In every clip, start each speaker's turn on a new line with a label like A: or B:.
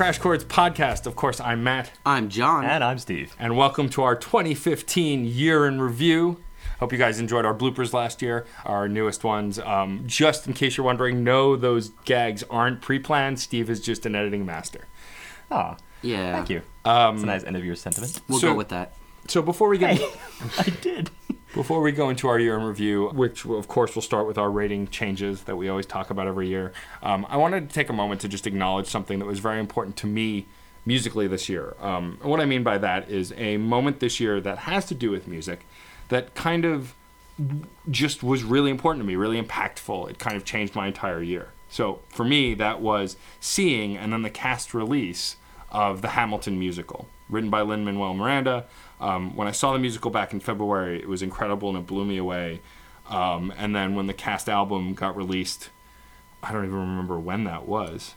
A: Crash Chords podcast. Of course, I'm Matt.
B: I'm John.
C: And I'm Steve.
A: And welcome to our 2015 year in review. Hope you guys enjoyed our bloopers last year, our newest ones. Um, just in case you're wondering, no, those gags aren't pre planned. Steve is just an editing master.
C: Ah,
B: yeah.
C: thank you. That's a nice end of your sentiment.
B: We'll
A: So-
B: go with that.
A: So before we get
C: Hey, I did.
A: Before we go into our year in review, which of course we'll start with our rating changes that we always talk about every year, um, I wanted to take a moment to just acknowledge something that was very important to me musically this year. Um, what I mean by that is a moment this year that has to do with music that kind of just was really important to me, really impactful. It kind of changed my entire year. So for me, that was seeing and then the cast release of the Hamilton musical, written by Lin Manuel Miranda. Um, when I saw the musical back in February, it was incredible and it blew me away. Um, and then when the cast album got released, I don't even remember when that was.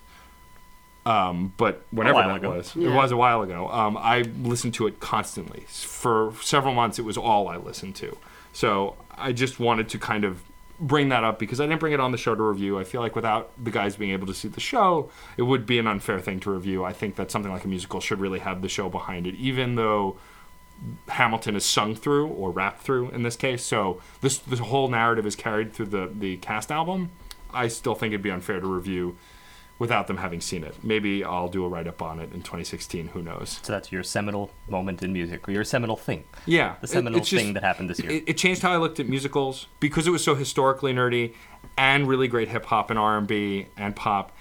A: Um, but whenever that
C: ago.
A: was, it was a while ago. Um, I listened to it constantly. For several months, it was all I listened to. So I just wanted to kind of bring that up because I didn't bring it on the show to review. I feel like without the guys being able to see the show, it would be an unfair thing to review. I think that something like a musical should really have the show behind it, even though Hamilton is sung through or rapped through in this case. So this this whole narrative is carried through the the cast album. I still think it'd be unfair to review without them having seen it. Maybe I'll do a write up on it in 2016. Who knows?
C: So that's your seminal moment in music, or your seminal thing.
A: Yeah,
C: The seminal
A: it's just-
C: thing that happened this year.
A: It, it changed how I looked at musicals because it was so historically nerdy and really great hip hop and R and B and pop.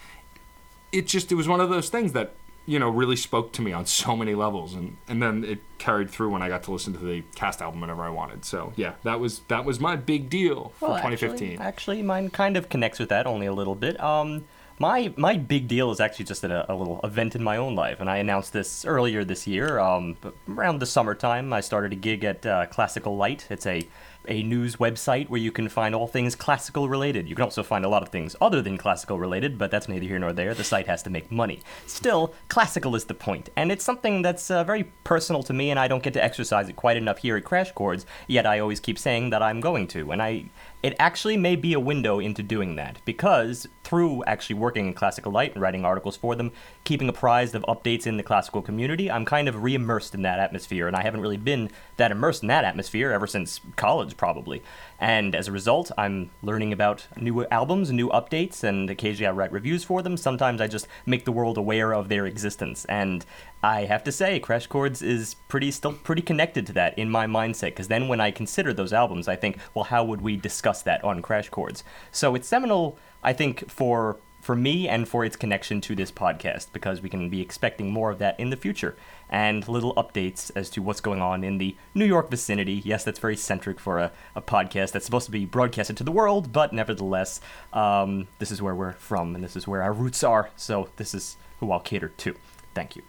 A: It just it was one of those things that you know really spoke to me on so many levels, and and then it carried through when I got to listen to the cast album whenever I wanted. So yeah, that was that was my big deal for
C: Well,
A: 2015.
C: Actually, actually, mine kind of connects with that only a little bit. Um, my my big deal is actually just a, a little event in my own life, and I announced this earlier this year. Um, around the summertime, I started a gig at uh, Classicalite. It's a a news website where you can find all things classical related. You can also find a lot of things other than classical related, but that's neither here nor there. The site has to make money. Still, classical is the point, and it's something that's uh, very personal to me, and I don't get to exercise it quite enough here at Crash Chords. Yet I always keep saying that I'm going to, and I it actually may be a window into doing that because through actually working in Classicalite and writing articles for them, keeping apprised of updates in the classical community, I'm kind of re-immersed in that atmosphere, and I haven't really been that immersed in that atmosphere ever since college, probably. And as a result, I'm learning about new albums, new updates, and occasionally I write reviews for them. Sometimes I just make the world aware of their existence, and I have to say, Crash Chords is pretty still pretty connected to that in my mindset. Because then when I consider those albums, I think, well, how would we discuss that on Crash Chords? So it's seminal, I think, for for me and for its connection to this podcast because we can be expecting more of that in the future and little updates as to what's going on in the New York vicinity. Yes, that's very centric for a, a podcast that's supposed to be broadcasted to the world, but nevertheless, um, this is where we're from and this is where our roots are. So this is who I'll cater to. Thank you.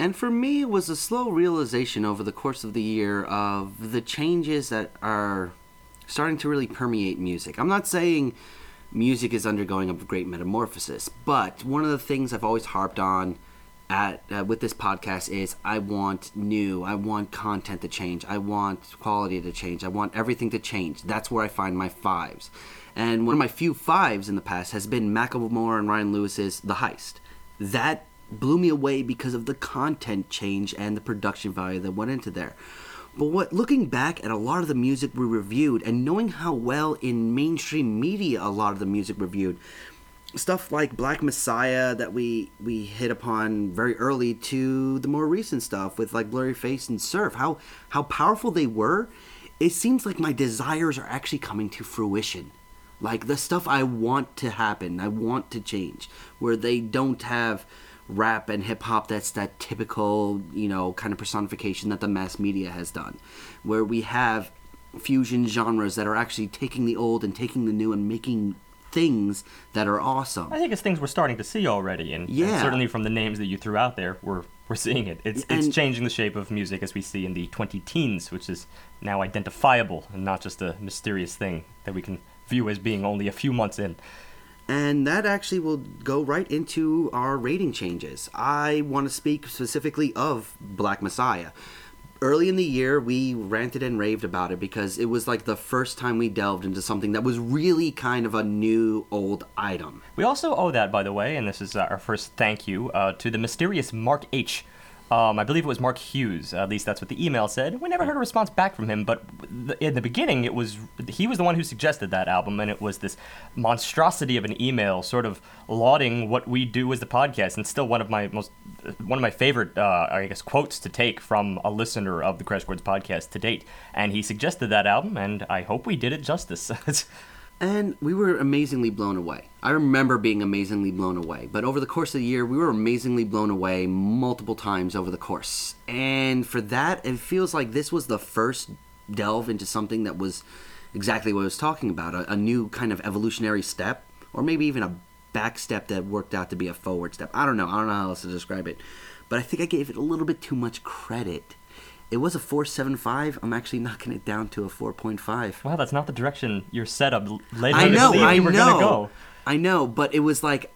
B: And for me, it was a slow realization over the course of the year of the changes that are starting to really permeate music. I'm not saying music is undergoing a great metamorphosis, but one of the things I've always harped on at uh, with this podcast is I want new, I want content to change, I want quality to change, I want everything to change. That's where I find my fives. And one of my few fives in the past has been Macklemore and Ryan Lewis's The Heist. That blew me away because of the content change and the production value that went into there. But what looking back at a lot of the music we reviewed and knowing how well in mainstream media a lot of the music reviewed, stuff like Black Messiah that we we hit upon very early to the more recent stuff with like Blurry Face and Surf, how how powerful they were, it seems like my desires are actually coming to fruition. Like the stuff I want to happen, I want to change, where they don't have rap and hip hop that's that typical, you know, kind of personification that the mass media has done. Where we have fusion genres that are actually taking the old and taking the new and making things that are awesome.
C: I think it's things we're starting to see already, and, and
B: Yeah.
C: certainly from the names that you threw out there, we're we're seeing it. It's it's changing the shape of music as we see in the 20 teens, which is now identifiable and not just a mysterious thing that we can view as being only a few months in.
B: And that actually will go right into our rating changes. I want to speak specifically of Black Messiah. early in the year we ranted and raved about it because it was like the first time we delved into something that was really kind of a new old item.
C: We also owe that, by the way, and this is our first thank you uh, to the mysterious Mark H. Um, I believe it was Mark Hughes. At least that's what the email said. We never heard a response back from him, but in the beginning, it was he was the one who suggested that album, and it was this monstrosity of an email, sort of lauding what we do as the podcast, and still one of my most one of my favorite, uh, I guess, quotes to take from a listener of the Crash Chords podcast to date. And he suggested that album, and I hope we did it justice.
B: And we were amazingly blown away. I remember being amazingly blown away. But over the course of the year, we were amazingly blown away multiple times over the course. And for that, it feels like this was the first delve into something that was exactly what I was talking about a, a new kind of evolutionary step, or maybe even a back step that worked out to be a forward step. I don't know. I don't know how else to describe it. But I think I gave it a little bit too much credit. It was a 4.75. I'm actually knocking it down to a 4.5.
C: wow, that's not the direction your setup led
B: I
C: me to
B: know,
C: believe
B: I
C: you were
B: know,
C: go.
B: I know, but it was like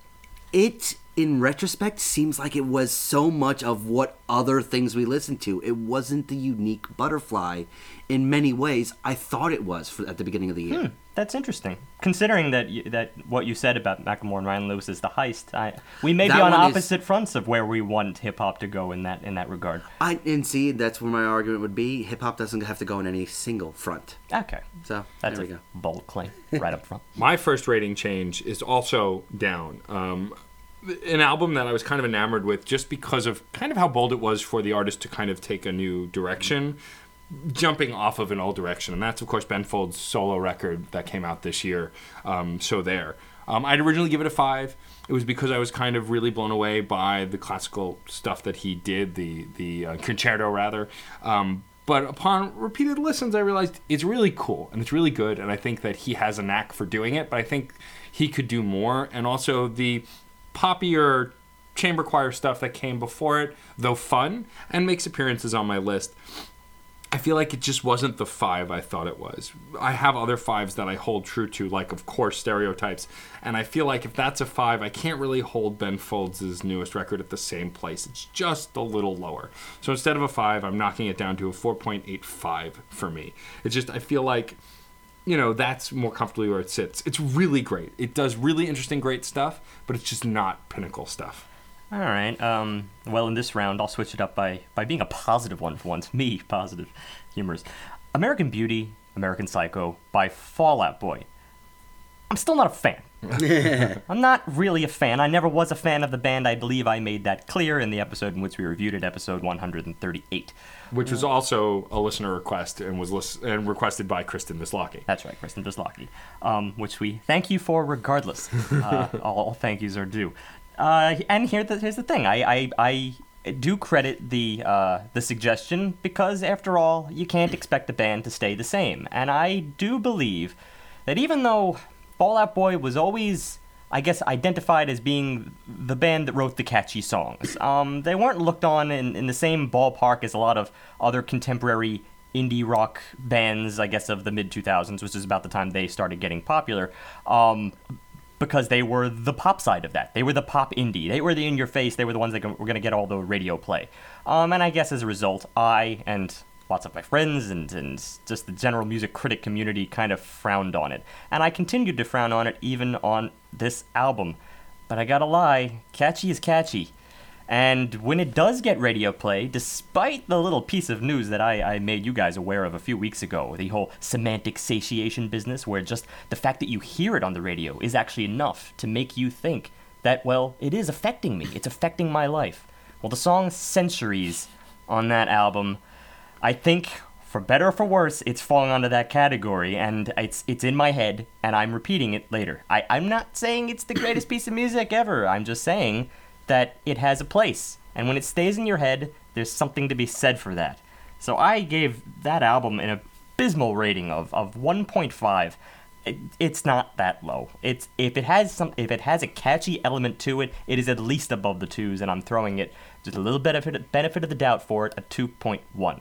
B: it in retrospect seems like it was so much of what other things we listened to. It wasn't the unique butterfly in many ways I thought it was for, at the beginning of the year.
C: Hmm, that's interesting. Considering that you, that what you said about Macklemore and Ryan Lewis is the heist, I, we may
B: That
C: be on
B: one is-
C: opposite fronts of where we want hip hop to go in that in that regard.
B: I and see that's where my argument would be. Hip hop doesn't have to go in any single front.
C: Okay,
B: So
C: that's
B: there we
C: a
B: go.
C: bold claim right up front.
A: My first rating change is also down. Um, an album that I was kind of enamored with just because of kind of how bold it was for the artist to kind of take a new direction, jumping off of an old direction. And that's, of course, Ben Folds' solo record that came out this year. Um, so there. Um, I'd originally give it a five. It was because I was kind of really blown away by the classical stuff that he did, the the uh, concerto rather. Um, but upon repeated listens, I realized it's really cool and it's really good, and I think that he has a knack for doing it. But I think he could do more, and also the poppier chamber choir stuff that came before it, though fun and makes appearances on my list. I feel like it just wasn't the five I thought it was. I have other fives that I hold true to, like, of course, stereotypes. And I feel like if that's a five, I can't really hold Ben Folds' newest record at the same place. It's just a little lower. So instead of a five, I'm knocking it down to a 4.85 for me. It's just, I feel like, you know, that's more comfortably where it sits. It's really great. It does really interesting, great stuff, but it's just not pinnacle stuff.
C: All right. Um, well, in this round, I'll switch it up by by being a positive one for once. Me, positive, humorous. American Beauty, American Psycho by Fall Out Boy. I'm still not a fan. I'm not really a fan. I never was a fan of the band. I believe I made that clear in the episode in which we reviewed it, episode 138.
A: Which was also a listener request and was lis- and requested by Kristen Mislocki.
C: That's right, Kristen Bislocki, um, which we thank you for regardless. Uh, all, all thank yous are due. Uh, and here the, here's the thing. I, I, I do credit the uh, the suggestion because after all, you can't expect a band to stay the same. And I do believe that even though Fall Out Boy was always I guess identified as being the band that wrote the catchy songs. Um, they weren't looked on in, in the same ballpark as a lot of other contemporary indie rock bands, I guess, of the mid 2000s, which is about the time they started getting popular. Um, because they were the pop side of that. They were the pop indie. They were the in your face. They were the ones that were going to get all the radio play. Um, and I guess as a result, I and lots of my friends and, and just the general music critic community kind of frowned on it. And I continued to frown on it even on this album. But I gotta lie, catchy is catchy. And when it does get radio play, despite the little piece of news that I, I made you guys aware of a few weeks ago, the whole semantic satiation business, where just the fact that you hear it on the radio is actually enough to make you think that, well, it is affecting me, it's affecting my life. Well, the song Centuries on that album, I think, for better or for worse, it's falling onto that category, and it's it's in my head, and I'm repeating it later. I, I'm not saying it's the greatest piece of music ever, I'm just saying that it has a place. And when it stays in your head, there's something to be said for that. So I gave that album an abysmal rating of, of 1.5. It, it's not that low. It's if it has some if it has a catchy element to it, it is at least above the twos, and I'm throwing it just a little bit of benefit of the doubt for it, a 2.1.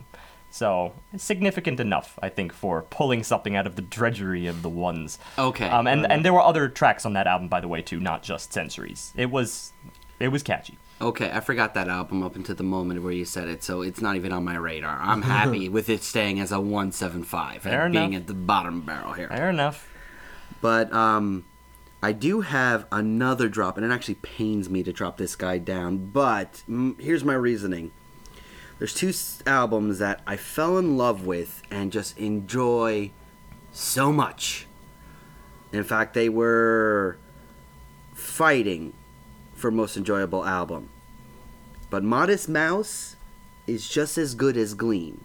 C: So significant enough, I think, for pulling something out of the drudgery of the ones.
B: Okay.
C: Um, and and there were other tracks on that album, by the way, too, not just Centuries. It was it was catchy.
B: Okay, I forgot that album up until the moment where you said it, so it's not even on my radar. I'm happy with it staying as a 175
C: Fair
B: and being at the bottom barrel here.
C: Fair enough.
B: But um, I do have another drop, and it actually pains me to drop this guy down. But mm, here's my reasoning. There's two albums that I fell in love with and just enjoy so much. In fact, they were fighting for most enjoyable album. But Modest Mouse is just as good as Glean.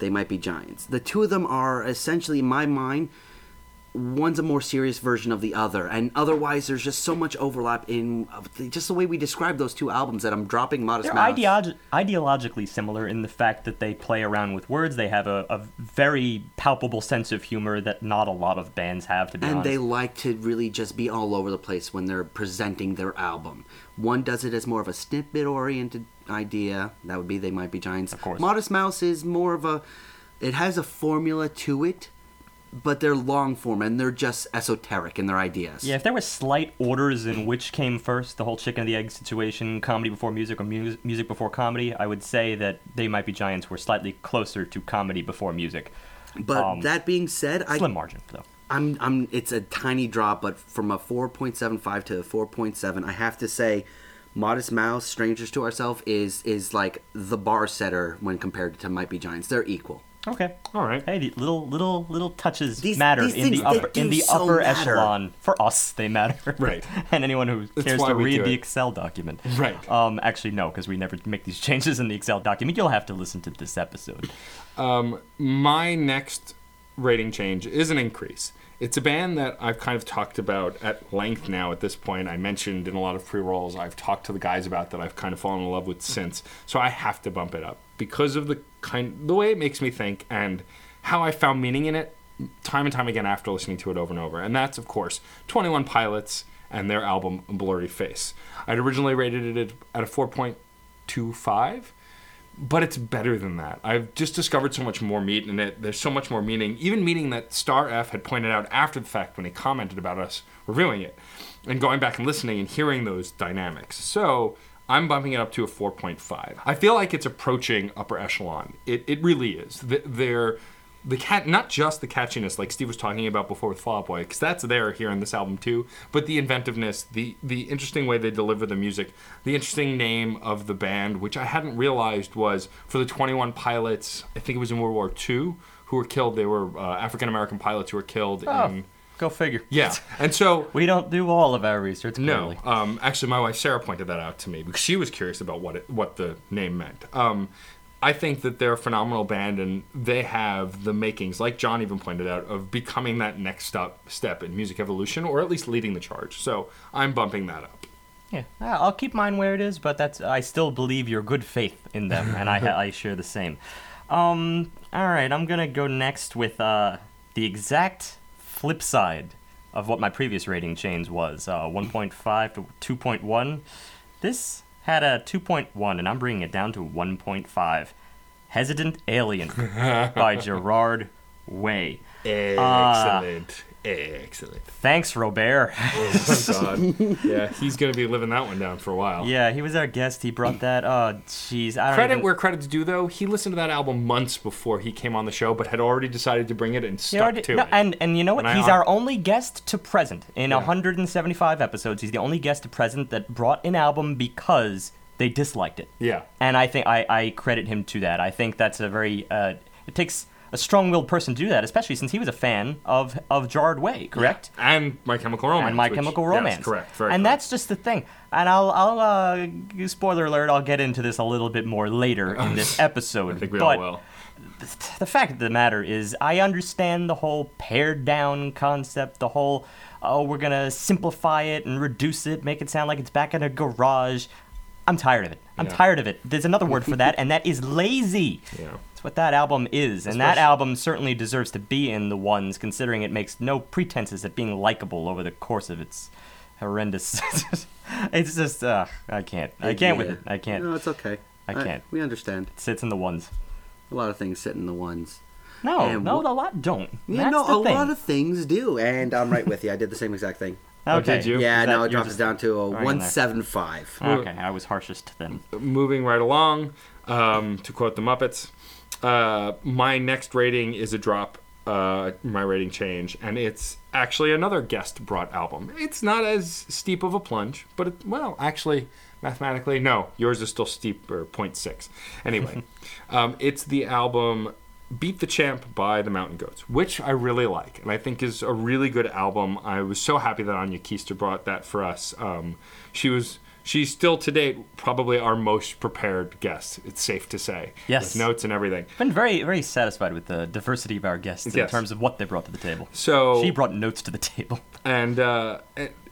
B: They might be giants. The two of them are essentially, in my mind, one's a more serious version of the other, and otherwise there's just so much overlap in just the way we describe those two albums that I'm dropping Modest
C: They're ideologically similar in the fact that they play around with words. They have a, a very palpable sense of humor that not a lot of bands have, to be
B: and
C: honest.
B: they like to really just be all over the place when they're presenting their album. One does it as more of a snippet oriented idea. That would be They Might Be Giants.
C: Of course.
B: Modest Mouse is more of a. It has a formula to it, but they're long form and they're just esoteric in their ideas.
C: Yeah, if there were slight orders in which came first, the whole chicken and the egg situation, comedy before music or mu- music before comedy, I would say that They Might Be Giants were slightly closer to comedy before music.
B: But
C: Um,
B: that being said, I,
C: Slim margin, though.
B: I'm I'm it's a tiny drop, but from a 4.75 to a 4.7, I have to say Modest Mouse, Strangers to Ourselves is is like the bar setter when compared to Might Be Giants. They're equal.
C: Okay.
A: All right.
C: Hey, the little little little touches
B: These-
C: matter
B: these
C: in
B: things,
C: the upper in the
B: so
C: upper
B: matter.
C: echelon. For us, they matter.
A: Right.
C: and anyone who
A: That's
C: cares to read the. Excel document.
A: Right.
C: Um. Actually, no, because we never make these changes in the Excel document. You'll have to listen to this episode.
A: Um, my next rating change is an increase. It's a band that I've kind of talked about at length now at this point. I mentioned in a lot of pre rolls. I've talked to the guys about that I've kind of fallen in love with since. So I have to bump it up because of the kind, the way it makes me think and how I found meaning in it time and time again after listening to it over and over. And that's, of course, 21 Pilots and their album Blurry Face. I'd originally rated it at a 4.25 but it's better than that. I've just discovered so much more meat in it. There's so much more meaning, even meaning that Star F had pointed out after the fact when he commented about us reviewing it, and going back and listening and hearing those dynamics. So I'm bumping it up to a 4.5. I feel like it's approaching upper echelon. It, it really is. They're the cat, not just the catchiness like Steve was talking about before with Fall Out Boy, because that's there here in this album too, but the inventiveness, the the interesting way they deliver the music, the interesting name of the band, which I hadn't realized was for the 21 pilots. I think it was in World War II who were killed. They were uh, African American pilots who were killed
C: Oh,
A: in.
C: Go figure.
A: Yeah, and so
C: We don't do all of our research.
A: no, um, actually, my wife Sarah pointed that out to me because she was curious about what it, what the name meant. Um, I think that they're a phenomenal band, and they have the makings, like John even pointed out, of becoming that next step step in music evolution, or at least leading the charge. So I'm bumping that up.
C: Yeah, I- I'll keep mine where it is, but that's I still believe your good faith in them, and I I share the same. Um, all right, I'm gonna go next with uh the exact flip side of what my previous rating change was, uh, 1.5 to 2.1. This had a 2.1, and I'm bringing it down to 1.5. Hesitant Alien by Gerard Way.
A: Excellent, excellent.
C: Thanks, Robert.
A: Oh God, yeah, he's gonna be living that one down for a while.
C: yeah, he was our guest. He brought that. Oh, jeez.
A: Credit
C: even-
A: where credit's due, though. He listened to that album months before he came on the show, but had already decided to bring it and
C: He
A: stuck
C: already-
A: to
C: no,
A: it.
C: And and you know what?
A: And
C: He's
A: hon-
C: our only guest to present in
A: Yeah.
C: 175 episodes. He's the only guest to present that brought an album because they disliked it.
A: yeah,
C: And I think I, I credit him to that. I think that's a very uh, it takes a strong-willed person to do that, especially since he was a fan of of Gerard Way, correct?
A: and My Chemical Romance.
C: and My
A: which-
C: Chemical
A: yes,
C: Romance.
A: correct. Very
C: and
A: correct.
C: that's just the thing. And I'll, I'll, uh, spoiler alert, I'll get into this a little bit more later in this episode.
A: I think we
C: but
A: all will.
C: the fact of the matter is, I understand the whole pared down concept, the whole, oh, we're gonna simplify it and reduce it, make it sound like it's back in a garage. I'm tired of it. I'm
A: Yeah.
C: tired of it. There's another word for that, and that is lazy.
A: Yeah.
C: That's what that album is, and that album certainly deserves to be in the ones, considering it makes no pretenses at being likable over the course of its horrendous. it's just, uh, I can't. I can't with it. I can't.
B: No, it's okay.
C: I can't.
B: we understand.
C: It sits in the ones.
B: A lot of things sit in the ones.
C: No,
B: And
C: no,
B: wh-
C: a lot don't.
B: Yeah,
C: That's
B: no,
C: the
B: a
C: thing.
B: lot of things do, and I'm right with you. I did the same exact thing.
A: Oh,
C: Okay.
A: did you?
B: Yeah,
C: Is
B: no, it drops
C: just
B: down to a
C: right
B: 175.
C: Okay, I was harshest then.
A: moving right along, um, to quote the Muppets, uh, my next rating is a drop, uh, my rating change, and it's actually another guest brought album. It's not as steep of a plunge, but it, well, actually, mathematically, no, yours is still steeper, 0.6. Anyway, um, it's the album Beat the Champ by the Mountain Goats, which I really like, and I think is a really good album. I was so happy that Anya Keister brought that for us. Um, she was. She's still to date probably our most prepared guest. It's safe to say.
C: Yes.
A: With notes and everything.
C: I've Been very, very satisfied with the diversity of our guests in terms of what they brought to the table.
A: So
C: She brought notes to the table.
A: and uh,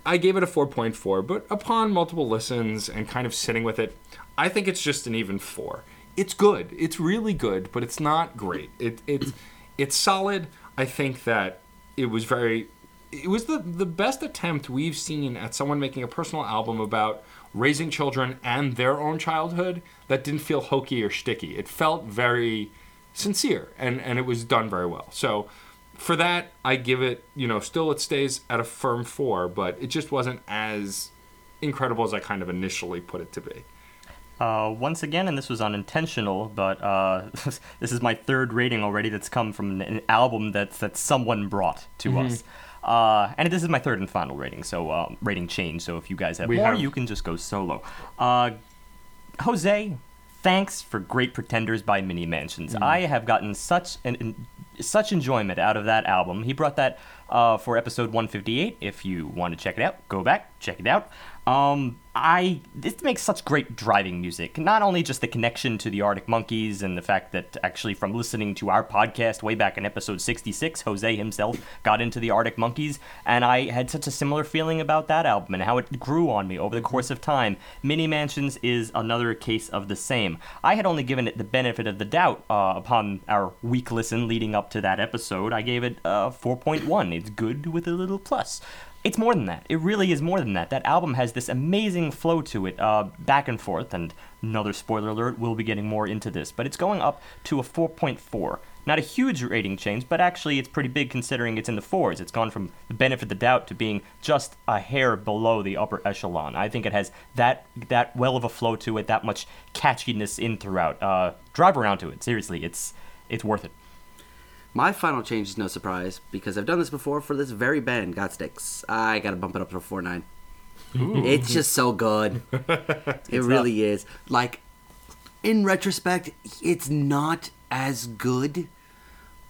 A: I gave it a 4.4, but upon multiple listens and kind of sitting with it, I think it's just an even four. It's good. It's really good, but it's not great. It it's it's solid. I think that it was very. It was the the best attempt we've seen at someone making a personal album about raising children and their own childhood that didn't feel hokey or sticky. It felt very sincere and and it was done very well. So for that, I give it, you know, still it stays at a firm four, but it just wasn't as incredible as I kind of initially put it to be.
C: Uh, once again, and this was unintentional, but uh, this is my third rating already that's come from an, an album that that someone brought to
A: Mm-hmm.
C: us. Uh, and this is my third and final rating, so um, rating change. So if you guys have
A: We
C: more,
A: have-
C: you can just go solo. Uh, Jose, thanks for Great Pretenders by Mini Mansions.
A: Mm.
C: I have gotten such an, an such enjoyment out of that album. He brought that uh, for episode 158. If you want to check it out, go back, check it out. Um, I this makes such great driving music. Not only just the connection to the Arctic Monkeys and the fact that actually from listening to our podcast way back in episode 66, Jose himself got into the Arctic Monkeys, and I had such a similar feeling about that album and how it grew on me over the course of time. Mini Mansions is another case of the same. I had only given it the benefit of the doubt uh, upon our week listen leading up to that episode. I gave it uh, 4.1. It's good with a little plus. It's more than that. It really is more than that. That album has this amazing flow to it, uh, back and forth. And another spoiler alert, we'll be getting more into this, but it's going up to a 4.4. Not a huge rating change, but actually it's pretty big considering it's in the fours. It's gone from the benefit of the doubt to being just a hair below the upper echelon. I think it has that that well of a flow to it, that much catchiness in throughout. Uh, drive around to it. Seriously, it's it's worth it.
B: My final change is no surprise because I've done this before for this very band, Got Sticks. I gotta bump it up to a 4.9. It's just so good. it really is. Like, in retrospect, it's not as good,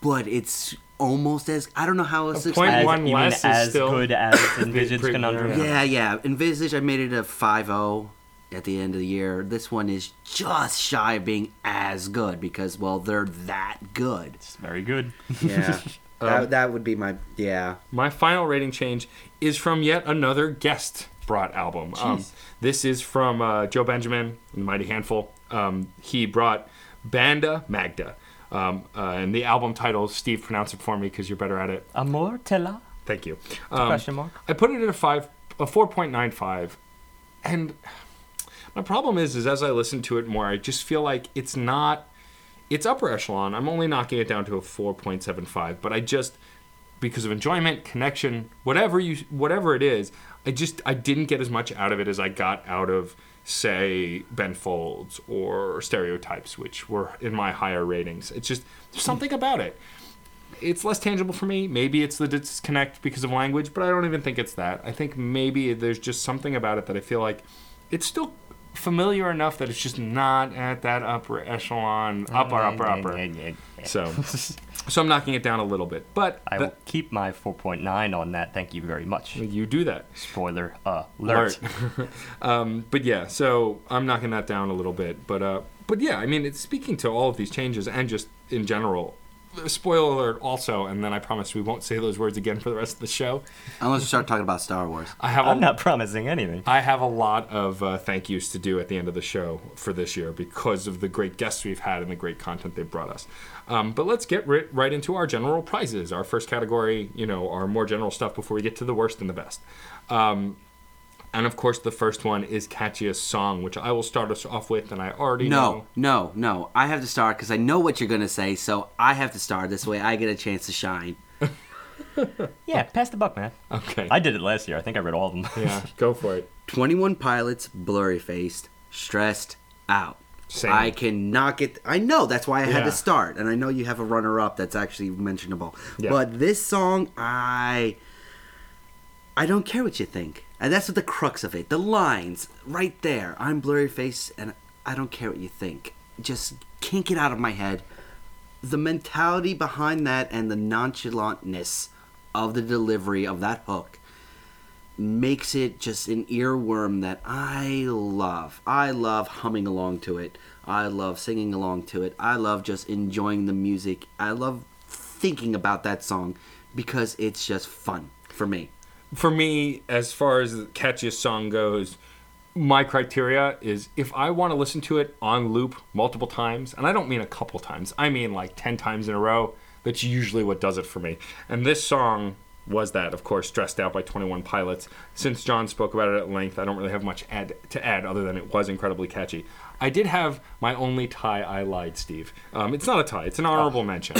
B: but it's almost as. I don't know how else to
A: point
B: explain
C: As,
B: it.
A: one less is
C: as
A: still-
C: good as Envisaged
A: pretty-
C: Conundrum.
B: Yeah, yeah. Envisage, I made it a 5.0 at the end of the year. This one is just shy of being as good because, well, they're that good.
C: It's very good.
B: Yeah. that, that would be my. Yeah.
A: My final rating change is from yet another guest brought album. Um, this is from uh, Joe Benjamin, the Mighty Handful. Um, he brought Banda Magda. Um, uh, and the album title, Steve, pronounce it for me because you're better at it.
C: Amor Tella?
A: Thank you. Um,
C: Question mark.
A: I put it at a five, a four point nine five, and my problem is, is as I listen to it more, I just feel like it's not, it's upper echelon. I'm only knocking it down to a four point seven five, but I just, because of enjoyment, connection, whatever you, whatever it is, I just I didn't get as much out of it as I got out of say Ben Folds or Stereotypes, which were in my higher ratings. It's just there's something about it it's less tangible for me. Maybe it's the disconnect because of language, but I don't even think it's that. I think maybe there's just something about it that I feel like it's still familiar enough that it's just not at that upper echelon, mm, upper, mm, upper, mm, upper. So, so I'm knocking it down a little bit, but
C: I will keep my 4.9 on that. Thank you very much.
A: you do that.
C: Spoiler alert.
A: Alert. um, but yeah, so I'm knocking that down a little bit. But uh, but yeah, I mean, it's speaking to all of these changes and just in general. Spoiler alert, also, and then I promise we won't say those words again for the rest of the show.
B: Unless we start talking about Star Wars.
A: I have a
C: I'm not promising anything.
A: I have a lot of uh, thank yous to do at the end of the show for this year because of the great guests we've had and the great content they've brought us. Um, but let's get ri- right into our general prizes. Our first category, you know, our more general stuff before we get to the worst and the best. Um, and of course, the first one is catchiest song, which I will start us off with, and I already know.
B: No, no, no. I have to start because I know what you're going to say, so I have to start. This way I get a chance to shine.
C: Yeah, pass the buck, man.
A: Okay.
C: I did it last year. I think I read all of them.
A: yeah, go for it.
B: 21 Pilots, blurry faced, stressed out.
A: Same.
B: I cannot get. I know that's why I had to start, and I know you have a runner up that's actually mentionable.
A: Yeah.
B: But this song, I, I don't care what you think, and that's the crux of it. The lines right there. I'm blurry face and I don't care what you think. Just can't get out of my head. The mentality behind that and the nonchalantness of the delivery of that hook makes it just an earworm that I love. I love humming along to it. I love singing along to it. I love just enjoying the music. I love thinking about that song because it's just fun for me.
A: For me, as far as the catchiest song goes, my criteria is if I want to listen to it on loop multiple times, and I don't mean a couple times, I mean like 10 times in a row, that's usually what does it for me. And this song was that, of course, Stressed Out by 21 Pilots. Since John spoke about it at length, I don't really have much add, to add other than it was incredibly catchy. I did have my only tie, I lied, Steve. Um, it's not a tie, it's an honorable mention.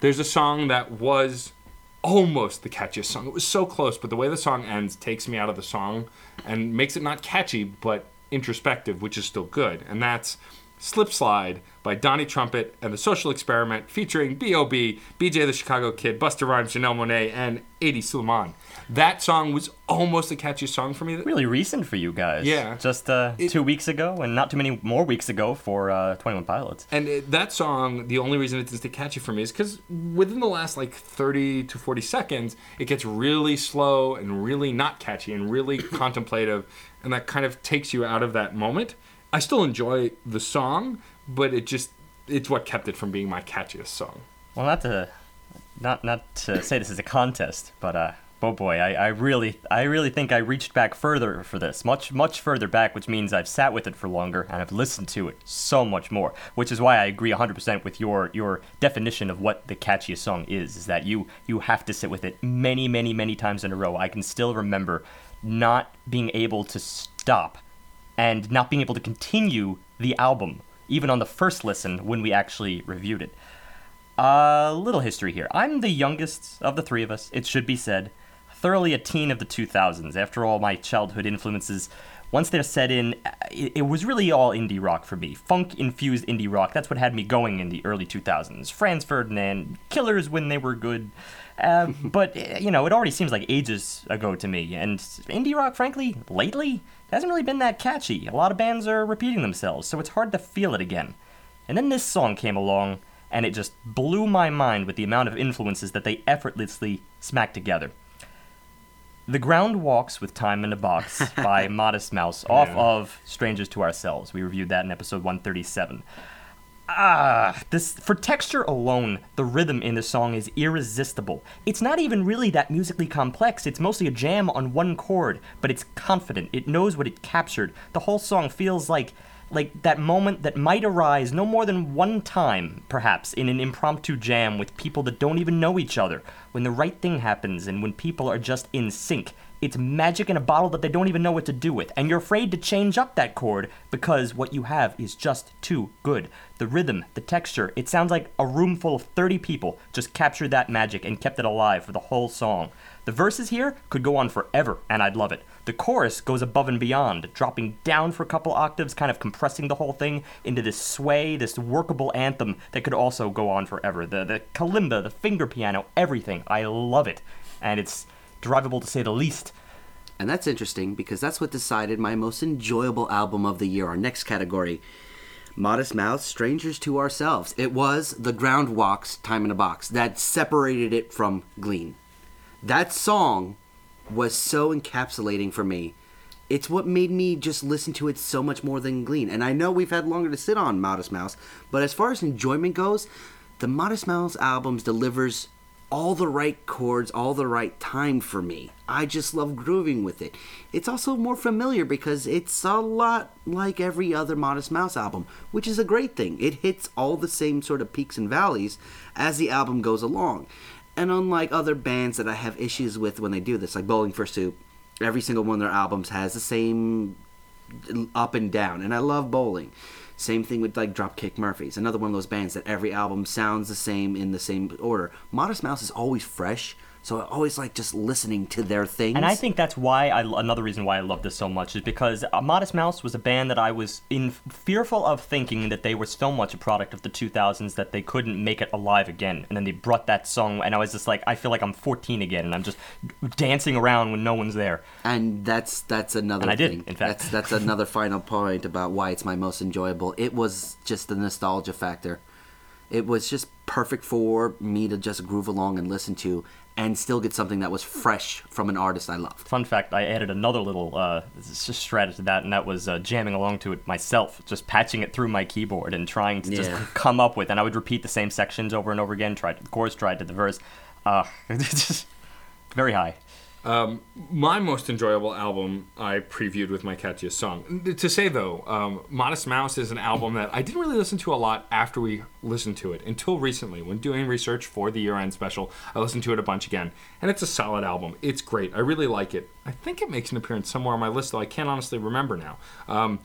A: There's a song that was almost the catchiest song. It was so close, but the way the song ends takes me out of the song and makes it not catchy, but introspective, which is still good. And that's Slip Slide by Donnie Trumpet and the Social Experiment featuring B.O.B., BJ the Chicago Kid, Busta Rhymes, Janelle Monáe, and 80 Suleiman. That song was almost the catchiest song for me.
C: Really recent for you guys.
A: Yeah.
C: Just uh,
A: It-
C: two weeks ago, and not too many more weeks ago for uh, 21 Pilots.
A: And it, that song, the only reason it is to catchy for me is because within the last like 30 to 40 seconds, it gets really slow and really not catchy and really contemplative, and that kind of takes you out of that moment. I still enjoy the song, but it just it's what kept it from being my catchiest song.
C: Well, not to, not not to say this is a contest, but uh, oh boy, I, I really, I really think I reached back further for this, much much further back, which means I've sat with it for longer and I've listened to it so much more. Which is why I agree 100% with your your definition of what the catchiest song is. Is that you you have to sit with it many many many times in a row. I can still remember not being able to stop and not being able to continue the album even on the first listen when we actually reviewed it. A little history here. I'm the youngest of the three of us, it should be said. Thoroughly a teen of the 2000s. After all, my childhood influences, once they're set in, it, it was really all indie rock for me. Funk infused indie rock. That's what had me going in the early 2000s. Franz Ferdinand, Killers when they were good. Uh, but, eh, you know, it already seems like ages ago to me. And indie rock, frankly, lately, hasn't really been that catchy. A lot of bands are repeating themselves, so it's hard to feel it again. And then this song came along, and it just blew my mind with the amount of influences that they effortlessly smacked together. The Ground Walks with Time in a Box by Modest Mouse off
A: Yeah.
C: of Strangers to Ourselves. We reviewed that in episode 137. Ah, this for texture alone, the rhythm in the song is irresistible. It's not even really that musically complex. It's mostly a jam on one chord, but it's confident. It knows what it captured. The whole song feels like like that moment that might arise no more than one time, perhaps, in an impromptu jam with people that don't even know each other. When the right thing happens and when people are just in sync. It's magic in a bottle that they don't even know what to do with, and you're afraid to change up that chord because what you have is just too good. The rhythm, the texture, it sounds like a room full of 30 people just captured that magic and kept it alive for the whole song. The verses here could go on forever, and I'd love it. The chorus goes above and beyond, dropping down for a couple octaves, kind of compressing the whole thing into this sway, this workable anthem that could also go on forever. The the kalimba, the finger piano, everything. I love it. And it's drivable to say the least.
B: And that's interesting because that's what decided my most enjoyable album of the year, our next category. Modest Mouse, Strangers to Ourselves. It was the Ground Walks, Time in a Box, that separated it from Glean. That song was so encapsulating for me. It's what made me just listen to it so much more than Glean. And I know we've had longer to sit on Modest Mouse, but as far as enjoyment goes, the Modest Mouse albums delivers all the right chords, all the right time for me. I just love grooving with it. It's also more familiar because it's a lot like every other Modest Mouse album, which is a great thing. It hits all the same sort of peaks and valleys as the album goes along. And unlike other bands that I have issues with when they do this, like Bowling for Soup, every single one of their albums has the same up and down, and I love bowling. Same thing with like Dropkick Murphys, another one of those bands that every album sounds the same in the same order. Modest Mouse is always fresh, So I always like just listening to their things.
C: And I think that's why I another reason why I love this so much is because uh, Modest Mouse was a band that I was in fearful of thinking that they were so much a product of the 2000s that they couldn't make it alive again. And then they brought that song, and I was just like, I feel like I'm 14 again, and I'm just dancing around when no one's there.
B: And that's that's another
C: And I did,
B: thing.
C: in fact.
B: That's that's another final point about why it's my most enjoyable. It was just the nostalgia factor. It was just perfect for me to just groove along and listen to and still get something that was fresh from an artist I loved.
C: Fun fact: I added another little uh, strategy to that, and that was uh, jamming along to it myself, just patching it through my keyboard and trying to just come up with. And I would repeat the same sections over and over again. Tried to the chorus, tried to the verse. Uh, very high.
A: Um, my most enjoyable album I previewed with my catchiest song. To say though, um, Modest Mouse is an album that I didn't really listen to a lot after we listened to it until recently. When doing research for the year end special, I listened to it a bunch again, and it's a solid album. It's great. I really like it. I think it makes an appearance somewhere on my list, though I can't honestly remember now. Um,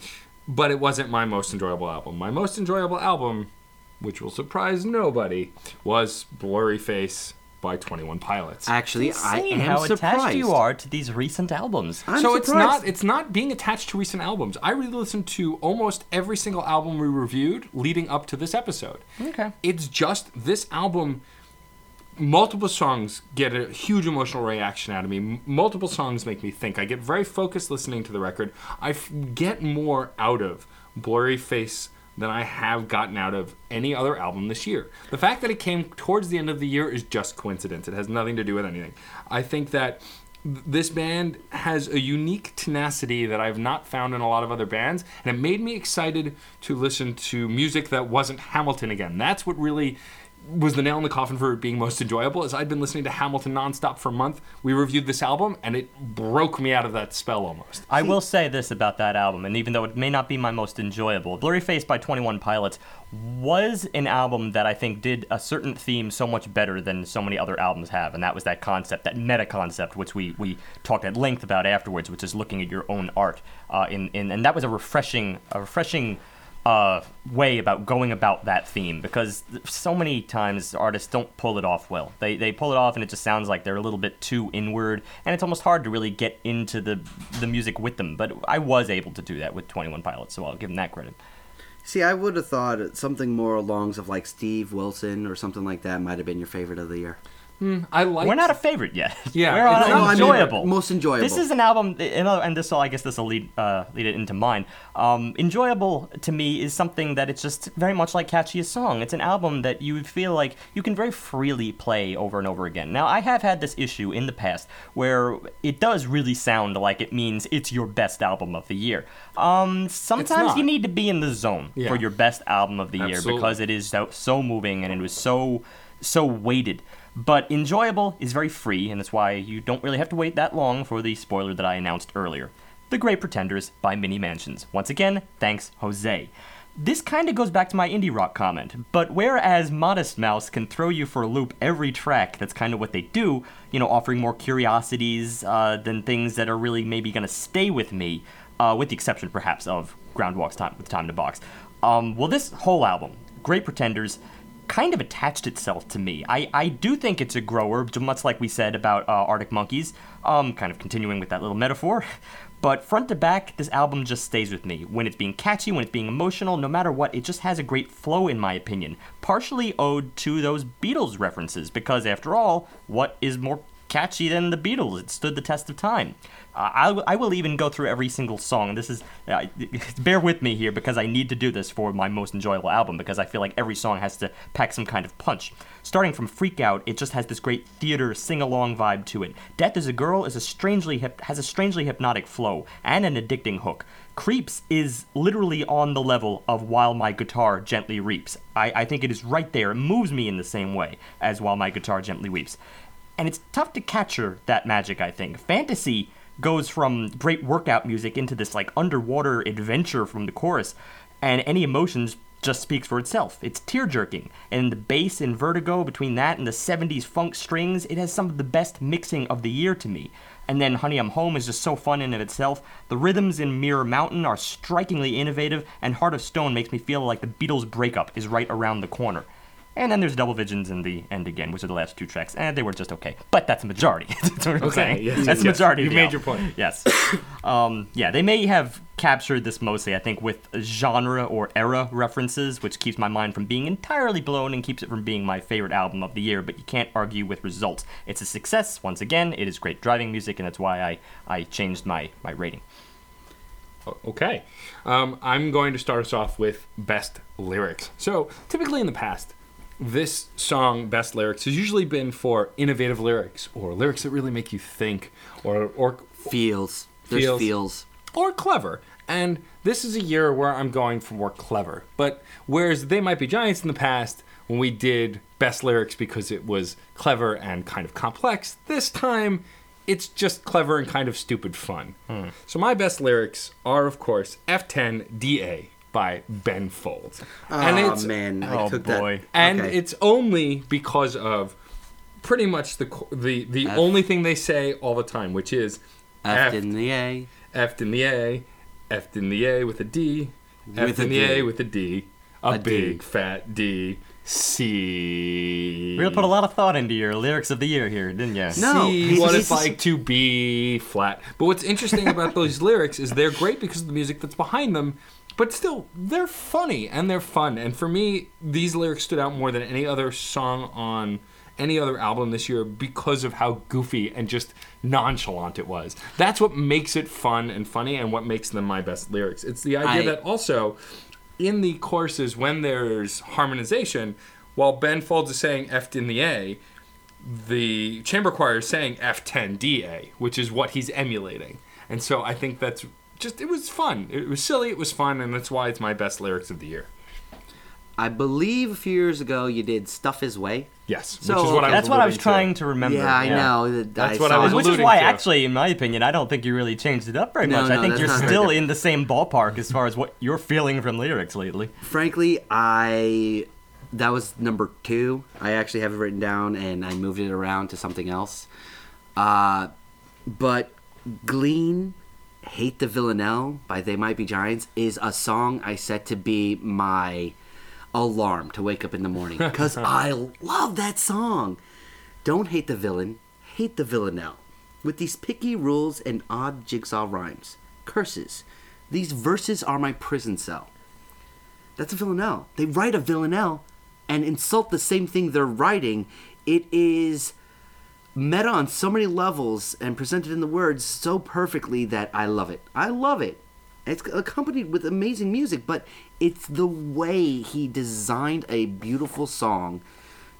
A: but it wasn't my most enjoyable album. My most enjoyable album, which will surprise nobody, was Blurry Face by 21 Pilots.
B: Actually, I
C: Insane
B: am
C: how
B: surprised.
C: attached you are to these recent albums.
B: I'm
A: so it's not it's not being attached to recent albums. I re-listened to almost every single album we reviewed leading up to this episode.
C: Okay.
A: It's just this album. Multiple songs get a huge emotional reaction out of me. M- Multiple songs make me think. I get very focused listening to the record. I f- get more out of Blurry Face than I have gotten out of any other album this year. The fact that it came towards the end of the year is just coincidence. It has nothing to do with anything. I think that this band has a unique tenacity that I've not found in a lot of other bands, and it made me excited to listen to music that wasn't Hamilton again. That's what really was the nail in the coffin for it being most enjoyable is I'd been listening to Hamilton nonstop for a month. We reviewed this album and it broke me out of that spell almost.
C: I will say this about that album, and even though it may not be my most enjoyable, Blurry Face by 21 Pilots was an album that I think did a certain theme so much better than so many other albums have, and that was that concept, that meta concept, which we, we talked at length about afterwards, which is looking at your own art. Uh, in, in, and that was a refreshing, a refreshing uh, way about going about that theme because so many times artists don't pull it off well. They, they pull it off and it just sounds like they're a little bit too inward, and it's almost hard to really get into the the music with them. But I was able to do that with Twenty One Pilots, so I'll give them that credit.
B: See, I would have thought something more along of like Steve Wilson or something like that might have been your favorite of the year.
A: I like
C: We're not a favorite yet.
A: Yeah,
C: we're on enjoyable.
B: most enjoyable.
C: This is an album, and this will, I guess, this will lead uh, lead it into mine. Um, enjoyable to me is something that it's just very much like catchy a song. It's an album that you feel like you can very freely play over and over again. Now, I have had this issue in the past where it does really sound like it means it's your best album of the year. Um, sometimes you need to be in the zone
A: Yeah.
C: for your best album of the year because it is so, so moving and it was so so weighted. But enjoyable is very free, and that's why you don't really have to wait that long for the spoiler that I announced earlier. The Great Pretenders by Mini Mansions. Once again, thanks, Jose. This kind of goes back to my indie rock comment, but whereas Modest Mouse can throw you for a loop every track, that's kind of what they do, you know, offering more curiosities uh, than things that are really maybe going to stay with me, uh, with the exception perhaps of Groundwalk's Time with Time to Box. Um, well, this whole album, Great Pretenders, kind of attached itself to me. I, I do think it's a grower, much like we said about uh, Arctic Monkeys, um, kind of continuing with that little metaphor. But front to back, this album just stays with me. When it's being catchy, when it's being emotional, no matter what, it just has a great flow, in my opinion. Partially owed to those Beatles references, because after all, what is more catchy than the Beatles? It stood the test of time. Uh, I, w- I will even go through every single song. This is uh, bear with me here because I need to do this for my most enjoyable album because I feel like every song has to pack some kind of punch. Starting from Freak Out, it just has this great theater sing-along vibe to it. Death is a Girl is a strangely hip- has a strangely hypnotic flow and an addicting hook. Creeps is literally on the level of While My Guitar Gently Reaps. I, I think it is right there. It moves me in the same way as While My Guitar Gently Weeps. And it's tough to capture that magic, I think. Fantasy goes from great workout music into this like underwater adventure from the chorus, and any emotions just speaks for itself. It's tear jerking, and the bass and vertigo between that and the 70s funk strings, it has some of the best mixing of the year to me. And then Honey I'm Home is just so fun in of itself. The rhythms in Mirror Mountain are strikingly innovative, and Heart of Stone makes me feel like the Beatles breakup is right around the corner. And then there's Double Visions in the end again, which are the last two tracks, and they were just okay. But that's a majority. that's what I'm
A: Okay,
C: saying.
A: yes,
C: that's
A: yes,
C: the
A: yes.
C: majority.
A: You
C: the
A: made your point.
C: Yes. um, yeah, they may have captured this mostly, I think, with genre or era references, which keeps my mind from being entirely blown and keeps it from being my favorite album of the year. But you can't argue with results. It's a success. Once again, it is great driving music, and that's why I, I changed my, my rating.
A: Okay. Um, I'm going to start us off with best lyrics. So, typically in the past, this song, Best Lyrics, has usually been for innovative lyrics or lyrics that really make you think or, or,
B: Feels. There's
A: Feels.
B: feels.
A: or clever. And this is a year where I'm going for more clever. But whereas They Might Be Giants in the past, when we did best lyrics because it was clever and kind of complex, this time it's just clever and kind of stupid fun. Hmm. So my best lyrics are, of course, F10 DA by Ben Folds. and
B: oh
A: it's
B: man, I
C: Oh,
B: took
C: boy.
B: that.
A: and
B: okay.
A: it's only because of pretty much the the the
B: F.
A: only thing they say all the time, which is
B: F in the A.
A: F in the A, F in the A with a D, F
B: With
A: in the A
B: D.
A: with a D, a,
B: A
A: big
B: D.
A: fat D, C.
C: We really put a lot of thought into your lyrics of the year here, didn't you?
B: No.
A: See
B: he's-
A: what it's like to be flat. But what's interesting about those lyrics is they're great because of the music that's behind them, but still they're funny and they're fun. And for me, these lyrics stood out more than any other song on any other album this year because of how goofy and just nonchalant it was. That's what makes it fun and funny and what makes them my best lyrics. It's the idea
B: I-
A: that also in the choruses when there's harmonization, while Ben Folds is saying F in the A, the chamber choir is saying F10DA, which is what he's emulating. And so I think that's just, it was fun. It was silly, it was fun, and that's why it's my best lyrics of the year.
B: I believe a few years ago you did "Stuff His Way."
A: Yes.
B: So,
A: which is what I was
C: That's what I was
A: alluding to.
C: trying to remember.
B: Yeah, I know. that
A: That's
B: I
A: what I was.
C: Which is why,
A: to.
C: actually, in my opinion, I don't think you really changed it up very
B: No,
C: much. I think you're still
B: very
C: in the same ballpark as far as what you're feeling from lyrics lately.
B: Frankly, I that was number two. I actually have it written down, and I moved it around to something else. Uh, but Glean, "Hate the Villanelle" by They Might Be Giants is a song I set to be my alarm to wake up in the morning because I love that song. Don't hate the villain, hate the villanelle. With these picky rules and odd jigsaw rhymes, curses, these verses are my prison cell. That's a villanelle. They write a villanelle and insult the same thing they're writing. It is meta on so many levels and presented in the words so perfectly that I love it. I love it. It's accompanied with amazing music, but it's the way he designed a beautiful song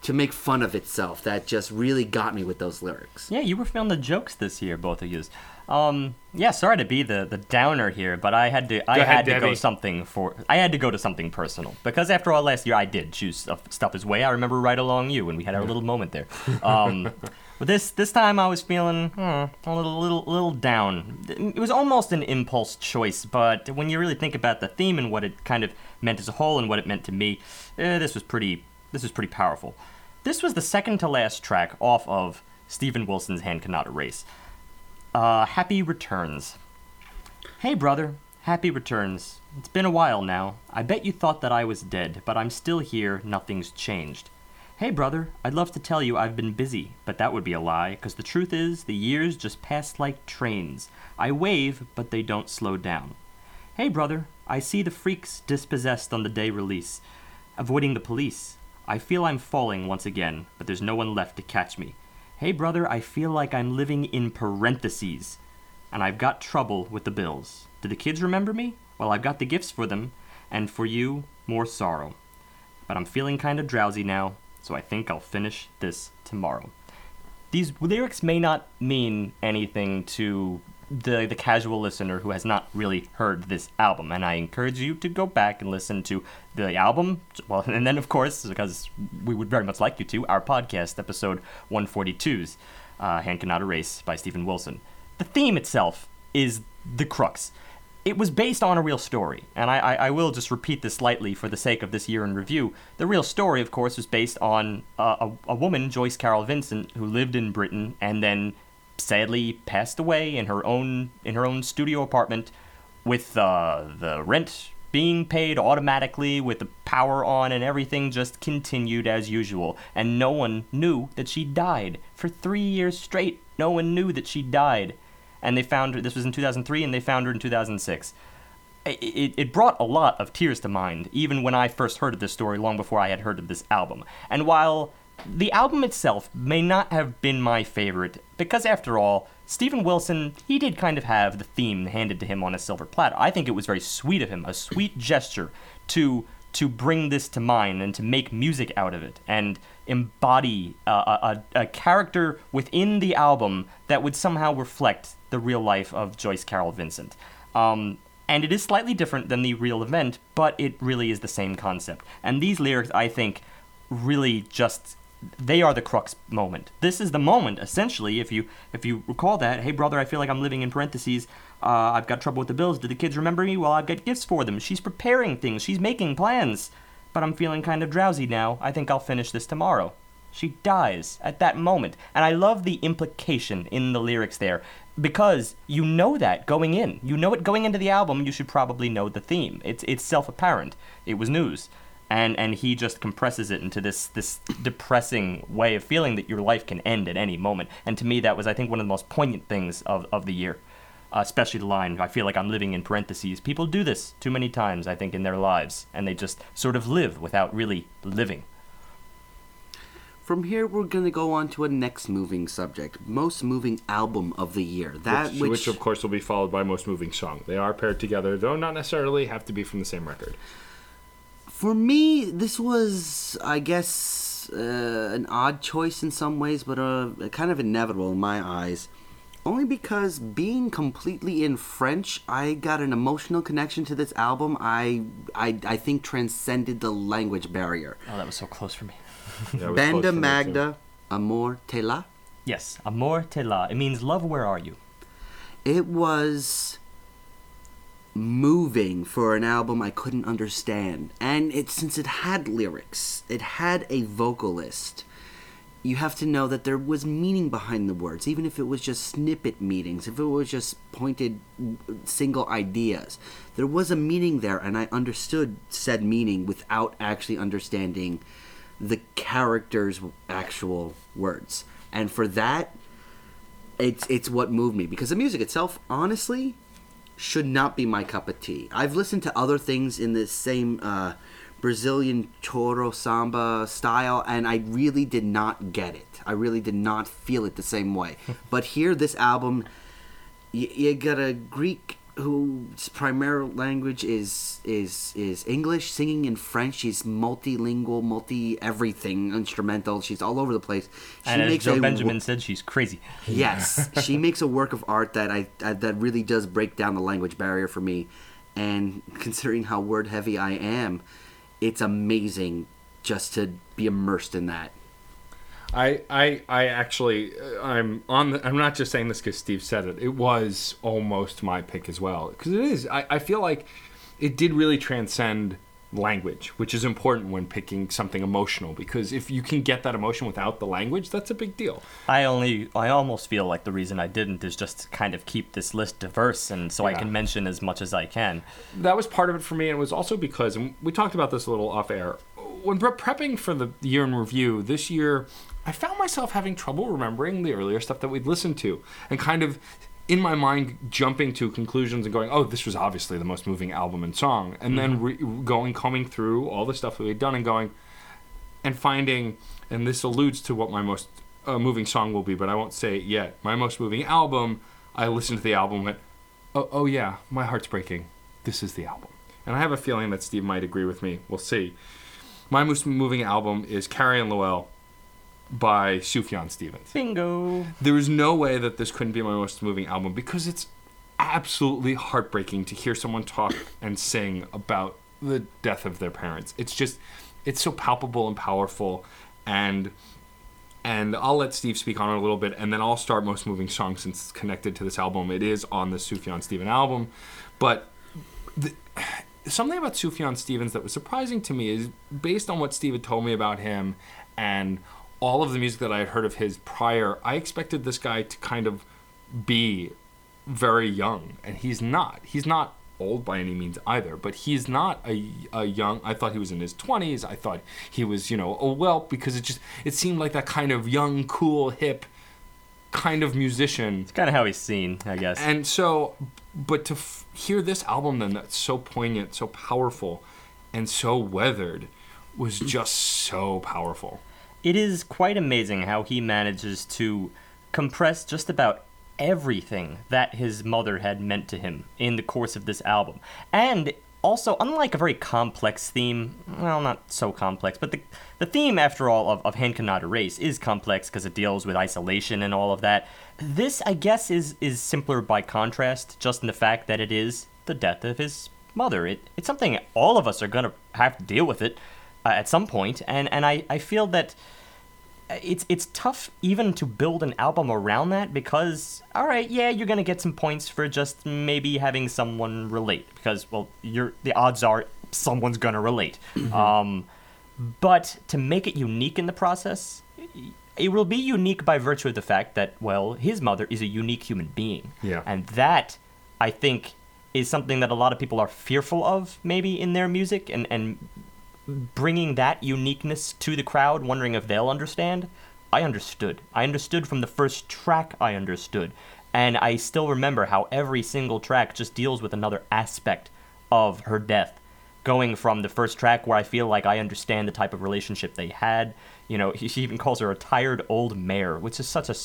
B: to make fun of itself that just really got me with those lyrics.
C: Yeah, you were feeling the jokes this year, both of you. Um, yeah, sorry to be the, the downer here, but I had to I
A: ahead,
C: had to go something for I had to go to something personal because after all last year I did choose stuff, stuff his way. I remember right along you, when we had our little moment there. Um, but this this time I was feeling hmm, a little little little down. It was almost an impulse choice, but when you really think about the theme and what it kind of meant as a whole and what it meant to me, eh, this was pretty this was pretty powerful. This was the second to last track off of Steven Wilson's Hand Cannot Erase. Uh, happy returns. Hey, brother. Happy returns. It's been a while now. I bet you thought that I was dead, but I'm still here. Nothing's changed. Hey, brother. I'd love to tell you I've been busy, but that would be a lie, 'cause the truth is, the years just pass like trains. I wave, but they don't slow down. Hey, brother. I see the freaks dispossessed on the day release, avoiding the police. I feel I'm falling once again, but there's no one left to catch me. Hey, brother, I feel like I'm living in parentheses, and I've got trouble with the bills. Do the kids remember me? Well, I've got the gifts for them, and for you, more sorrow. But I'm feeling kind of drowsy now, so I think I'll finish this tomorrow. These lyrics may not mean anything to the the casual listener who has not really heard this album, and I encourage you to go back and listen to the album. Well, and then of course, because we would very much like you to, our podcast episode 142's uh, "Hand Cannot Erase" by Steven Wilson. The theme itself is the crux. It was based on a real story, and I, I, I will just repeat this lightly for the sake of this year in review. The real story, of course, was based on a, a woman, Joyce Carol Vincent, who lived in Britain and then sadly passed away in her own in her own studio apartment, with uh, the rent being paid automatically, with the power on, and everything just continued as usual. And no one knew that she died. For three years straight, no one knew that she died. And they found her, this was in 2003, and they found her in 2006. It, it, brought a lot of tears to mind, even when I first heard of this story, long before I had heard of this album. And while the album itself may not have been my favorite, because after all, Steven Wilson, he did kind of have the theme handed to him on a silver platter. I think it was very sweet of him, a sweet gesture to to bring this to mind and to make music out of it and embody a, a, a character within the album that would somehow reflect the real life of Joyce Carol Vincent. Um, and it is slightly different than the real event, but it really is the same concept. And these lyrics, I think, really just they are the crux moment. This is the moment, essentially. If you if you recall that, hey brother, I feel like I'm living in parentheses. Uh, I've got trouble with the bills. Do the kids remember me? Well, I've got gifts for them. She's preparing things. She's making plans. But I'm feeling kind of drowsy now. I think I'll finish this tomorrow. She dies at that moment, and I love the implication in the lyrics there because you know that going in. You know it going into the album. You should probably know the theme. It's it's self apparent. It was news and and he just compresses it into this this depressing way of feeling that your life can end at any moment. And to me, that was I think one of the most poignant things of of the year, uh, especially the line "I feel like I'm living in parentheses." People do this too many times, I think, in their lives, and they just sort of live without really living.
B: From here, we're gonna go on to a next moving subject: most moving album of the year. That
A: which,
B: which,
A: which, of course will be followed by most moving song. They are paired together, though not necessarily have to be from the same record.
B: for me, this was, I guess, uh, an odd choice in some ways, but uh, kind of inevitable in my eyes. Only because being completely in French, I got an emotional connection to this album. I, I, I think transcended the language barrier.
C: Oh, that was so close for me.
A: Yeah, it was close
B: Banda
A: for.
B: Magda, Amour T'es Là.
C: Yes, amour t'es là. It means love. Where are you?
B: It was moving for an album I couldn't understand. And it since it had lyrics, it had a vocalist. You have to know that there was meaning behind the words, even if it was just snippet meanings, if it was just pointed single ideas. There was a meaning there, and I understood said meaning without actually understanding the character's actual words. And for that, it's it's what moved me because the music itself, honestly, should not be my cup of tea. I've listened to other things in this same uh, Brazilian choro samba style, and I really did not get it. I really did not feel it the same way. but here, this album, you, you got a Greek whose primary language is is is English, singing in French. She's multilingual, multi everything, instrumental. She's all over the place. She
C: and as Joe
B: wo-
C: Benjamin said, she's crazy.
B: Yes, she makes a work of art that I, I that really does break down the language barrier for me, and considering how word heavy I am, it's amazing just to be immersed in that.
A: I, I, I actually, uh, I'm on. The, I'm not just saying this because Steve said it. It was almost my pick as well because it is. I, I feel like it did really transcend language, which is important when picking something emotional because if you can get that emotion without the language, that's a big deal.
C: I only, I almost feel like the reason I didn't is just to kind of keep this list diverse, and so I can mention as much as I can.
A: that was part of it for me and it was also because and we talked about this a little off air when pre- prepping for the year in review this year i found myself having trouble remembering the earlier stuff that we'd listened to and kind of in my mind jumping to conclusions and going oh this was obviously the most moving album and song. And then re- going coming through all the stuff that we'd done and going and finding and this alludes to what my most uh, moving song will be but i won't say it yet. My most moving album i listened to the album and went oh, oh yeah my heart's breaking. This is the album. And i have a feeling that steve might agree with me. We'll see. My most moving album is carrie and lowell by sufjan stevens
C: Bingo.
A: there is no way that this couldn't be my most moving album because it's absolutely heartbreaking to hear someone talk and sing about the death of their parents. It's just it's so palpable and powerful and and I'll let Steve speak on it a little bit and then I'll start most moving song since it's connected to this album. It is on the Sufjan Stevens album, but the, something about Sufjan Stevens that was surprising to me is based on what Steve had told me about him and all of the music that I had heard of his prior, I expected this guy to kind of be very young, and he's not. He's not old by any means either, but he's not a, a young. I thought he was in his twenties. I thought he was, you know, a whelp because it just it seemed like that kind of young, cool, hip kind of musician.
C: It's kind of how he's seen, I guess.
A: And so, but to f- hear this album then that's so poignant, so powerful, and so weathered was just so powerful.
C: It is quite amazing how he manages to compress just about everything that his mother had meant to him in the course of this album. And also, unlike a very complex theme, well, not so complex, but the, the theme, after all, of, of Hand Cannot Erase is complex because it deals with isolation and all of that. This, I guess, is, is simpler by contrast, just in the fact that it is the death of his mother. It, it's something all of us are going to have to deal with it uh, at some point, and, and I, I feel that it's it's tough even to build an album around that because all right yeah you're gonna get some points for just maybe having someone relate because well you're the odds are someone's gonna relate. Um, but to make it unique in the process it will be unique by virtue of the fact that well his mother is a unique human being.
A: Yeah.
C: and that i think is something that a lot of people are fearful of maybe in their music and and bringing that uniqueness to the crowd, wondering if they'll understand. I understood. I understood from the first track, I understood. And I still remember how every single track just deals with another aspect of her death. Going from the first track where I feel like I understand the type of relationship they had. You know, she even calls her a tired old mare, which is such a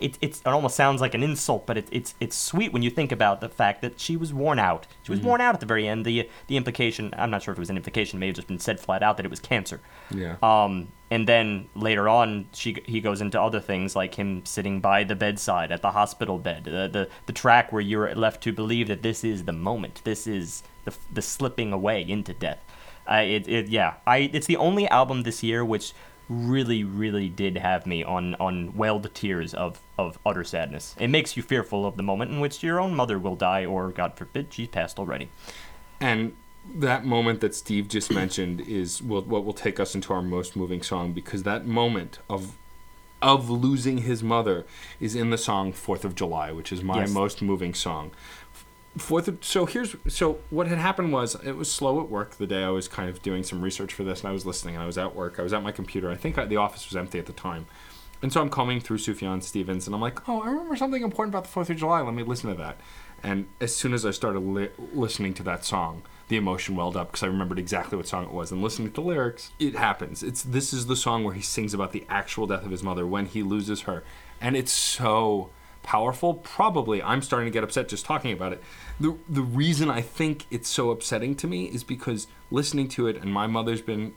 C: it, it's, it almost sounds like an insult, but it, it's it's sweet when you think about the fact that she was worn out. She was worn out at the very end. The the implication, I'm not sure if it was an implication, it may have just been said flat out that it was cancer.
A: Yeah.
C: Um, and then later on, she he goes into other things like him sitting by the bedside at the hospital bed. The the, the track where you're left to believe that this is the moment. This is the the slipping away into death. Uh, it, it yeah. I it's the only album this year which really really did have me on on welled tears of of utter sadness. It makes you fearful of the moment in which your own mother will die, or God forbid, she's passed already.
A: And that moment that Steve just mentioned is what will take us into our most moving song because that moment of of losing his mother is in the song Fourth of July, which is my
C: Yes.
A: most moving song. Fourth of so here's so what had happened was it was slow at work the day I was kind of doing some research for this and I was listening and I was at work. I was at my computer. I think I, the office was empty at the time. And so I'm combing through Sufjan Stevens and I'm like oh I remember something important about the Fourth of July. Let me listen to that. And as soon as I started li- listening to that song the emotion welled up because I remembered exactly what song it was. And listening to the lyrics it happens. It's this is the song where he sings about the actual death of his mother when he loses her. And it's so powerful probably i'm starting to get upset just talking about it. The the reason i think it's so upsetting to me is because listening to it and my mother's been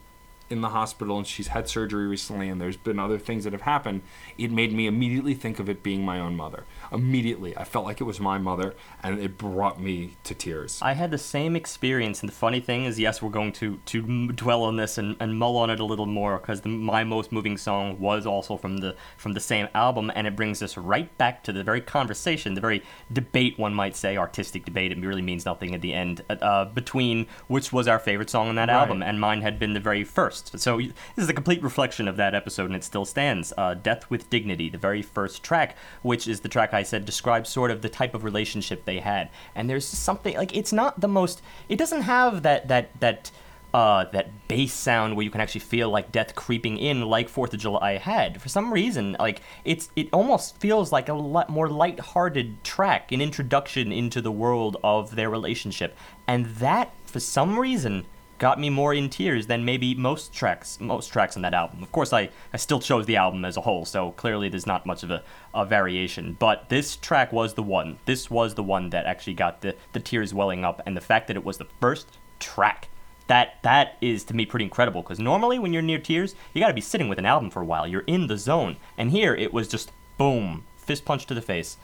A: in the hospital and she's had surgery recently and there's been other things that have happened it made me immediately think of it being my own mother immediately i felt like it was my mother and it brought me to tears
C: I had the same experience, and the funny thing is, yes, we're going to to dwell on this and, and mull on it a little more because my most moving song was also from the from the same album, and it brings us right back to the very conversation, the very debate, one might say, artistic debate. It really means nothing at the end uh, uh, between which was our favorite song on that
A: Right.
C: album, and mine had been the very first. So this is a complete reflection of that episode, and it still stands. Uh, "Death with Dignity," the very first track, which is the track I said describes sort of the type of relationship they had, and there's something like it's not the most. It doesn't have that that that. Uh, that bass sound where you can actually feel like death creeping in, like Fourth of July had. For some reason, like it's it almost feels like a lot more light-hearted track, an introduction into the world of their relationship, and that, for some reason, got me more in tears than maybe most tracks most tracks on that album. Of course, I, I still chose the album as a whole, so clearly there's not much of a, a variation. But this track was the one. This was the one that actually got the, the tears welling up, and the fact that it was the first track. That that is to me pretty incredible because normally when you're near tears, you got to be sitting with an album for a while. You're in the zone, and here it was just boom, fist punch to the face.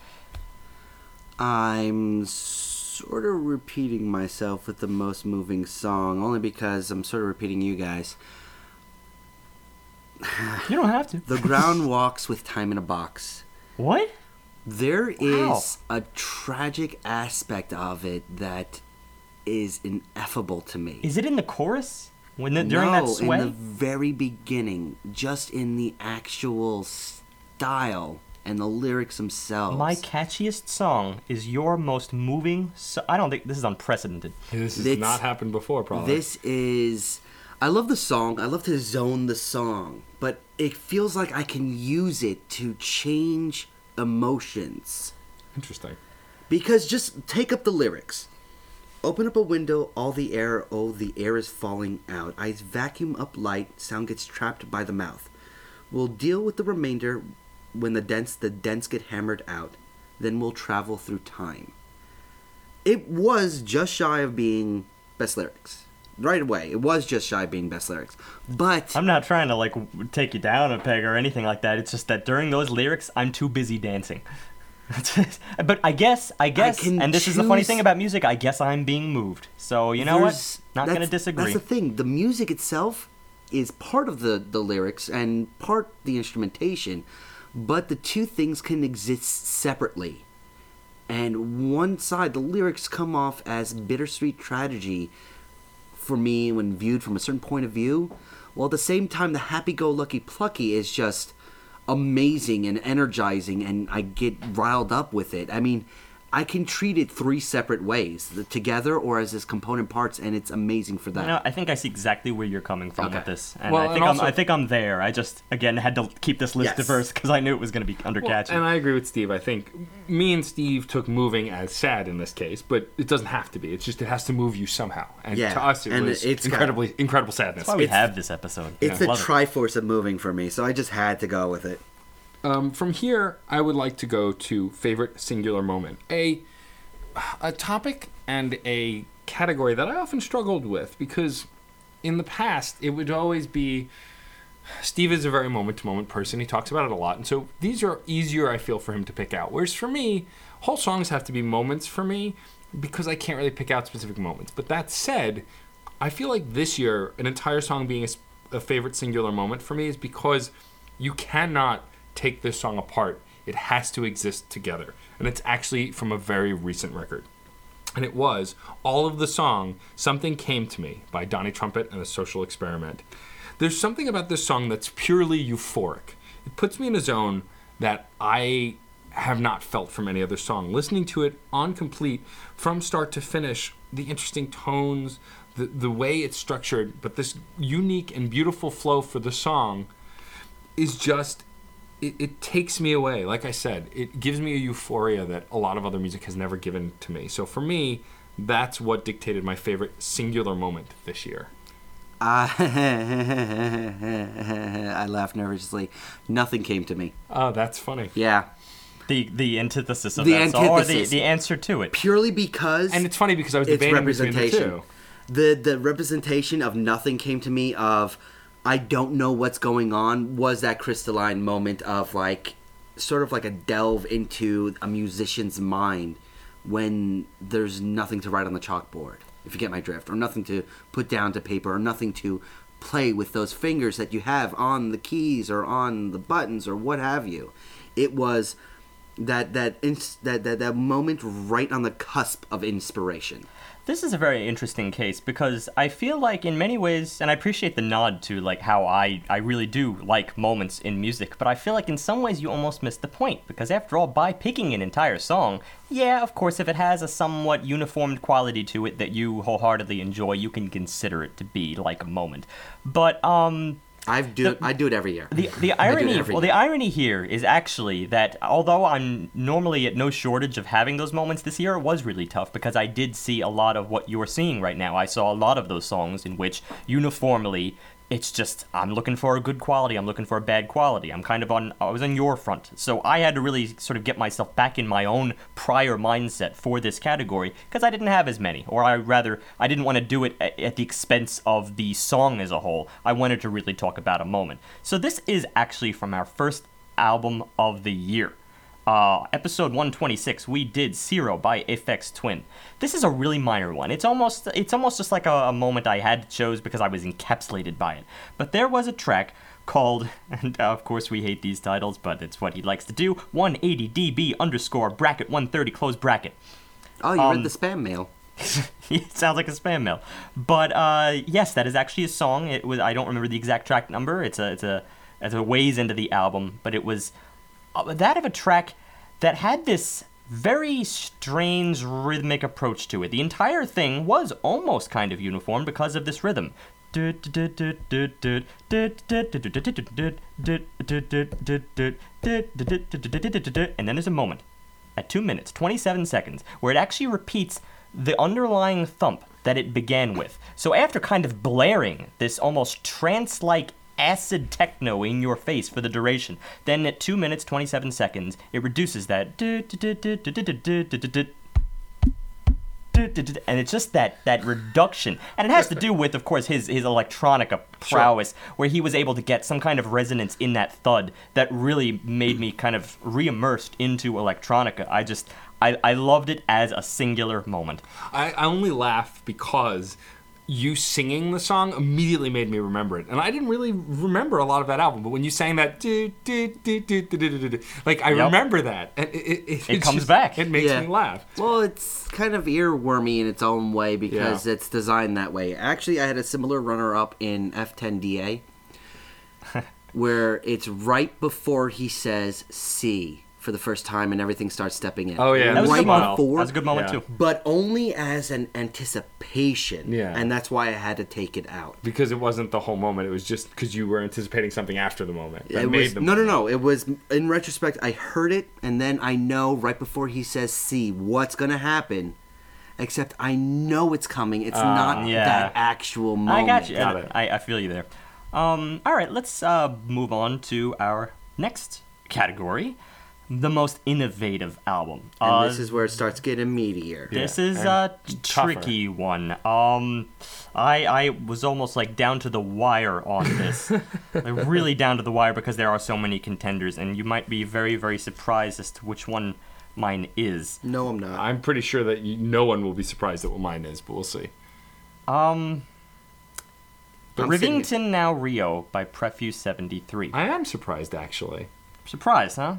B: I'm sort of repeating myself with the most moving song, only because I'm sort of repeating you guys.
C: You don't have to.
B: The ground walks with time in a box.
C: What?
B: There is
C: Wow.
B: a tragic aspect of it that is ineffable to me.
C: Is it in the chorus when the, during
B: no,
C: that sway?
B: in the very beginning, just in the actual style and the lyrics themselves.
C: My catchiest song is your most moving. So- I don't think this is unprecedented.
A: This has
B: It's-
A: not happened before, probably.
B: This is. I love the song. I love to zone the song, but it feels like I can use it to change emotions.
A: Interesting.
B: Because just take up the lyrics. Open up a window, all the air, oh, the air is falling out. I vacuum up light, sound gets trapped by the mouth. We'll deal with the remainder when the dents the dents get hammered out. Then we'll travel through time. It was just shy of being best lyrics. Right away, it was just shy of being best lyrics. But
C: I'm not trying to like take you down a peg or anything like that. It's just that during those lyrics, I'm too busy dancing. but I guess, I guess,
B: can
C: and this is the funny thing about music. I guess I'm being moved. So you know
B: There's-
C: what? Not gonna disagree.
B: That's the thing. The music itself is part of the the lyrics and part the instrumentation, but the two things can exist separately. And one side, the lyrics come off as bittersweet tragedy for me when viewed from a certain point of view, while at the same time, the happy-go-lucky plucky is just amazing and energizing, and I get riled up with it. I mean, I can treat it three separate ways, the, together or as its component parts, and it's amazing for that.
C: You know, I think I see exactly where you're coming from
B: Okay.
C: with this, and
A: Well,
C: I
A: and
C: think
A: also-
C: I'm, I think I'm there. I just again had to keep this list
B: Yes.
C: diverse because I knew it was going to be under
A: Well, and I agree with Steve. I think me and Steve took moving as sad in this case, but it doesn't have to be. It's just it has to move you somehow. And
B: Yeah,
A: to us, it
B: and
A: was
B: it's got-
A: incredibly incredible sadness.
C: That's why we
B: it's-
C: have this episode.
B: It's
C: I
B: the
C: love it.
B: triforce of moving for me, so I just had to go with it.
A: Um, from here, I would like to go to favorite singular moment. A a topic and a category that I often struggled with because in the past it would always be Steve is a very moment to moment person. He talks about it a lot. And so these are easier, I feel, for him to pick out. Whereas for me, whole songs have to be moments for me because I can't really pick out specific moments. But that said, I feel like this year, an entire song being a favorite singular moment for me is because you cannot take this song apart. It has to exist together. And it's actually from a very recent record. And it was all of the song Something Came to Me by Donnie Trumpet and the Social Experiment. There's something about this song that's purely euphoric. It puts me in a zone that I have not felt from any other song. Listening to it on complete from start to finish, the interesting tones, the, the way it's structured, but this unique and beautiful flow for the song is just it, it takes me away. Like I said, it gives me a euphoria that a lot of other music has never given to me. So for me, that's what dictated my favorite singular moment this year.
B: I, I laughed nervously. Nothing came to me.
A: Oh, that's funny.
B: Yeah.
C: the the antithesis of
B: The
C: that song, or the, the answer to it.
B: Purely because
A: And it's funny because I was
B: it's
A: debating between the
B: representation.
A: two.
B: The the representation of nothing came to me of I don't know what's going on was that crystalline moment of like sort of like a delve into a musician's mind when there's nothing to write on the chalkboard, if you get my drift, or nothing to put down to paper, or nothing to play with those fingers that you have on the keys or on the buttons or what have you. It was that that that, that that moment right on the cusp of inspiration.
C: This is a very interesting case because I feel like in many ways, and I appreciate the nod to like how I, I really do like moments in music, but I feel like in some ways you almost missed the point because after all, by picking an entire song, yeah, of course, if it has a somewhat uniformed quality to it that you wholeheartedly enjoy, you can consider it to be like a moment. But um,
B: I do I do it every year.
C: the the
B: I do it
C: irony well the irony here is actually that although I'm normally at no shortage of having those moments this year it was really tough because I did see a lot of what you're seeing right now. I saw a lot of those songs in which uniformly it's just I'm looking for a good quality, I'm looking for a bad quality. I'm kind of on I was on your front. So I had to really sort of get myself back in my own prior mindset for this category because I didn't have as many or I rather I didn't want to do it at, at the expense of the song as a whole. I wanted to really talk about a moment. So this is actually from our first album of the year. Uh, episode 126, we did Syro by Aphex Twin. This is a really minor one. It's almost it's almost just like a, a moment I had chose because I was encapsulated by it. But there was a track called, and uh, of course we hate these titles, but it's what he likes to do. 180 dB underscore bracket 130 close bracket.
B: Oh, you
C: um,
B: read the spam mail.
C: it sounds like a spam mail. But uh, yes, that is actually a song. It was I don't remember the exact track number. It's a it's a it's a ways into the album, but it was Uh, that of a track that had this very strange rhythmic approach to it. The entire thing was almost kind of uniform because of this rhythm. And then there's a moment at 2 minutes 27 seconds where it actually repeats the underlying thump that it began with. So after kind of blaring this almost trance like acid techno in your face for the duration, then at 2 minutes 27 seconds it reduces that and it's just that that reduction and it has to do with of course his his electronica prowess where he was able to get some kind of resonance in that thud that really made me kind of re-immersed into electronica i just i, I loved it as a singular moment
A: I, I only laugh because you singing the song immediately made me remember it. And I didn't really remember a lot of that album, but when you sang that, like I
C: yep.
A: remember that. And it, it, it
C: comes
A: just,
C: back.
A: It makes
B: yeah.
A: me laugh.
B: Well, it's kind of earwormy in its own way because
A: yeah.
B: it's designed that way. Actually, I had a similar runner up in F10DA where it's right before he says C for the first time and everything starts stepping in.
A: Oh, yeah,
C: that was a
B: right
C: good moment
B: before,
C: that was a good moment
A: Yeah.
C: too
B: but only as an anticipation.
A: Yeah.
B: And that's why I had to take it out.
A: Because it wasn't the whole moment; it was just because you were anticipating something after the moment. That
B: It
A: made
B: was,
A: the
B: no, no,
A: moment.
B: no. It was in retrospect. I heard it, and then I know right before he says "see" what's gonna happen. Except I know it's coming. It's not
C: yeah.
B: that actual moment.
C: i got you
A: Got
C: I,
A: it.
C: I, I feel you there um, all right let's uh, move on to our next category the most innovative album
B: And
C: Uh,
B: this is where it starts getting meatier.
C: This
A: Yeah,
C: is
A: and
C: a tricky one. Um, I I was almost like down to the wire on this, like really down to the wire because there are so many contenders, and you might be very very surprised as to which one mine is.
B: No, I'm not.
A: I'm pretty sure that you, no one will be surprised at what mine is, but we'll see.
C: Um,
B: I'm
C: Rivington Não Rio by Prefuse seventy three.
A: I am surprised actually.
C: Surprised, huh?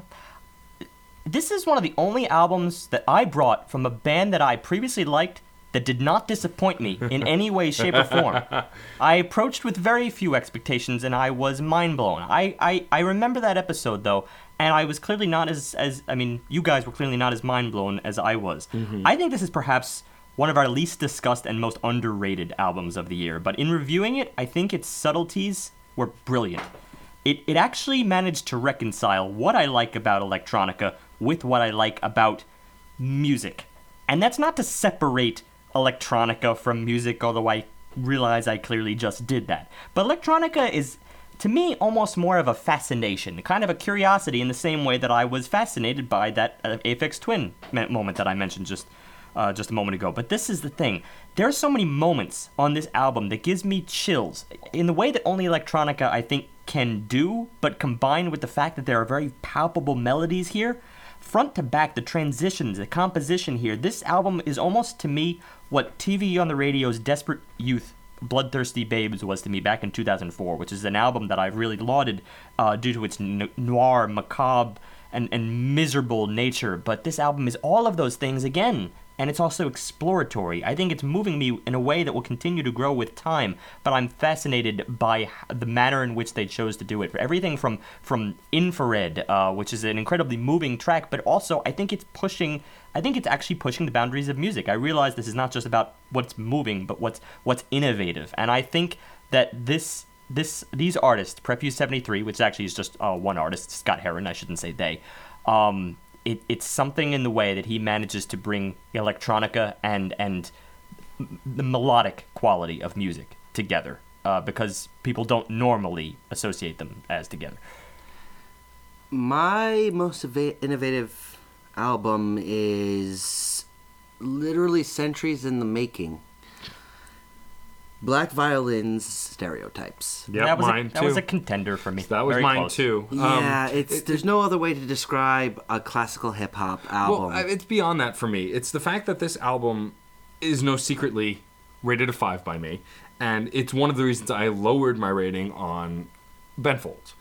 C: This is one of the only albums that I brought from a band that I previously liked that did not disappoint me in any way, shape, or form. I approached with very few expectations and I was mind blown. I, I, I remember that episode though, and I was clearly not as, as I mean, you guys were clearly not as mind blown as I was. Mm-hmm. I think this is perhaps one of our least discussed and most underrated albums of the year, but in reviewing it, I think its subtleties were brilliant it, it actually managed to reconcile what I like about electronica with what I like about music. And that's not to separate electronica from music, although I realize I clearly just did that. But electronica is, to me, almost more of a fascination, kind of a curiosity in the same way that I was fascinated by that uh, Aphex Twin moment that I mentioned just uh, just a moment ago. But this is the thing. There are so many moments on this album that gives me chills in the way that only electronica, I think, can do, but combined with the fact that there are very palpable melodies here, front to back, the transitions, the composition here, this album is almost to me what TV on the radio's Desperate Youth Bloodthirsty Babes was to me back in 2004, which is an album that I've really lauded uh, due to its noir, macabre, and, and miserable nature. But this album is all of those things again, and it's also exploratory. I think it's moving me in a way that will continue to grow with time, but I'm fascinated by the manner in which they chose to do it. Everything from from Infrared, uh, which is an incredibly moving track, but also I think it's pushing. I think it's actually pushing the boundaries of music. I realize this is not just about what's moving, but what's what's innovative, and I think that this this these artists, Prefuse 73, which actually is just uh, one artist, Scott Herren, I shouldn't say they. Um, it, it's something in the way that he manages to bring electronica and and the melodic quality of music together uh, because people don't normally associate them as together.
B: My most innovative album is literally centuries in the making. Black Violin's Stereotypes.
A: Yeah,
C: that was
A: mine
C: a, that
A: too.
C: was a contender for me.
A: that was
C: Very
A: mine
C: close.
A: too. Um,
B: Yeah, it's
A: it-
B: there's no other way to describe a classical hip hop album.
A: Well, it's beyond that for me. It's the fact that this album is no secretly rated a five by me, and it's one of the reasons I lowered my rating on Ben Folds.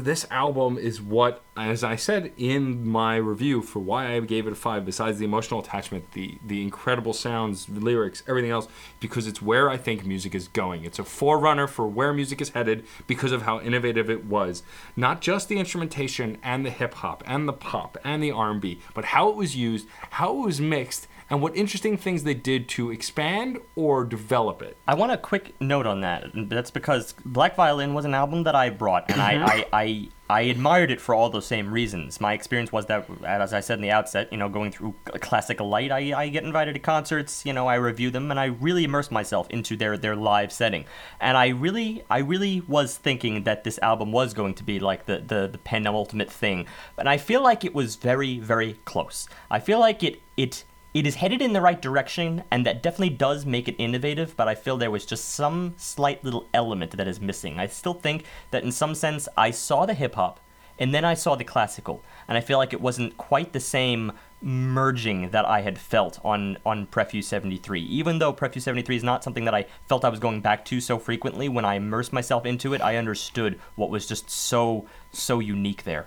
A: This album is what, as I said in my review for why I gave it a five, besides the emotional attachment, the the incredible sounds, lyrics, everything else, because it's where I think music is going. It's a forerunner for where music is headed because of how innovative it was. Not just the instrumentation and the hip hop and the pop and the R&B, but how it was used, how it was mixed, and what interesting things they did to expand or develop it.
C: I want a quick note on that. That's because Black Violin was an album that I brought, and I, mm-hmm. I, I, I admired it for all those same reasons. My experience was that, as I said in the outset, you know, going through Classicalite, I, I get invited to concerts, you know, I review them, and I really immerse myself into their, their live setting. And I really, I really was thinking that this album was going to be like the, the, the penultimate thing. And I feel like it was very, very close. I feel like it, it, it is headed in the right direction, and that definitely does make it innovative, but I feel there was just some slight little element that is missing. I still think that in some sense I saw the hip hop, and then I saw the classical, and I feel like it wasn't quite the same merging that I had felt on, on Prefuse 73. Even though Prefuse 73 is not something that I felt I was going back to so frequently, when I immersed myself into it, I understood what was just so, so unique there.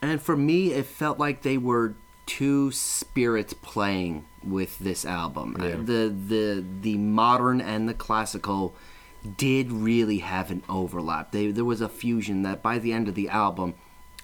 B: And for me, it felt like they were two spirits playing with this album. Uh, the the the modern and the classical did really have an overlap. They, there was a fusion that by the end of the album,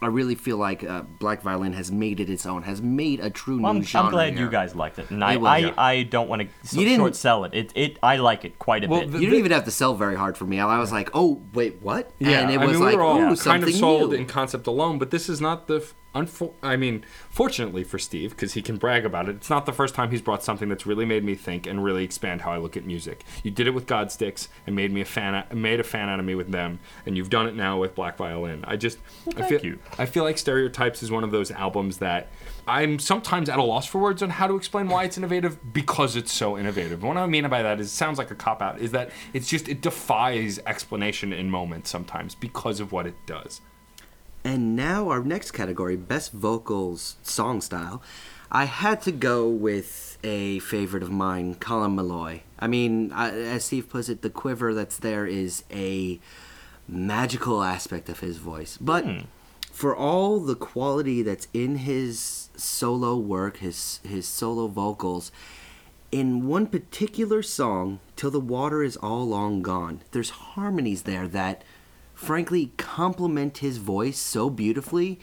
B: I really feel like uh, Black Violin has made it its own, has made a true
C: Well,
B: new
C: I'm,
B: genre.
C: I'm glad
B: here.
C: you guys liked it, and I,
B: It was,
C: I,
B: yeah.
C: I don't want to
B: You didn't-
C: short sell it. It, it. I like it quite a
A: Well,
C: bit.
A: the-
B: You didn't even have to sell very hard for me. I was like, "Oh, wait, what?"
A: Yeah,
B: and it
A: I
B: was
A: mean,
B: like,
A: we were all
B: "Ooh,
A: kind
B: something
A: of sold
B: new."
A: in concept alone, but this is not the. f- Unfor- I mean, fortunately for Steve, because he can brag about it, it's not the first time he's brought something that's really made me think and really expand how I look at music. You did it with Godsticks and made me a fan, made a fan out of me with them, and you've done it now with Black Violin. I just, I
C: thank
A: feel,
C: you.
A: I feel like Stereotypes is one of those albums that I'm sometimes at a loss for words on how to explain why it's innovative because it's so innovative. What I mean by that is it sounds like a cop out. Is that it's just it defies explanation in moments sometimes because of what it does.
B: And now our next category, best vocals song style. I had to go with a favorite of mine, Colin Meloy. I mean, I, as Steve puts it, the quiver that's there is a magical aspect of his voice. But hmm. for all the quality that's in his solo work, his his solo vocals, in one particular song, Till the Water is All Long Gone, there's harmonies there that frankly complement his voice so beautifully.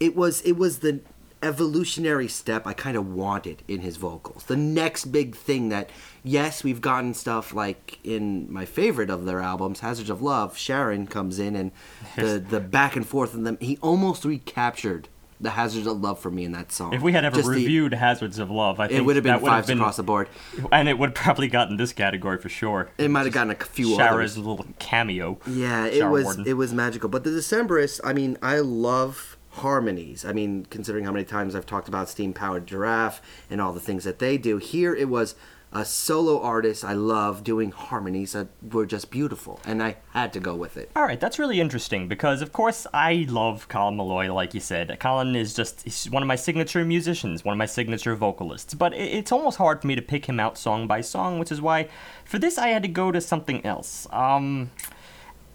B: It was it was the evolutionary step I kind of wanted in his vocals. The next big thing that yes, we've gotten stuff like in my favorite of their albums, Hazards of Love, Sharon comes in and the the back and forth of them he almost recaptured the Hazards of Love for me in that song.
C: if we had ever
B: Just the-
C: reviewed Hazards of Love, I think
B: it would have been
C: would
B: across the board.
C: and it would probably gotten this category for sure.
B: It might have gotten a few
C: Shara's
B: others.
C: little cameo.
B: Yeah, it
C: Shower
B: was
C: warden.
B: it was magical. But the Decemberists, I mean, I love harmonies. I mean, considering how many times I've talked about Steam Powered Giraffe and all the things that they do, here it was a solo artist I love doing harmonies that were just beautiful, and I had to go with it.
C: All right, that's really interesting because, of course, I love Colin Meloy, like you said. Colin is just one of my signature musicians, one of my signature vocalists. But it's almost hard for me to pick him out song by song, which is why for this I had to go to something else. Um.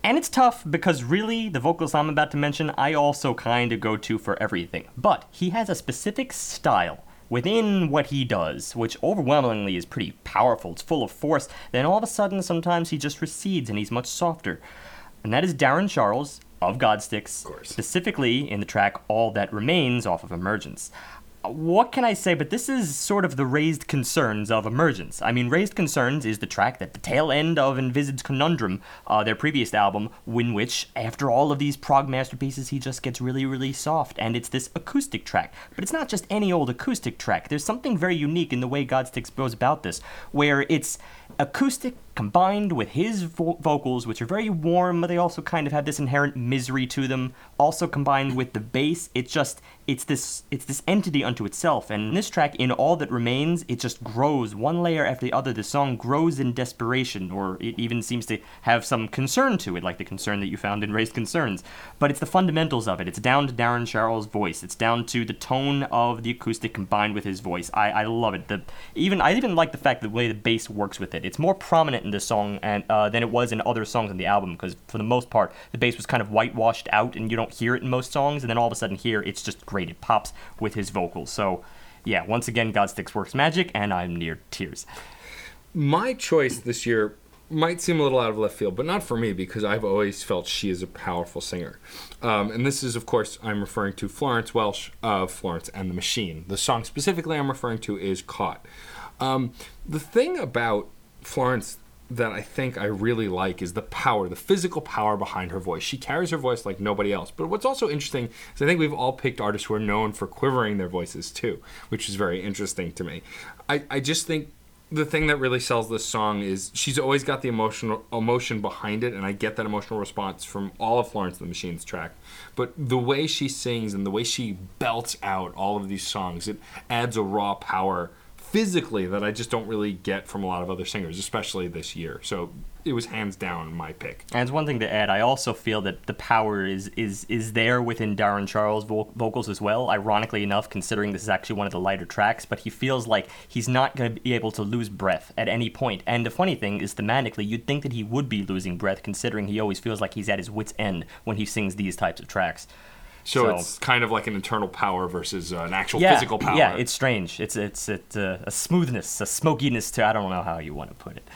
C: And it's tough because really, the vocals I'm about to mention, I also kind of go to for everything. But he has a specific style within what he does, which overwhelmingly is pretty powerful. It's full of force. Then all of a sudden, sometimes he just recedes and he's much softer. And that is Darran Charles of Godsticks,
A: course.
C: specifically in the track All That Remains off of Emergence. What can I say? But this is sort of the Raised Concerns of Emergence. I mean, Raised Concerns is the track that the tail end of Envisage Conundrum, uh, their previous album, in which, after all of these prog masterpieces, he just gets really, really soft. And it's this acoustic track. But it's not just any old acoustic track. There's something very unique in the way Godsticks goes about this, where it's acoustic combined with his vo- vocals, which are very warm, but they also kind of have this inherent misery to them. Also combined with the bass, it's just it's this it's this entity unto itself. And this track, in all that remains, it just grows one layer after the other. The song grows in desperation, or it even seems to have some concern to it, like the concern that you found in Raised Concerns. But it's the fundamentals of it. It's down to Darran Charles's voice. It's down to the tone of the acoustic combined with his voice. I, I love it. The even I even like the fact that the way the bass works with it. It's more prominent in this song and uh, than it was in other songs on the album because for the most part the bass was kind of whitewashed out and you don't hear it in most songs and then all of a sudden here it's just great it pops with his vocals so yeah once again Godsticks works magic and I'm near tears
A: My choice this year might seem a little out of left field, but not for me because I've always felt she is a powerful singer. Um, and this is, of course, I'm referring to Florence Welch of Florence and the Machine. The song specifically I'm referring to is Caught. Um, the thing about Florence that I think I really like is the power, the physical power behind her voice. She carries her voice like nobody else. But what's also interesting is I think we've all picked artists who are known for quivering their voices too, which is very interesting to me. I, I just think the thing that really sells this song is she's always got the emotional emotion behind it, and I get that emotional response from all of Florence the Machine's track. But the way she sings and the way she belts out all of these songs, it adds a raw power physically that I just don't really get from a lot of other singers, especially this year. So it was hands down my pick.
C: And it's one thing to add. I also feel that the power is is is there within Darran Charles' vo- vocals as well. Ironically enough, considering this is actually one of the lighter tracks, but he feels like he's not going to be able to lose breath at any point. And the funny thing is, thematically, you'd think that he would be losing breath, considering he always feels like he's at his wits' end when he sings these types of tracks.
A: So,
C: So-
A: it's kind of like an internal power versus uh, an actual
C: yeah,
A: physical power.
C: Yeah, it's strange. It's it's it's a, a smoothness, a smokiness to I don't know how you want to put it.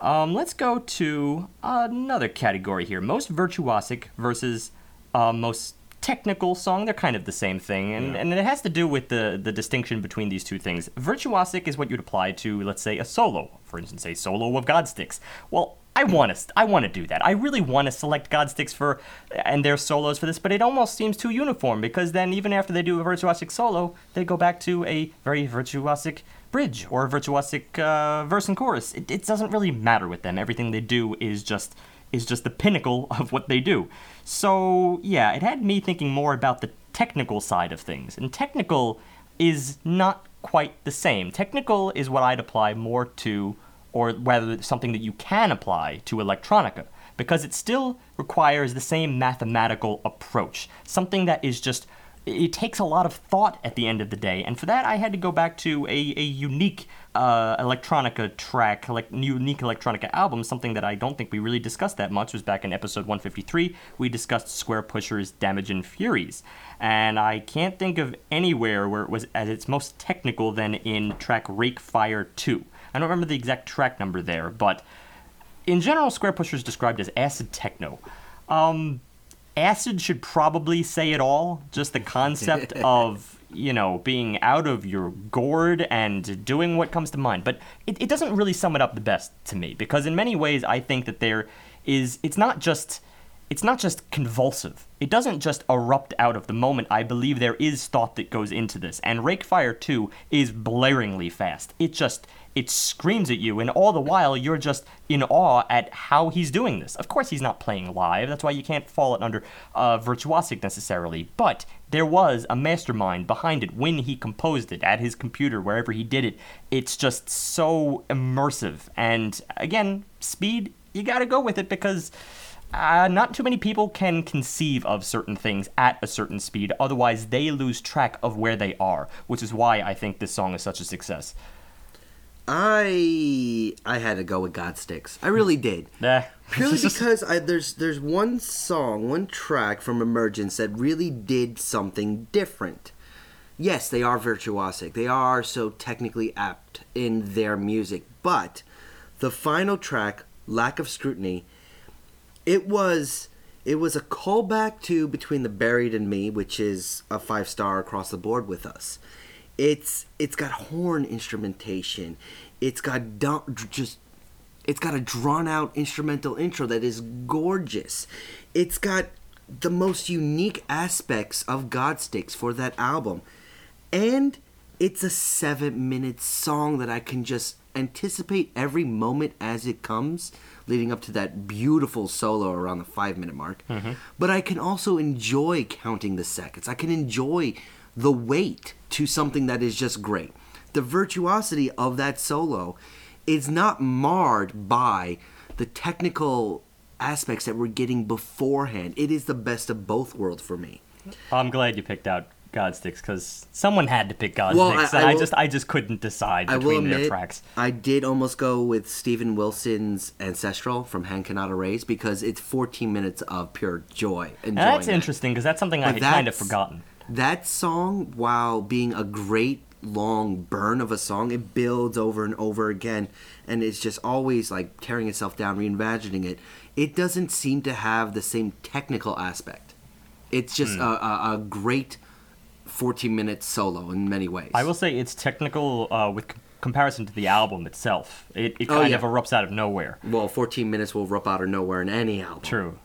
C: Um, let's go to another category here: most virtuosic versus uh, most technical song. They're kind of the same thing, and,
A: Yeah.
C: and it has to do with the the distinction between these two things. Virtuosic is what you'd apply to, let's say, a solo. For instance, a solo of Godsticks. Well. I want to. I want to do that. I really want to select Godsticks for and their solos for this, but it almost seems too uniform because then even after they do a virtuosic solo, they go back to a very virtuosic bridge or a virtuosic uh, verse and chorus. It, it doesn't really matter with them. Everything they do is just is just the pinnacle of what they do. So yeah, it had me thinking more about the technical side of things, and technical is not quite the same. Technical is what I'd apply more to or whether it's something that you can apply to electronica because it still requires the same mathematical approach something that is just it takes a lot of thought at the end of the day. And for that i had to go back to a, a unique uh, electronica track like unique electronica album. Something that i don't think we really discussed that much was back in episode 153 we discussed Squarepusher's damage and furies. And i can't think of anywhere where it was at its most technical than in track Rayc Fire 2 I don't remember the exact track number there, but in general, Squarepusher is described as acid techno. Um, acid should probably say it all. Just the concept of you know being out of your gourd and doing what comes to mind. But it, it doesn't really sum it up the best to me because in many ways I think that there is. It's not just it's not just convulsive. It doesn't just erupt out of the moment. I believe there is thought that goes into this. And Rayc Fire 2 is blaringly fast. It just it screams at you and all the while you're just in awe at how he's doing this. Of course he's not playing live. That's why you can't fall it under uh, virtuosic necessarily. But there was a mastermind behind it when he composed it at his computer wherever he did it. It's just so immersive. And again, speed, you got to go with it because uh, not too many people can conceive of certain things at a certain speed. Otherwise, they lose track of where they are, which is why I think this song is such a success.
B: I I had to go with Godsticks. I really did.
C: Eh,
B: Purely because I, there's there's one song, one track from Emergence that really did something different. Yes, they are virtuosic. They are so technically apt in their music, but the final track, Lack of Scrutiny, it was it was a callback to Between the Buried and Me, which is a five star across the board with us. It's it's got horn instrumentation. It's got just it's got a drawn out instrumental intro that is gorgeous. It's got the most unique aspects of Godsticks for that album. And it's a seven minute song that I can just anticipate every moment as it comes, leading up to that beautiful solo around the five minute mark. Mm-hmm. But I can also enjoy counting the seconds. I can enjoy the weight to something that is just great. The virtuosity of that solo is not marred by the technical aspects that we're getting beforehand. It is the best of both worlds for me.
C: Oh, I'm glad you picked out Godsticks because someone had to pick Godsticks,
B: Well, I-
C: and
B: I
C: I,
B: will-
C: just I just couldn't decide
B: I
C: between their tracks.
B: I did almost go with Steven Wilson's Ancestral from Hand Cannot Erase because it's 14 minutes of pure joy.
C: And that's
B: it.
C: interesting because that's something I
B: But
C: had kind of forgotten.
B: That song, while being a great long burn of a song, it builds over and over again, and it's just always like tearing itself down, reimagining it. It doesn't seem to have the same technical aspect. It's just
C: Hmm.
B: a, a, a great 14 minute solo in many ways.
C: I will say it's technical uh, with comparison to the album itself. It, it
B: Oh,
C: kind
B: yeah.
C: of erupts out of nowhere.
B: Well, 14 minutes will rip out of nowhere in any album.
C: True.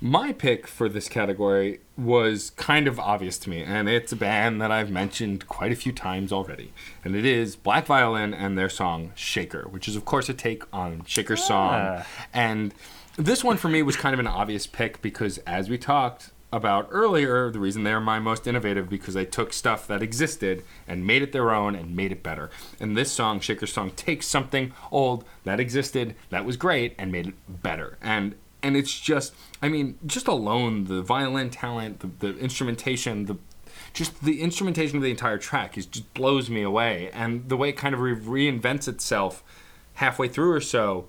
A: My pick for this category was kind of obvious to me, and it's a band that I've mentioned quite a few times already. And it is Black Violin and their song Shaker, which is, of course, a take on Shaker's song.
C: Ah.
A: And this one for me was kind of an obvious pick because, as we talked about earlier, the reason they're my most innovative because they took stuff that existed and made it their own and made it better. And this song, Shaker's song, takes something old that existed that was great and made it better. And and it's just i mean just alone the violin talent the, the instrumentation the just the instrumentation of the entire track is just blows me away. And the way it kind of re- reinvents itself halfway through or so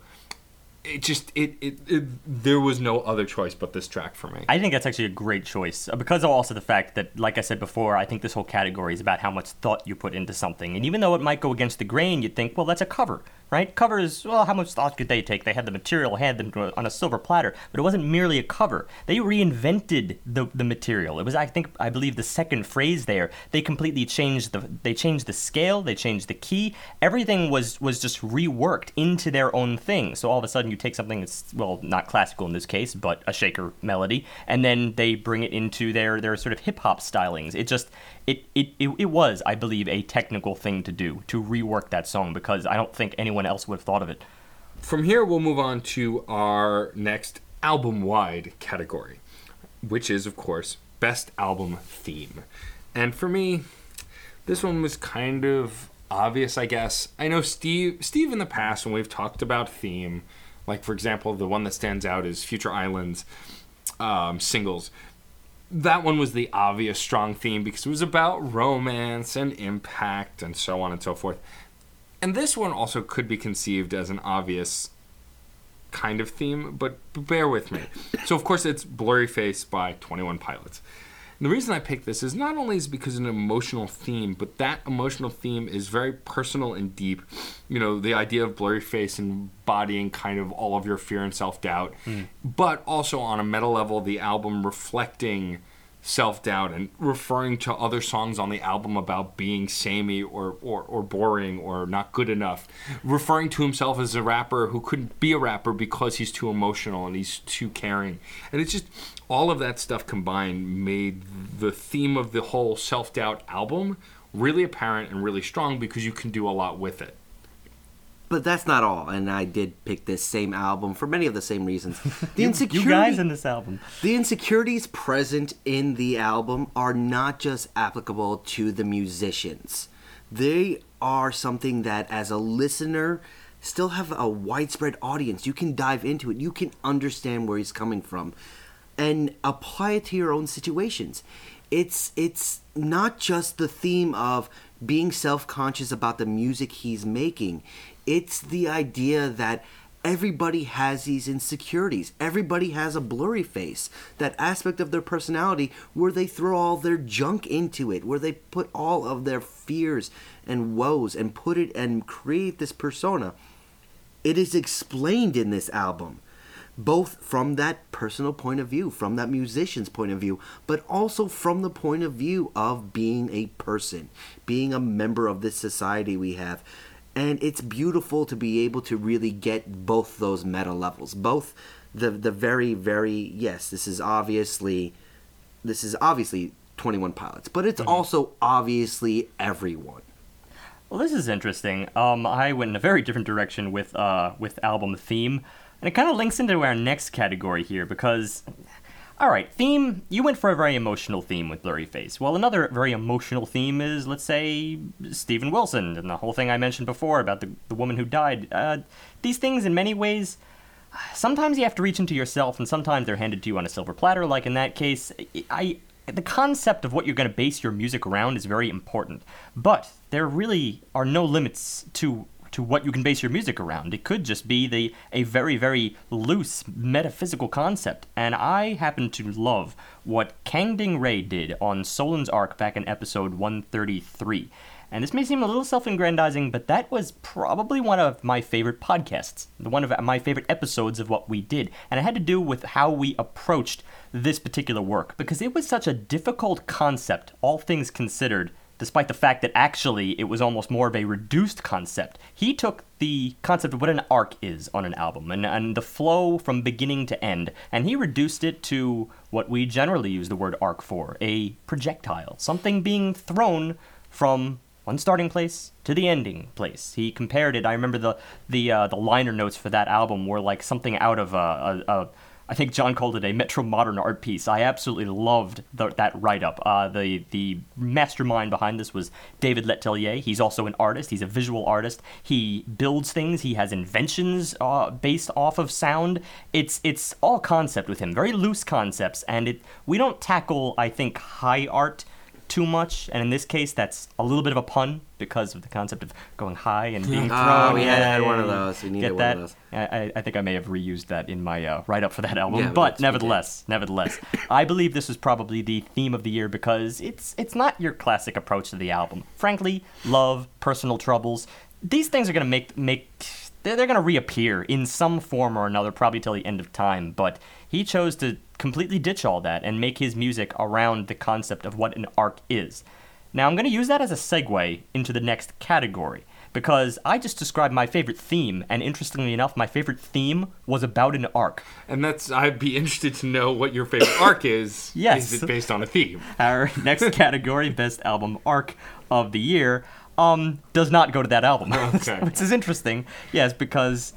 A: it just it, it, it there was no other choice but this track for me.
C: I think that's actually a great choice uh, because of also the fact that, like I said before, I think this whole category is about how much thought you put into something. And even though it might go against the grain, you'd think, well, that's a cover, right? Covers, well, how much thought could they take? They had the material handed them on a silver platter, but it wasn't merely a cover. They reinvented the the material. It was, I think, I believe, the second phrase there. They completely changed the they changed the scale, they changed the key. Everything was was just reworked into their own thing. So all of a sudden, you take something that's well, not classical in this case, but a shaker melody, and then they bring it into their their sort of hip hop stylings. It just it, it it it was, I believe, a technical thing to do to rework that song because I don't think anyone else would have thought of it.
A: From here, we'll move on to our next album wide category, which is, of course, Best Album Theme. And for me, this one was kind of obvious, I guess. I know Steve, Steve in the past, when we've talked about theme, like for example, the one that stands out is Future Islands um, singles. That one was the obvious strong theme because it was about romance and impact and so on and so forth. And this one also could be conceived as an obvious kind of theme, but bear with me. So, of course, it's Blurryface by 21 Pilots. And the reason I picked this is not only is because it's an emotional theme, but that emotional theme is very personal and deep. You know, the idea of blurry face embodying kind of all of your fear and self doubt, hmm. but also on a meta level, the album reflecting self doubt and referring to other songs on the album about being samey or, or, or boring or not good enough. Referring to himself as a rapper who couldn't be a rapper because he's too emotional and he's too caring. And it's just all of that stuff combined made the theme of the whole self doubt album really apparent and really strong because you can do a lot with it.
B: But that's not all, and I did pick this same album for many of the same reasons. The
C: You
B: insecurity,
C: guys in this album.
B: the insecurities present in the album are not just applicable to the musicians. They are something that, as a listener, still have a widespread audience. You can dive into it. You can understand where he's coming from, and apply it to your own situations. It's it's not just the theme of being self-conscious about the music he's making. It's the idea that everybody has these insecurities. Everybody has a blurry face. That aspect of their personality where they throw all their junk into it, where they put all of their fears and woes and put it and create this persona. It is explained in this album, both from that personal point of view, from that musician's point of view, but also from the point of view of being a person, being a member of this society we have. And it's beautiful to be able to really get both those meta levels, both the the very very yes, this is obviously this is obviously 21 pilots, but it's also obviously everyone.
C: Well, this is interesting. Um, I went in a very different direction with uh, with album theme, and it kind of links into our next category here because, all right, theme. You went for a very emotional theme with Blurryface. Well, another very emotional theme is, let's say, Steven Wilson and the whole thing I mentioned before about the the woman who died. Uh, these things, in many ways. Sometimes you have to reach into yourself, and sometimes they're handed to you on a silver platter. Like in that case, I the concept of what you're going to base your music around is very important. But there really are no limits to to what you can base your music around. It could just be the a very very loose metaphysical concept. And I happen to love what Kangding Ray did on Solens Arc back in episode 133. And this may seem a little self-aggrandizing, but that was probably one of my favorite podcasts, one of my favorite episodes of what we did. And it had to do with how we approached this particular work because it was such a difficult concept, all things considered, despite the fact that actually it was almost more of a reduced concept. He took the concept of what an arc is on an album and, and the flow from beginning to end, and he reduced it to what we generally use the word arc for a projectile, something being thrown from one starting place to the ending place. He compared it. I remember the the uh, the liner notes for that album were like something out of a, a, a I think John called it a Metro Modern art piece. I absolutely loved the, that write up. Uh, the the mastermind behind this was David Letellier. He's also an artist. He's a visual artist. He builds things. He has inventions uh, based off of sound. It's it's all concept with him. Very loose concepts, and it we don't tackle I think high art too much, and in this case, that's a little bit of a pun because of the concept of going high and being thrown.
B: Oh, we had,
C: Yeah,
B: had one of those. We needed
C: Get
B: one of those.
C: I, I- I think I may have reused that in my uh, write up for that album,
B: Yeah,
C: but
B: that's- we did.
C: nevertheless, nevertheless, I believe this is probably the theme of the year because it's it's not your classic approach to the album. Frankly, love, personal troubles, these things are gonna make make they're, they're gonna reappear in some form or another, probably till the end of time. But he chose to completely ditch all that and make his music around the concept of what an arc is. Now I'm going to use that as a segue into the next category because I just described my favorite theme, and interestingly enough, my favorite theme was about an arc.
A: And that's I'd be interested to know what your favorite arc is.
C: Yes.
A: Is it based on a theme?
C: Our next category, best album arc of the year, um, does not go to that album,
A: Okay.
C: which is interesting. Yes, because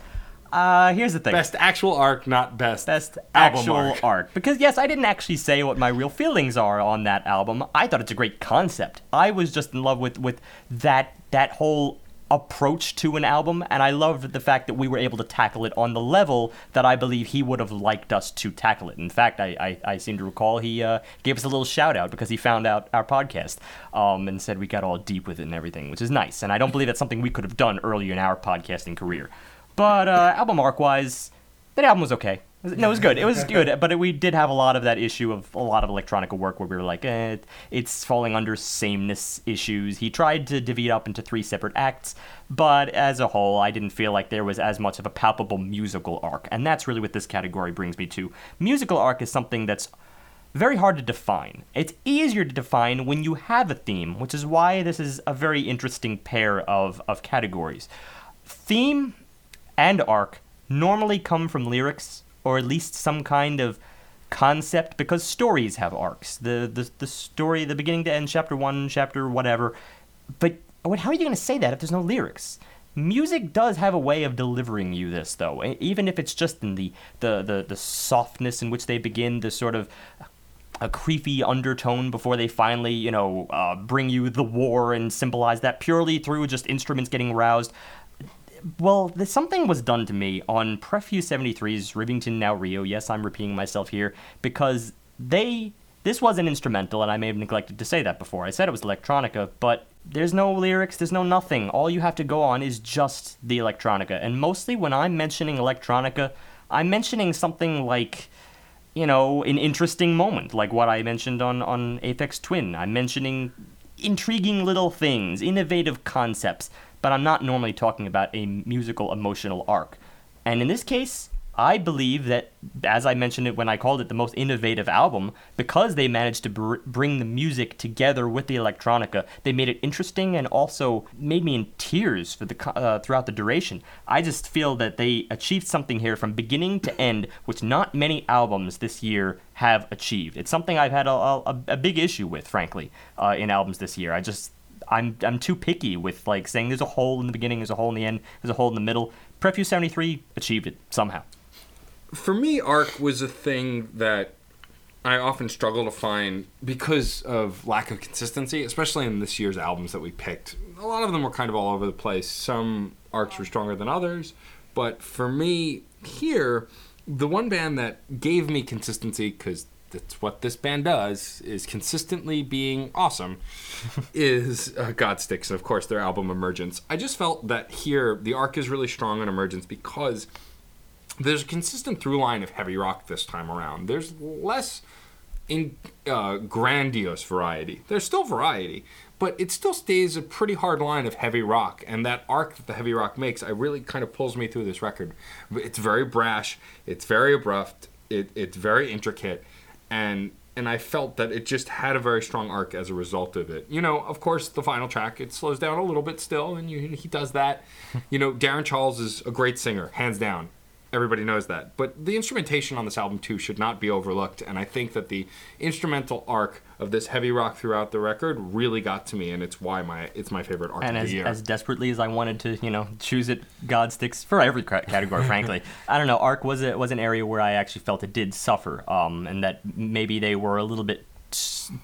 C: uh, here's the thing.
A: Best actual arc, not best
C: best actual
A: arc.
C: arc. Because yes, I didn't actually say what my real feelings are on that album. I thought it's a great concept. I was just in love with with that that whole approach to an album and I loved the fact that we were able to tackle it on the level that I believe he would have liked us to tackle it. In fact, I, I, I seem to recall he uh, gave us a little shout out because he found out our podcast um, and said we got all deep with it and everything, which is nice. And I don't believe that's something we could have done earlier in our podcasting career. But uh, album arc wise, that album was okay. No, it was good. It was good, but it, we did have a lot of that issue of a lot of electronica work where we were like, eh, it's falling under sameness issues. He tried to divvy it up into three separate acts, but as a whole, I didn't feel like there was as much of a palpable musical arc, and that's really what this category brings me to. Musical arc is something that's very hard to define. It's easier to define when you have a theme, which is why this is a very interesting pair of, of categories. Theme and arc normally come from lyrics or at least some kind of concept because stories have arcs. The the, the story, the beginning to end, chapter one, chapter whatever. But what, how are you going to say that if there's no lyrics? Music does have a way of delivering you this, though, even if it's just in the, the, the, the softness in which they begin, the sort of a creepy undertone before they finally, you know, uh, bring you the war and symbolize that purely through just instruments getting roused. Well, th- something was done to me on Prefuse 73's Rivington Não Rio. Yes, I'm repeating myself here because they. This was an instrumental, and I may have neglected to say that before. I said it was electronica, but there's no lyrics, there's no nothing. All you have to go on is just the electronica. And mostly when I'm mentioning electronica, I'm mentioning something like you know, an interesting moment, like what I mentioned on, on Aphex Twin. I'm mentioning intriguing little things, innovative concepts, but I'm not normally talking about a musical emotional arc. And in this case, I believe that, as I mentioned it when I called it the most innovative album, because they managed to br- bring the music together with the electronica, they made it interesting and also made me in tears for the uh, throughout the duration. I just feel that they achieved something here from beginning to end, which not many albums this year have achieved. It's something I've had a, a, a big issue with, frankly, uh, in albums this year. I just I'm I'm too picky with like saying there's a hole in the beginning, there's a hole in the end, there's a hole in the middle. Prefuse 73 achieved it somehow.
A: for me, arc was a thing that I often struggle to find because of lack of consistency, especially in this year's albums that we picked. A lot of them were kind of all over the place. Some arcs were stronger than others, but for me here, the one band that gave me consistency because that's what this band does is consistently being awesome is uh, Godsticks and of course their album Emergence. I just felt that here the arc is really strong on Emergence because there's a consistent through line of heavy rock this time around. There's less in uh, grandiose variety. There's still variety, but it still stays a pretty hard line of heavy rock. And that arc that the heavy rock makes, I really kind of pulls me through this record. It's very brash. It's very abrupt. It, it's very intricate, and and I felt that it just had a very strong arc as a result of it. You know, of course, the final track it slows down a little bit still, and you, he does that. you know, Darran Charles is a great singer, hands down everybody knows that. But the instrumentation on this album too should not be overlooked, and I think that the instrumental arc of this heavy rock throughout the record really got to me, and it's why my it's my favorite arc
C: and
A: of
C: as,
A: the year.
C: And as desperately as I wanted to, you know, choose it, Godsticks for every category. frankly, I don't know. Arc was a, was an area where I actually felt it did suffer, um, and that maybe they were a little bit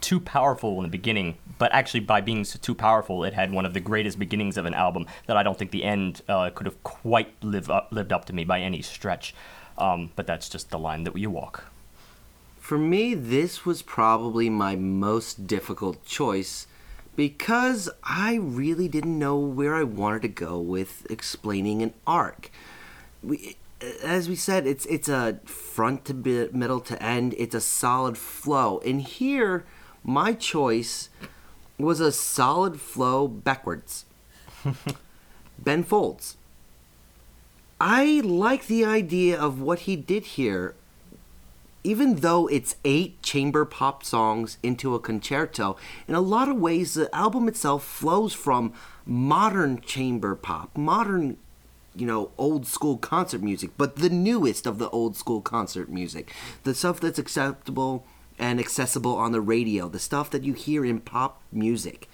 C: too powerful in the beginning. But actually, by being too powerful, it had one of the greatest beginnings of an album that I don't think the end uh, could have quite live up, lived up to me by any stretch. Um, but that's just the line that you walk.
B: For me, this was probably my most difficult choice because I really didn't know where I wanted to go with explaining an arc. We, as we said, it's it's a front to middle to end. It's a solid flow, and here my choice was a solid flow backwards. ben Folds. I like the idea of what he did here even though it's eight chamber pop songs into a concerto, in a lot of ways the album itself flows from modern chamber pop, modern, you know, old school concert music, but the newest of the old school concert music. The stuff that's acceptable and accessible on the radio, the stuff that you hear in pop music.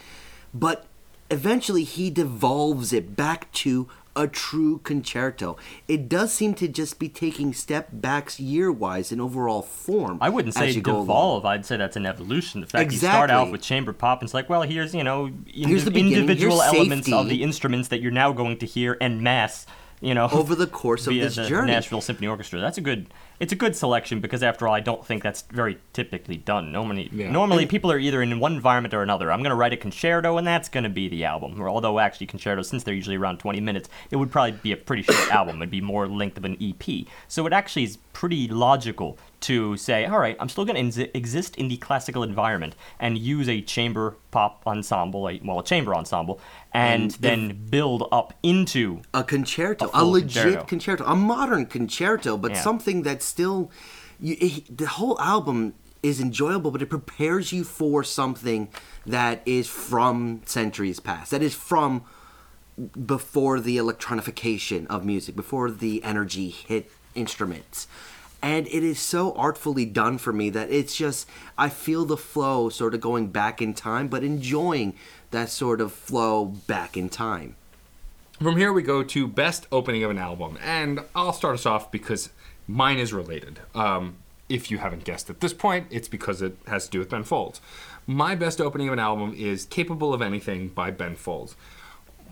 B: But eventually he devolves it back to a true concerto. It does seem to just be taking step backs year wise in overall form.
C: I wouldn't say devolve. I'd say that's an evolution. The fact you start out with chamber pop, and it's like, well, here's you know indi-
B: Here's the
C: individual
B: here's
C: elements of the instruments that you're now going to hear en masse. You know,
B: Over the course of
C: via
B: this
C: the
B: journey.
C: Nashville Symphony Orchestra. That's a good. It's a good selection because after all, I don't think that's very typically done. Normally,
A: Yeah.
C: normally people are either in one environment or another. I'm going to write a concerto, and that's going to be the album. Or although actually concertos, since they're usually around 20 minutes, it would probably be a pretty short album. It'd be more length of an EP. So it actually is pretty logical to say, all right, I'm still going to exist in the classical environment and use a chamber pop ensemble, a, well, a chamber ensemble, and,
B: And
C: then build up into
B: a concerto,
C: A
B: a, legit
C: concerto.
B: concerto. a modern concerto, but
C: Yeah.
B: something that's still. You, it, the whole album is enjoyable, but it prepares you for something that is from centuries past. That is from before the electronification of music, before the energy hit instruments. And it is so artfully done for me that it's just, I feel the flow sort of going back in time, but enjoying that sort of flow back in time.
A: From here we go to best opening of an album, and I'll start us off because mine is related. Um, if you haven't guessed at this point, it's because it has to do with Ben Folds. My best opening of an album is "Capable of Anything" by Ben Folds,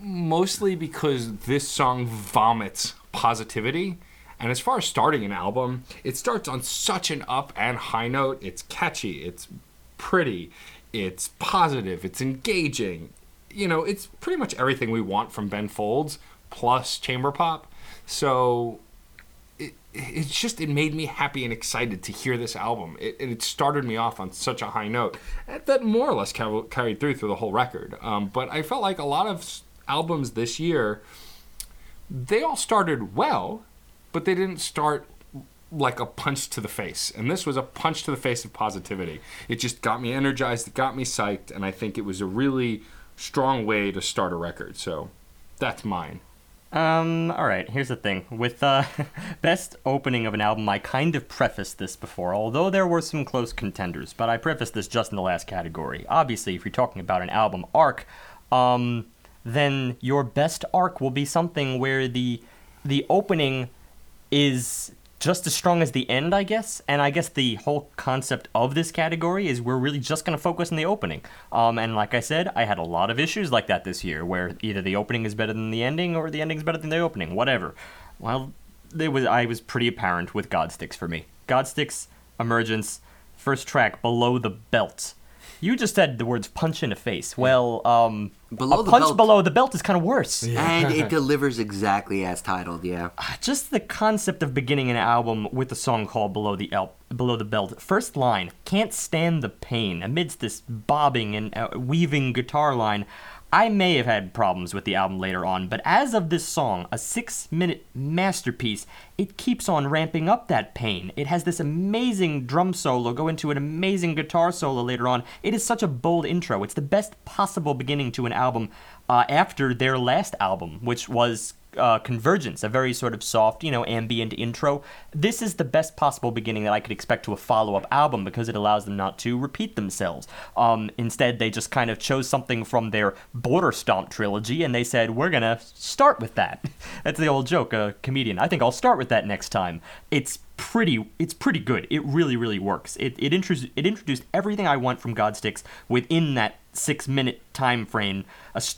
A: mostly because this song vomits positivity. And as far as starting an album, it starts on such an up and high note. It's catchy, it's pretty, it's positive, it's engaging. You know, it's pretty much everything we want from Ben Folds plus chamber pop. So it, it's just it made me happy and excited to hear this album. It, it started me off on such a high note that more or less carried through through the whole record. Um, but I felt like a lot of albums this year, they all started well, but they didn't start like a punch to the face. And this was a punch to the face of positivity. It just got me energized, it got me psyched, and I think it was a really strong way to start a record. So that's mine.
C: Um, all right, here's the thing. With uh, best opening of an album, I kind of prefaced this before, although there were some close contenders, but I prefaced this just in the last category. Obviously, if you're talking about an album arc, um, then your best arc will be something where the the opening is just as strong as the end, I guess. And I guess the whole concept of this category is we're really just going to focus on the opening. Um, and like I said, I had a lot of issues like that this year, where either the opening is better than the ending or the ending is better than the opening, whatever. Well, it was I was pretty apparent with Godsticks for me. Godsticks, Emergence, first track, Below the Belt. You just said the words punch in the face. Well, um,
B: Below
C: a
B: the
C: punch
B: belt-
C: below the belt is kind of worse.
B: and it delivers exactly as titled. Yeah.
C: just the concept of beginning an album with a song called Below the El- Below the Belt. First line, can't stand the pain. Amidst this bobbing and uh, weaving guitar line, I may have had problems with the album later on, but as of this song, a six minute masterpiece, it keeps on ramping up that pain. It has this amazing drum solo go into an amazing guitar solo later on. It is such a bold intro. It's the best possible beginning to an album uh, after their last album, which was uh, Convergence, a very sort of soft, you know, ambient intro. This is the best possible beginning that I could expect to a follow up album because it allows them not to repeat themselves. Um, instead, they just kind of chose something from their Border Stomp trilogy and they said, we're going to start with that. That's the old joke, a comedian. I think I'll start with that next time. It's pretty it's pretty good. It really really works. It it, intro- it introduced everything I want from Godsticks within that 6 minute time frame.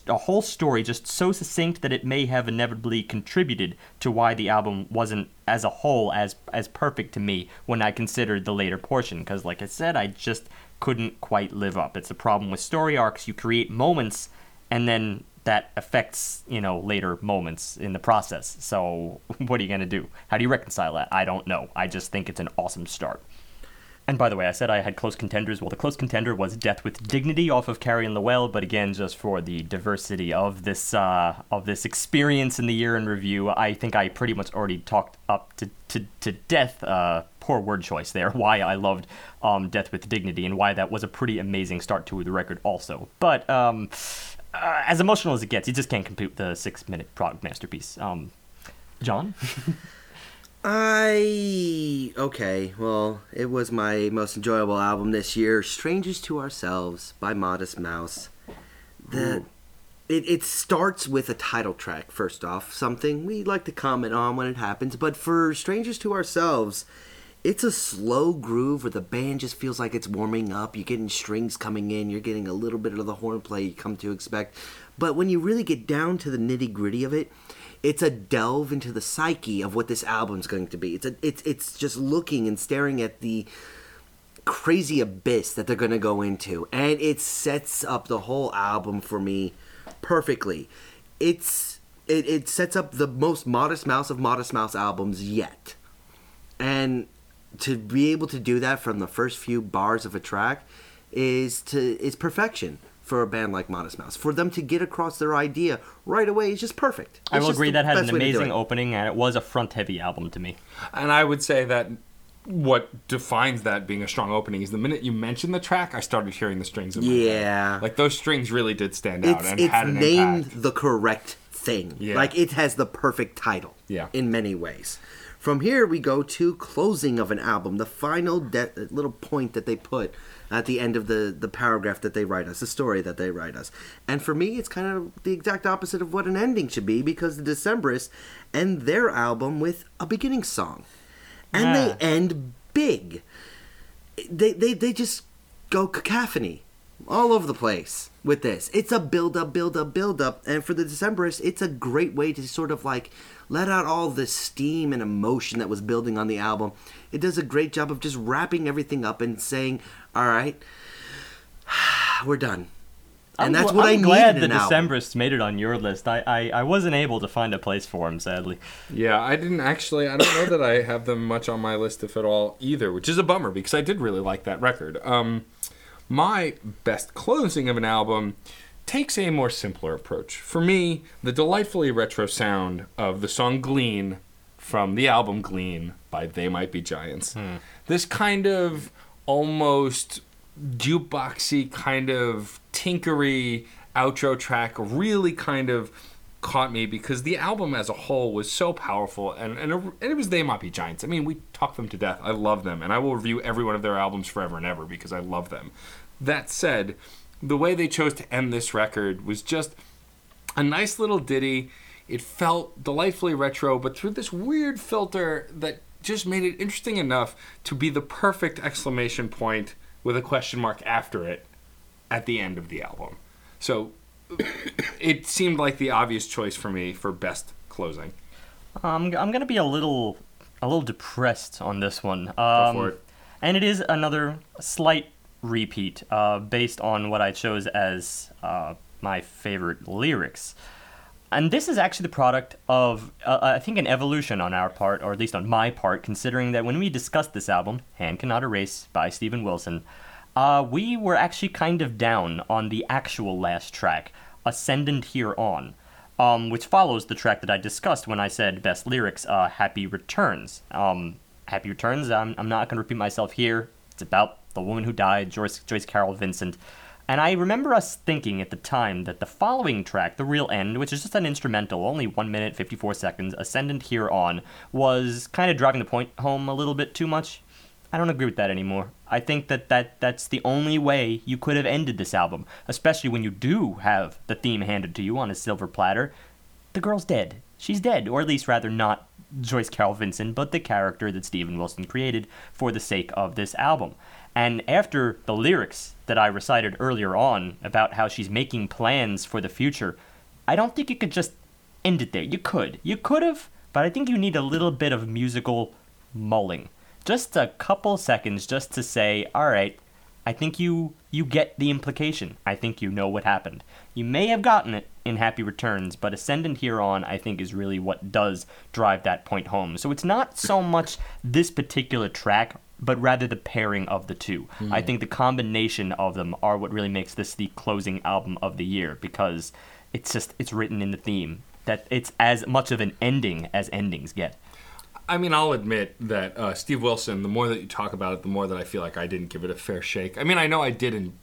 C: A whole story just so succinct that it may have inevitably contributed to why the album wasn't as a whole as as perfect to me when I considered the later portion cuz like I said I just couldn't quite live up. It's a problem with story arcs. You create moments and then that affects you know later moments in the process so what are you going to do how do you reconcile that i don't know i just think it's an awesome start and by the way, I said I had close contenders. Well, the close contender was Death with Dignity off of Carrie & Lowell, but again, just for the diversity of this uh, of this experience in the year in review, I think I pretty much already talked up to to, to death. Uh, poor word choice there. Why I loved um, Death with Dignity and why that was a pretty amazing start to the record, also. But um, uh, as emotional as it gets, you just can't compute the six minute product masterpiece. Um, John,
B: I okay. Well, it was my most enjoyable album this year, "Strangers to Ourselves" by Modest Mouse. The it, it starts with a title track first off, something we like to comment on when it happens. But for "Strangers to Ourselves," it's a slow groove where the band just feels like it's warming up. You're getting strings coming in. You're getting a little bit of the horn play you come to expect. But when you really get down to the nitty gritty of it, it's a delve into the psyche of what this album's going to be. It's a, it's it's just looking and staring at the crazy abyss that they're going to go into, and it sets up the whole album for me perfectly. It's it, it sets up the most Modest Mouse of Modest Mouse albums yet, and to be able to do that from the first few bars of a track is to is perfection for a band like Modest Mouse. For them to get across their idea right away is just perfect.
C: I will agree that had an
B: best way to do
C: amazing opening and it was a front heavy album to me.
A: And I would say that what defines that being a strong opening is the minute you mentioned the track, I started hearing the strings. In my head.
B: Yeah.
A: like those strings really did stand out
B: it's
A: and
B: it's
A: had an
B: named
A: impact.
B: the correct thing.
A: Yeah.
B: Like it has the perfect title.
A: Yeah.
B: In many ways. From here we go to closing of an album, the final de- little point that they put at the end of the the paragraph that they write us, the story that they write us. And for me, it's kind of the exact opposite of what an ending should be because the Decemberists end their album with a beginning song, and
C: Yeah.
B: they ah. end big. They they they just go cacophony all over the place with this. It's a build up, build up, build up, and for the Decemberists, it's a great way to sort of like let out all the steam and emotion that was building on the album. It does a great job of just wrapping everything up and saying, "All right, we're done." And
C: I'm
B: that's
C: gl-
B: what
C: I'm
B: I
C: glad
B: needed
C: the
B: in an album.
C: Decemberists made it on your list. I, I, I wasn't able to find a place for them, sadly.
A: Yeah, I didn't actually. I don't know that I have them much on my list, if at all, either, which is a bummer because I did really like that record. Um, my best closing of an album takes a more simpler approach. For me, the delightfully retro sound of the song Glean from the album Glean by They Might Be Giants. Hmm. This kind of almost jukeboxy, kind of tinkery outro track really kind of caught me because the album as a whole was so powerful and, and, and it was They Might Be Giants. I mean, we talk them to death. I love them and I will review every one of their albums forever and ever because I love them. That said, the way they chose to end this record was just a nice little ditty. It felt delightfully retro, but through this weird filter that just made it interesting enough to be the perfect exclamation point with a question mark after it at the end of the album. So it seemed like the obvious choice for me for best closing.
C: Um, I'm gonna be a little a little depressed on this one. Um,
A: Go for it.
C: and it is another slight repeat uh, based on what I chose as uh, my favorite lyrics. And this is actually the product of, uh, I think, an evolution on our part, or at least on my part, considering that when we discussed this album, Hand Cannot Erase by Steven Wilson, uh, we were actually kind of down on the actual last track, Ascendant Here On, um, which follows the track that I discussed when I said best lyrics, uh, Happy Returns. Um, Happy Returns, I'm, I'm not going to repeat myself here. It's about the woman who died, Joyce, Joyce Carol Vincent. And I remember us thinking at the time that the following track, The Real End, which is just an instrumental, only 1 minute 54 seconds, Ascendant Here On, was kind of driving the point home a little bit too much. I don't agree with that anymore. I think that, that that's the only way you could have ended this album, especially when you do have the theme handed to you on a silver platter. The girl's dead. She's dead, or at least rather not Joyce Carol Vincent, but the character that Steven Wilson created for the sake of this album. And after the lyrics that I recited earlier on about how she's making plans for the future, I don't think you could just end it there. You could. You could have, but I think you need a little bit of musical mulling. Just a couple seconds just to say, all right, I think you you get the implication. I think you know what happened. You may have gotten it in Happy Returns, but Ascendant Here On, I think, is really what does drive that point home. So it's not so much this particular track but rather the pairing of the two. Mm. I think the combination of them are what really makes this the closing album of the year because it's just it's written in the theme that it's as much of an ending as endings get.
A: I mean, I'll admit that uh, Steve Wilson. The more that you talk about it, the more that I feel like I didn't give it a fair shake. I mean, I know I didn't.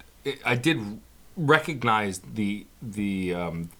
A: I did recognize the the um,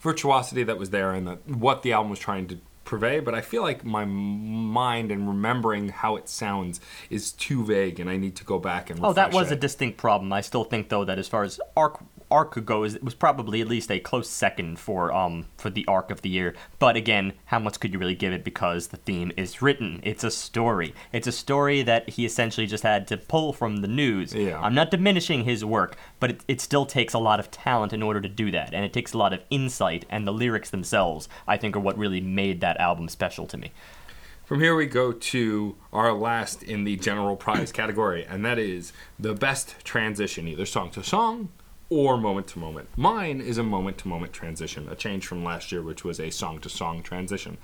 A: virtuosity that was there and the, what the album was trying to purvey, but I feel like my mind and remembering how it sounds is too vague, and I need to go back and.
C: Oh, that was
A: it.
C: a distinct problem. I still think though that as far as arc arc goes, it was probably at least a close second for um for the arc of the year. But again, how much could you really give it because the theme is written? It's a story. It's a story that he essentially just had to pull from the news.
A: Yeah.
C: I'm not diminishing his work, but it, it still takes a lot of talent in order to do that, and it takes a lot of insight. And the lyrics themselves, I think, are what really made that album special to me.
A: From here, we go to our last in the general prize category, and that is the best transition, either song to song or moment to moment. Mine is a moment to moment transition, a change from last year, which was a song to song transition.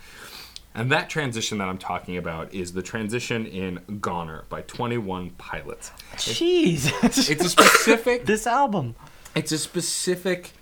A: And that transition that I'm talking about is the transition in Goner by 21 Pilots.
C: Jeez.
A: It's a specific.
C: this album.
A: It's a specific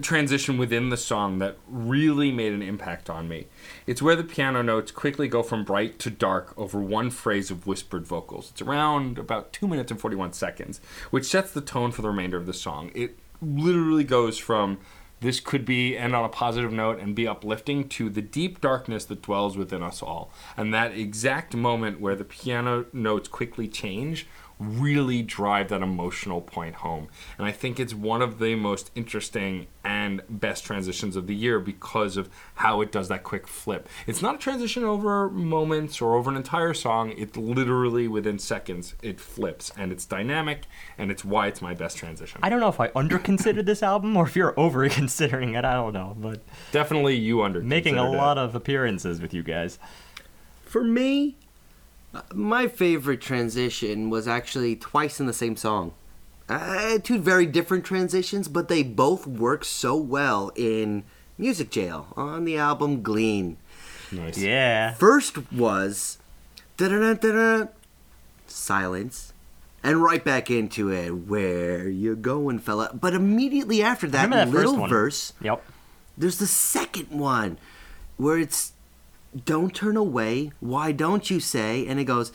A: transition within the song that really made an impact on me. It's where the piano notes quickly go from bright to dark over one phrase of whispered vocals. It's around about 2 minutes and 41 seconds, which sets the tone for the remainder of the song. It literally goes from this could be end on a positive note and be uplifting to the deep darkness that dwells within us all. And that exact moment where the piano notes quickly change really drive that emotional point home. And I think it's one of the most interesting and best transitions of the year because of how it does that quick flip. It's not a transition over moments or over an entire song, it literally within seconds it flips and it's dynamic and it's why it's my best transition.
C: I don't know if I under considered this album or if you're over considering it, I don't know, but
A: definitely you under
C: making a lot
A: it.
C: of appearances with you guys.
B: For me, my favorite transition was actually twice in the same song. Uh, two very different transitions, but they both work so well in Music Jail on the album Glean.
A: Nice.
C: Yeah.
B: First was da-da-da-da-da, silence, and right back into it. Where you going, fella? But immediately after that,
C: that
B: little verse,
C: Yep.
B: there's the second one where it's don't turn away. Why don't you say? And it goes.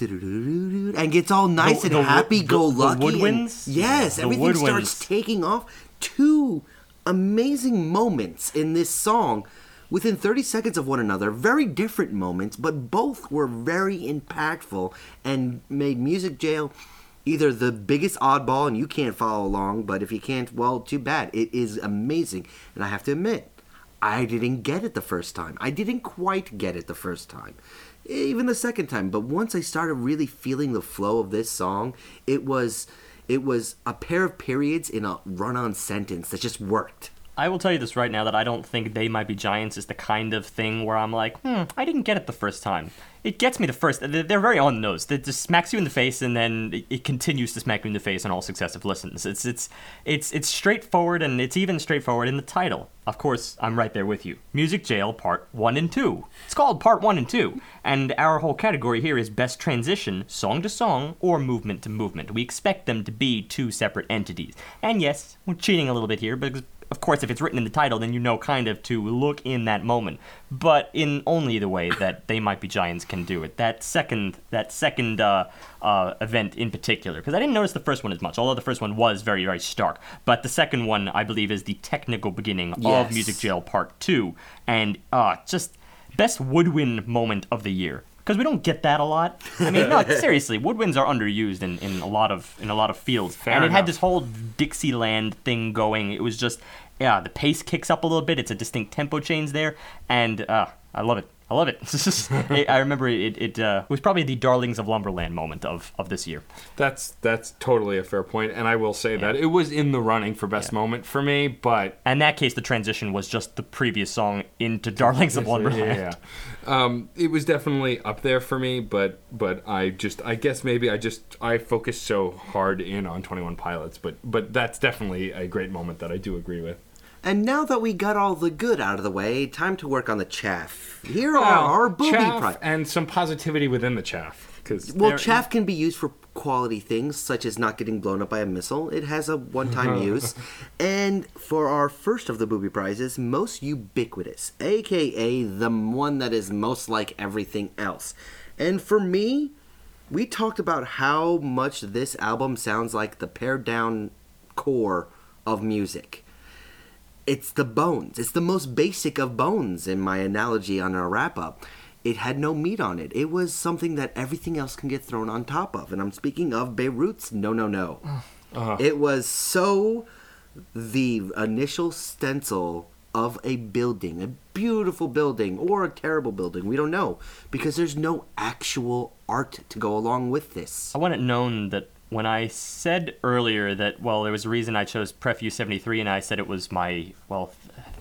B: And gets all nice
C: The-
B: and
C: the-
B: happy-go-lucky.
C: the
B: and-
C: woodwinds?
B: yes,
C: The
B: everything starts taking off. Two amazing moments in this song within 30 seconds of one another. Very different moments, but both were very impactful and made Music Jail either the biggest oddball and you can't follow along, but if you can't, well, too bad. It is amazing. And I have to admit, I didn't get it the first time. I didn't quite get it the first time. Even the second time, but once I started really feeling the flow of this song, it was it was a pair of periods in a run-on sentence that just worked.
C: I will tell you this right now that I don't think They Might Be Giants is the kind of thing where I'm like, hmm, I didn't get it the first time. It gets me the first. They're very on the nose. It just smacks you in the face, and then it- continues to smack you in the face on all successive listens. It's it's it's it's straightforward, and it's even straightforward in the title. Of course, I'm right there with you. Music Jail Part One and Two. It's called Part One and Two, and our whole category here is best transition, song to song, or movement to movement. We expect them to be two separate entities. And yes, we're cheating a little bit here because of course, if it's written in the title, then you know kind of to look in that moment, but in only the way that they might be giants can do it. That second, that second uh, uh, event in particular, because I didn't notice the first one as much, although the first one was very, very stark. But the second one, I believe, is the technical beginning
B: Yes.
C: of Music Jail Part Two, and uh, just best woodwind moment of the year. Because we don't get that a lot. I mean, no, seriously, woodwinds are underused in, in a lot of in a lot of fields,
A: Fair
C: and it had this whole Dixieland thing going. It was just, yeah, the pace kicks up a little bit. It's a distinct tempo change there, and uh, I love it. I love it. I remember it. It uh, was probably the Darlings of Lumberland moment of, of this year.
A: That's that's totally a fair point, and I will say that it was in the running for best moment for me, but
C: In that case, the transition was just the previous song into Darlings of Lumberland.
A: yeah, um, it was definitely up there for me. But but I just I guess maybe I just I focused so hard in on Twenty One Pilots, but but that's definitely a great moment that I do agree with.
B: And now that we got all the good out of the way, time to work on the chaff. Here are oh, our booby
A: chaff and some positivity within the chaff
B: Well, chaff can be used for quality things, such as not getting blown up by a missile. It has a one-time use. And for our first of the booby prizes, most ubiquitous, aka the one that is most like everything else. And for me, we talked about how much this album sounds like the pared down core of music. It's the bones. It's the most basic of bones in my analogy on our wrap up. It had no meat on it. It was something that everything else can get thrown on top of. And I'm speaking of Beirut's No No No. Uh-huh. It was so the initial stencil of a building, a beautiful building or a terrible building. We don't know because there's no actual art to go along with this.
C: I want it known that when I said earlier that, well, there was a reason I chose Prefuse 73 and I said it was my, well,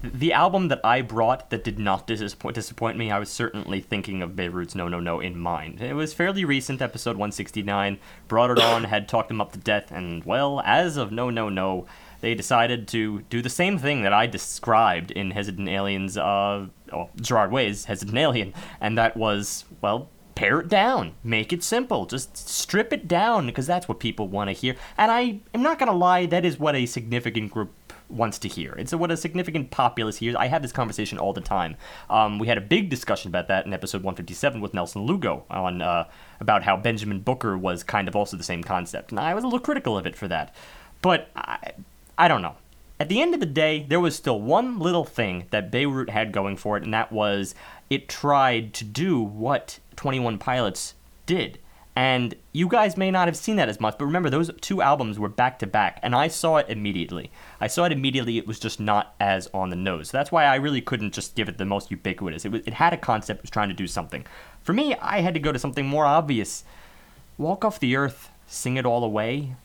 C: th- the album that I brought that did not disappoint, disappoint me, I was certainly thinking of Beirut's No No No in mind. It was fairly recent, episode 169, brought it on, had talked him up to death, and, well, as of No No No, they decided to do the same thing that I described in Hesitant Aliens, uh, oh, Gerard Way's Hesitant Alien, and that was, well, pare it down, make it simple, just strip it down because that's what people want to hear. And I am not going to lie, that is what a significant group wants to hear. It's what a significant populace hears. I have this conversation all the time. Um, we had a big discussion about that in episode 157 with Nelson Lugo on uh, about how Benjamin Booker was kind of also the same concept, and I was a little critical of it for that. But I, I don't know. At the end of the day, there was still one little thing that Beirut had going for it, and that was it tried to do what 21 Pilots did. And you guys may not have seen that as much, but remember, those two albums were back to back, and I saw it immediately. I saw it immediately, it was just not as on the nose. So that's why I really couldn't just give it the most ubiquitous. It, was, it had a concept, it was trying to do something. For me, I had to go to something more obvious Walk Off the Earth, Sing It All Away.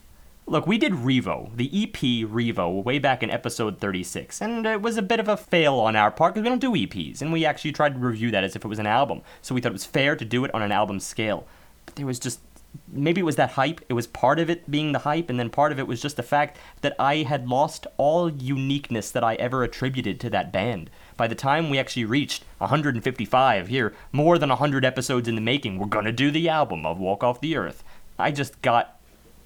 C: Look, we did Revo, the EP Revo, way back in episode 36, and it was a bit of a fail on our part because we don't do EPs, and we actually tried to review that as if it was an album. So we thought it was fair to do it on an album scale. But there was just maybe it was that hype. It was part of it being the hype, and then part of it was just the fact that I had lost all uniqueness that I ever attributed to that band. By the time we actually reached 155, here, more than 100 episodes in the making, we're gonna do the album of Walk Off the Earth. I just got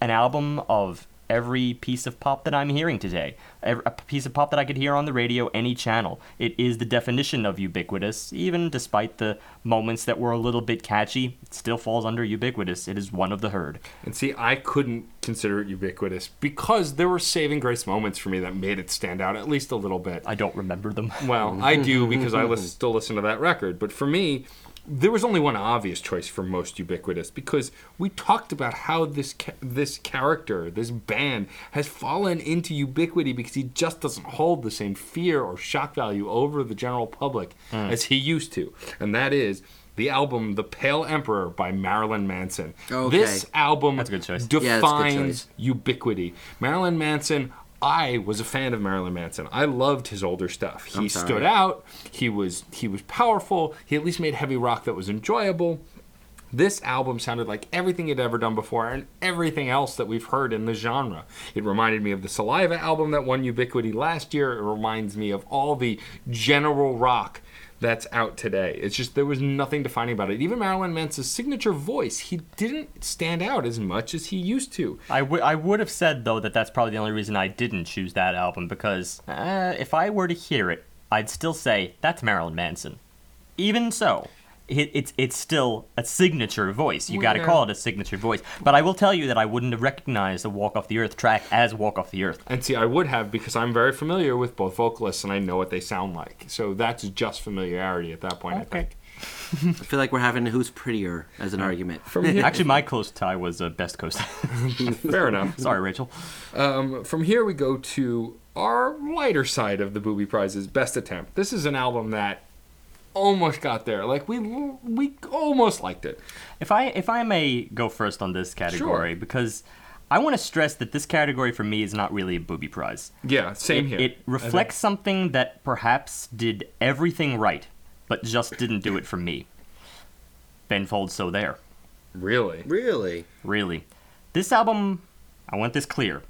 C: an album of every piece of pop that I'm hearing today. Ev- A piece of pop that I could hear on the radio, any channel. It is the definition of ubiquitous, even despite the moments that were a little bit catchy. It still falls under ubiquitous. It is one of the herd.
A: And see, I couldn't consider it ubiquitous because there were saving grace moments for me that made it stand out at least a little bit.
C: I don't remember them.
A: Well, I do because I lis- still listen to that record. But for me, there was only one obvious choice for most ubiquitous because we talked about how this ca- this character, this band, has fallen into ubiquity because he just doesn't hold the same fear or shock value over the general public hmm. as he used to, and that is. The album "The Pale Emperor" by Marilyn Manson.
B: Okay.
A: This album
C: That's a good choice.
B: Yeah, good
A: defines ubiquity. Marilyn Manson I was a fan of Marilyn Manson. I loved his older stuff. He stood out. He was he was powerful. He at least made heavy rock that was enjoyable. This album sounded like everything he'd ever done before and everything else that we've heard in the genre. It reminded me of the Saliva album that won Ubiquity last year. It reminds me of all the general rock that's out today. It's just there was nothing defining about it. Even Marilyn Manson's signature voice, he didn't stand out as much as he used to.
C: I would I would have said though that that's probably the only reason I didn't choose that album because uh, if I were to hear it, I'd still say that's Marilyn Manson. Even so, it's it's still a signature voice. You got to call it a signature voice. But I will tell you that I wouldn't have recognized the Walk Off the Earth track as Walk Off the Earth.
A: And see, I would have because I'm very familiar with both vocalists and I know what they sound like. So that's just familiarity at that point, I think.
B: I feel like we're having who's prettier as an argument.
A: From here,
C: Actually, my close tie was uh, Best Coast.
A: fair enough.
C: Sorry, Rachel.
A: Um, from here, we go to our lighter side of the Booby Prizes, Best Attempt. This is an album that almost got there. Like we we almost liked it.
C: If I if I may go first on this category sure. because I want to stress that this category for me is not really a booby prize.
A: Yeah, same
C: it,
A: here.
C: It reflects something that perhaps did everything right, but just didn't do it for me. Ben Folds So There.
A: really.
B: Really?
C: Really. This album, I want this clear.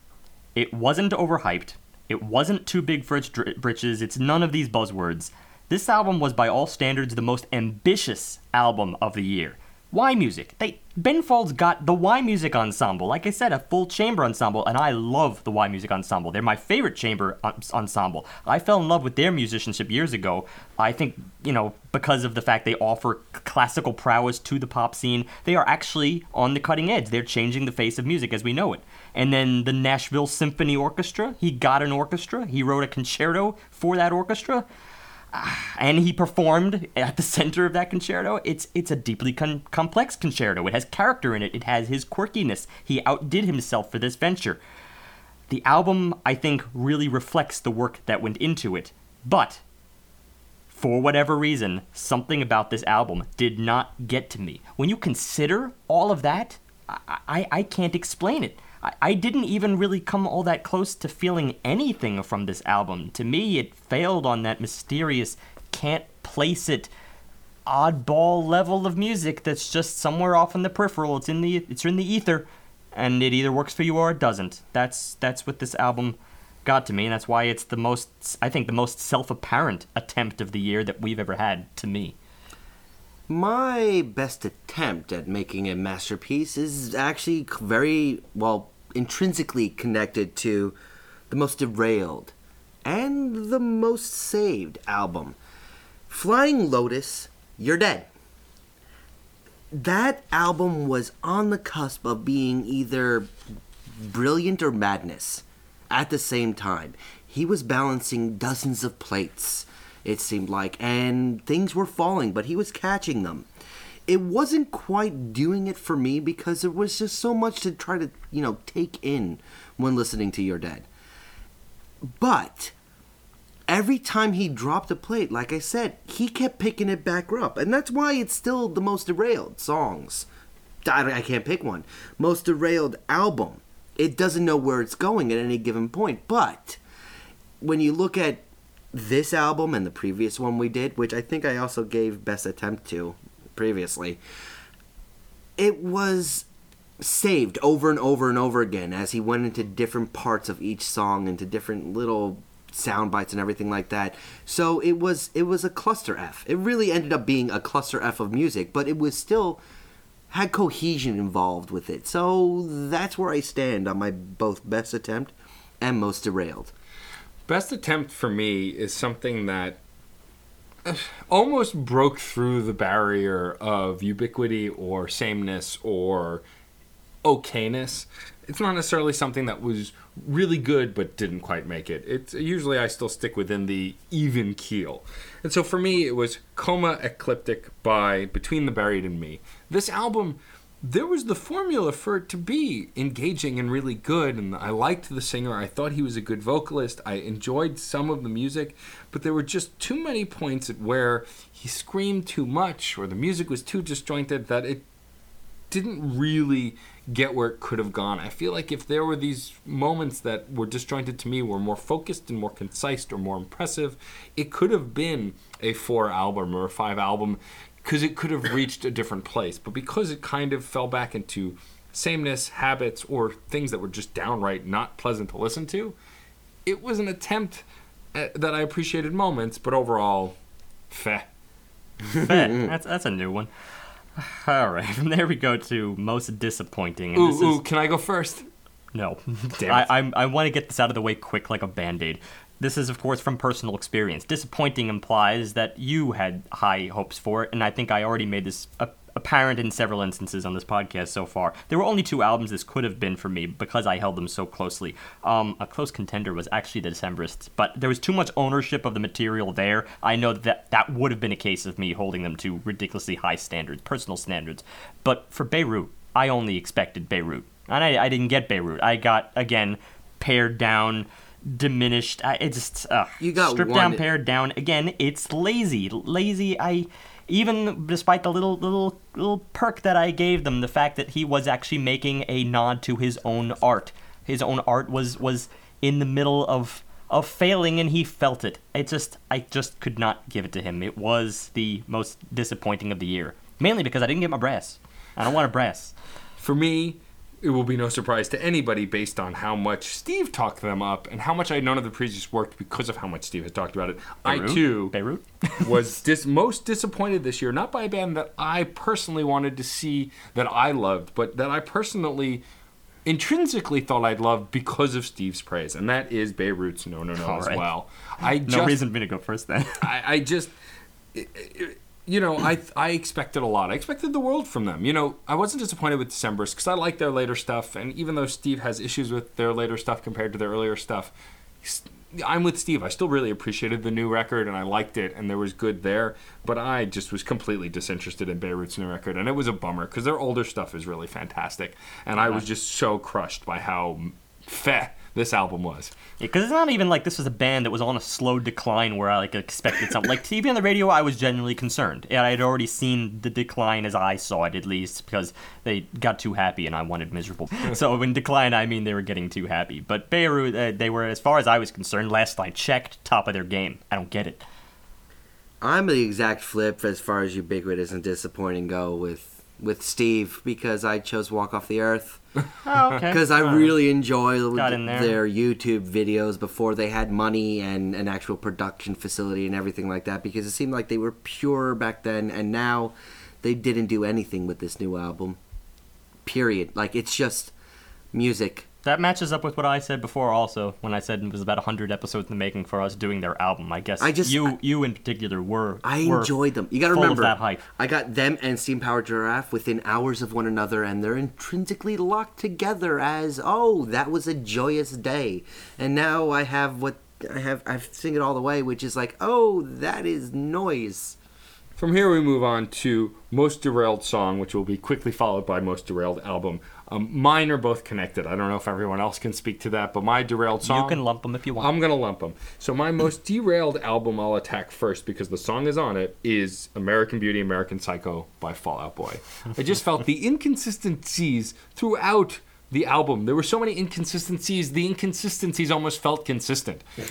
C: It wasn't overhyped. It wasn't too big for its dr- britches. It's none of these buzzwords. This album was, by all standards, the most ambitious album of the year. yMusic. They Ben Folds got the yMusic Ensemble. Like I said, a full chamber ensemble, and I love the yMusic Ensemble. They're my favorite chamber en- ensemble. I fell in love with their musicianship years ago. I think, you know, because of the fact they offer classical prowess to the pop scene, they are actually on the cutting edge. They're changing the face of music as we know it. And then the Nashville Symphony Orchestra, he got an orchestra. He wrote a concerto for that orchestra and he performed at the center of that concerto. It's it's a deeply con- complex concerto. It has character in it. It has his quirkiness. He outdid himself for this venture. The album, I think, really reflects the work that went into it. But for whatever reason, something about this album did not get to me. When you consider all of that, I, I, I can't explain it. I, didn't even really come all that close to feeling anything from this album. To me, it failed on that mysterious, can't place it, oddball level of music that's just somewhere off in the peripheral. It's in the it's in the ether, and it either works for you or it doesn't. That's that's what this album got to me, and that's why it's the most I think the most self-apparent attempt of the year that we've ever had to me.
B: My best attempt at making a masterpiece is actually very, well, intrinsically connected to the most derailed and the most saved album Flying Lotus, You're Dead. That album was on the cusp of being either brilliant or madness at the same time. He was balancing dozens of plates, it seemed like, and things were falling, but he was catching them. It wasn't quite doing it for me because there was just so much to try to, you know, take in when listening to You're Dead. But every time he dropped a plate, like I said, he kept picking it back up. And that's why it's still the most derailed songs. I, I can't pick one. Most derailed album. It doesn't know where it's going at any given point. But when you look at this album and the previous one we did, which I think I also gave best attempt to previously, it was saved over and over and over again as he went into different parts of each song, into different little sound bites and everything like that. So it was it was a cluster F. It really ended up being a cluster F of music, but it was still had cohesion involved with it. So that's where I stand on my both best attempt and most derailed.
A: Best attempt for me is something that uh, almost broke through the barrier of ubiquity or sameness or okayness. It's not necessarily something that was really good but didn't quite make it. It's usually I still stick within the even keel. And so for me it was Coma Ecliptic by Between the Buried and Me. This album there was the formula for it to be engaging and really good and I liked the singer. I thought he was a good vocalist. I enjoyed some of the music, but there were just too many points at where he screamed too much or the music was too disjointed that it didn't really get where it could have gone. I feel like if there were these moments that were disjointed to me, were more focused and more concise or more impressive, it could have been a four album or a five album because it could have reached a different place. But because it kind of fell back into sameness, habits, or things that were just downright not pleasant to listen to, it was an attempt at, that I appreciated moments, but overall, feh.
C: Feh, that's that's a new one. All right, from there we go to most disappointing. And
A: Ooh,
C: this
A: ooh,
C: is,
A: can I go first?
C: no,
A: Damn
C: I. I'm, I want to get this out of the way quick, like a band aid. This is, of course, from personal experience. Disappointing implies that you had high hopes for it, and I think I already made this apparent in several instances on this podcast so far. There were only two albums this could have been for me because I held them so closely. Um, a close contender was actually the Decemberists, but there was too much ownership of the material there. I know that that would have been a case of me holding them to ridiculously high standards, personal standards. But for Beirut, I only expected Beirut, and I, I didn't get Beirut. I got again pared down diminished. I, it just uh,
B: You got
C: stripped
B: one-
C: down, pared down. Again, it's lazy, lazy. I even despite the little little little perk that I gave them, the fact that he was actually making a nod to his own art. His own art was was in the middle of of failing, and he felt it. It just I just could not give it to him. It was the most disappointing of the year, mainly because I didn't get my brass. I don't want a brass.
A: For me, it will be no surprise to anybody based on how much Steve talked them up and how much I'd known of the previous work because of how much Steve had talked about it. I too
C: Beirut.
A: was dis- most disappointed this year, not by a band that I personally wanted to see that I loved, but that I personally intrinsically thought I'd love because of Steve's praise, and that is Beirut's No No No
C: All
A: as
C: right.
A: well. I
C: No
A: just,
C: reason for me to go first then.
A: I, I just, it- it- you know, I I expected a lot. I expected the world from them. You know, I wasn't disappointed with Decemberists because I like their later stuff, and even though Steve has issues with their later stuff compared to their earlier stuff, I'm with Steve. I still really appreciated the new record, and I liked it, and there was good there. But I just was completely disinterested in Beirut's new record, and it was a bummer because their older stuff is really fantastic, and I was just so crushed by how feh this album was.
C: Because it's not even like this was a band that was on a slow decline where I like expected something. Like TV on the radio, I was genuinely concerned, and I had already seen the decline as I saw it, at least because they got too happy and I wanted miserable. so when decline, I mean they were getting too happy. But Beirut, uh, they were, as far as I was concerned, last I checked, top of their game. I don't get it.
B: I'm the exact flip as far as ubiquitous and disappointing go with with Steve because I chose Walk Off the Earth
C: Oh, okay.
B: because I really enjoy
C: Got in there.
B: their YouTube videos before they had money and an actual production facility and everything like that because it seemed like they were pure back then and now they didn't do anything with this new album. Period. Like it's just music.
C: That matches up with what I said before, also when I said it was about hundred episodes in the making for us doing their album. I guess
B: I just-
C: you,
B: I-
C: you in particular, were
B: I
C: were
B: enjoyed them. You got to remember
C: that hype.
B: I got them and Steam Powered Giraffe within hours of one another, and they're intrinsically locked together as oh, that was a joyous day. And now I have what I have. I've sing it all the way, which is like oh, that is noise.
A: From here, we move on to Most Derailed Song, which will be quickly followed by Most Derailed Album. Um, mine are both connected. I don't know if everyone else can speak to that, but my Derailed Song.
C: You can lump them if you want.
A: I'm going to lump them. So, my most derailed album I'll attack first because the song is on it is American Beauty, American Psycho by Fall Out Boy. I just felt the inconsistencies throughout the album. There were so many inconsistencies, the inconsistencies almost felt consistent.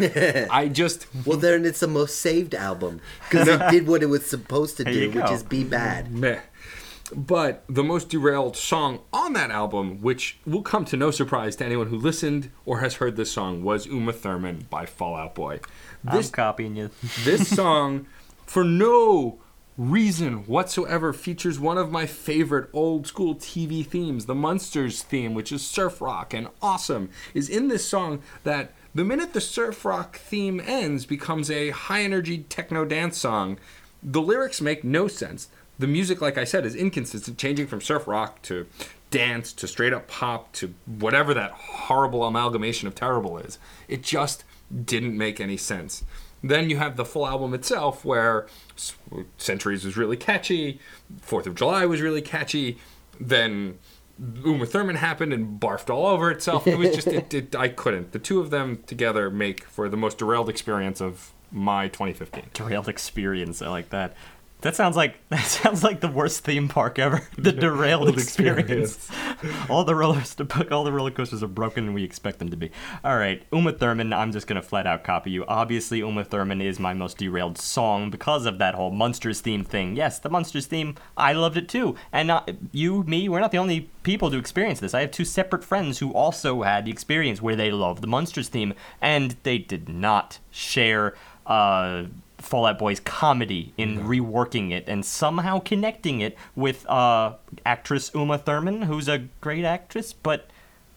A: I just.
B: Well, then it's the most saved album because it did what it was supposed to do, which is be bad.
A: meh. But the most derailed song on that album, which will come to no surprise to anyone who listened or has heard this song, was Uma Thurman by Fall Out Boy. This
C: I'm copying you.
A: this song, for no reason whatsoever, features one of my favorite old school TV themes, the Munsters theme, which is surf rock and awesome, is in this song that the minute the surf rock theme ends becomes a high energy techno dance song. The lyrics make no sense. The music, like I said, is inconsistent, changing from surf rock to dance to straight up pop to whatever that horrible amalgamation of terrible is. It just didn't make any sense. Then you have the full album itself, where Centuries was really catchy, Fourth of July was really catchy. Then Uma Thurman happened and barfed all over itself. It was just, it, it, I couldn't. The two of them together make for the most derailed experience of my 2015.
C: Derailed experience. I like that. That sounds like that sounds like the worst theme park ever. The derailed experience. all the rollers, all the roller coasters are broken, and we expect them to be. All right, Uma Thurman. I'm just gonna flat out copy you. Obviously, Uma Thurman is my most derailed song because of that whole Munsters theme thing. Yes, the Munsters theme. I loved it too, and not, you, me. We're not the only people to experience this. I have two separate friends who also had the experience where they love the Munsters theme, and they did not share. Uh, Fall Out Boy's comedy in reworking it and somehow connecting it with uh, actress Uma Thurman, who's a great actress, but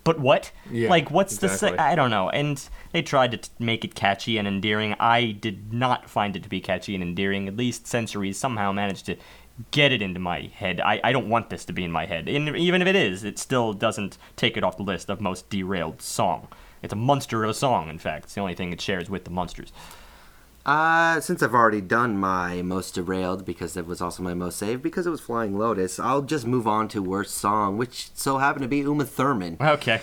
C: but what?
A: Yeah,
C: like, what's the
A: exactly.
C: se- I don't know. And they tried to t- make it catchy and endearing. I did not find it to be catchy and endearing. At least Centuries somehow managed to get it into my head. I, I don't want this to be in my head. And even if it is, it still doesn't take it off the list of most derailed song. It's a monster of a song, in fact. It's the only thing it shares with the monsters.
B: Uh, since I've already done my most derailed because it was also my most saved because it was Flying Lotus, I'll just move on to worst song, which so happened to be Uma Thurman.
C: Okay.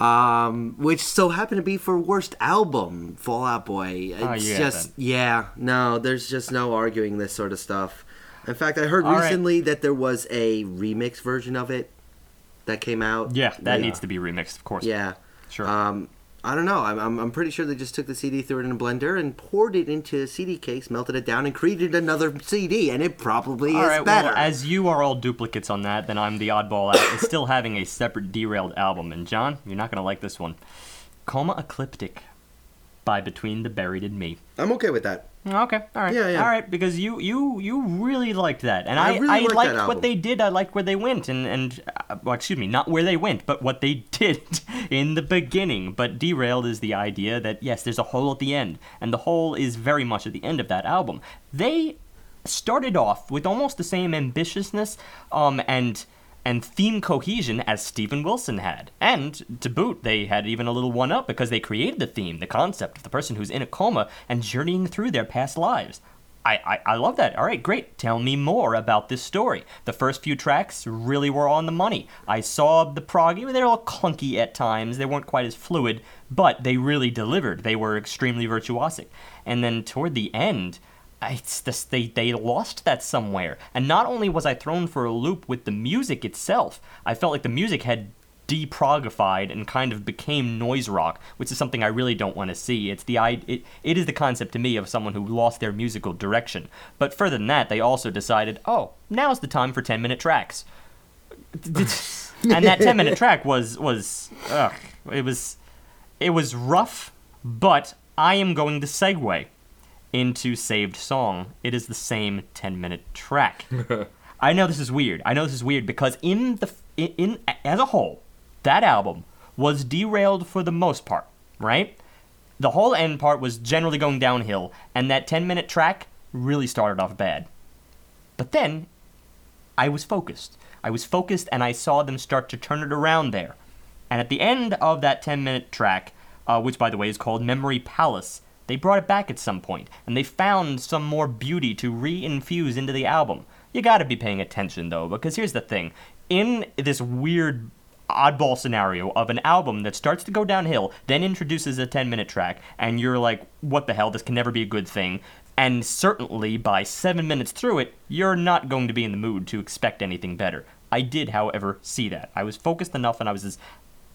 B: Um, which so happened to be for worst album, Fall Out Boy. It's
C: Oh, you
B: just yeah, no, there's just no arguing this sort of stuff. In fact, I heard
C: All right.
B: recently that there was a remix version of it that came out.
C: Yeah, that
B: Yeah.
C: needs to be remixed, of course.
B: Yeah.
C: Sure.
B: Um, I don't know. I'm, I'm, I'm pretty sure they just took the CD, threw it in a blender, and poured it into a CD case, melted it down, and created another CD, and it probably
C: all
B: is
C: right,
B: better.
C: well, as you are all duplicates on that, then I'm the oddball out and still having a separate derailed album. And John, you're not going to like this one. Coma Ecliptic by Between the Buried and Me.
B: I'm okay with that.
C: Okay, all right,
B: Yeah, yeah.
C: all right, because you you you really liked that, and
B: I
C: I
B: really
C: I,
B: liked
C: liked what they did. I liked where they went, and and uh, well, excuse me, not where they went, but what they did in the beginning. But derailed is the idea that yes, there's a hole at the end, and the hole is very much at the end of that album. They started off with almost the same ambitiousness, um, and and theme cohesion as Steven Wilson had. And to boot, they had even a little one up because they created the theme, the concept of the person who's in a coma and journeying through their past lives. I, I, I love that. All right, great. Tell me more about this story. The first few tracks really were on the money. I saw the prog, they're all clunky at times. They weren't quite as fluid, but they really delivered. They were extremely virtuosic. And then toward the end, it's just they they lost that somewhere. And not only was I thrown for a loop with the music itself, I felt like the music had deprogified and kind of became noise rock, which is something I really don't want to see. It's the it, it is the concept to me of someone who lost their musical direction. But further than that, they also decided, oh, now's the time for 10 minute tracks. and that 10 minute track was was ugh, it was it was rough, but I am going to segue into saved song. It is the same 10 minute track. I know this is weird. I know this is weird because in the in, in as a whole, that album was derailed for the most part, right? The whole end part was generally going downhill, and that 10 minute track really started off bad. But then I was focused. I was focused and I saw them start to turn it around there. And at the end of that 10 minute track, uh, which by the way is called Memory Palace, they brought it back at some point and they found some more beauty to re-infuse into the album. You gotta be paying attention though, because here's the thing. In this weird oddball scenario of an album that starts to go downhill, then introduces a 10 minute track, and you're like, what the hell, this can never be a good thing. And certainly by seven minutes through it, you're not going to be in the mood to expect anything better. I did, however, see that. I was focused enough and I was as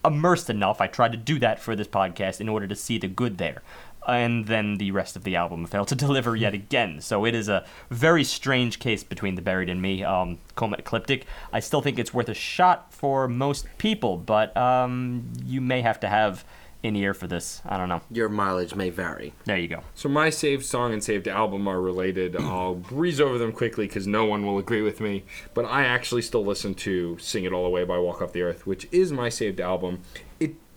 C: immersed enough. I tried to do that for this podcast in order to see the good there. And then the rest of the album failed to deliver yet again. So it is a very strange case between The Buried and Me, um, Coma Ecliptic. I still think it's worth a shot for most people, but um, you may have to have an ear for this. I don't know.
B: Your mileage may vary.
C: There you go.
A: So my saved song and saved album are related. I'll breeze over them quickly because no one will agree with me. But I actually still listen to "Sing It All Away" by Walk Off the Earth, which is my saved album.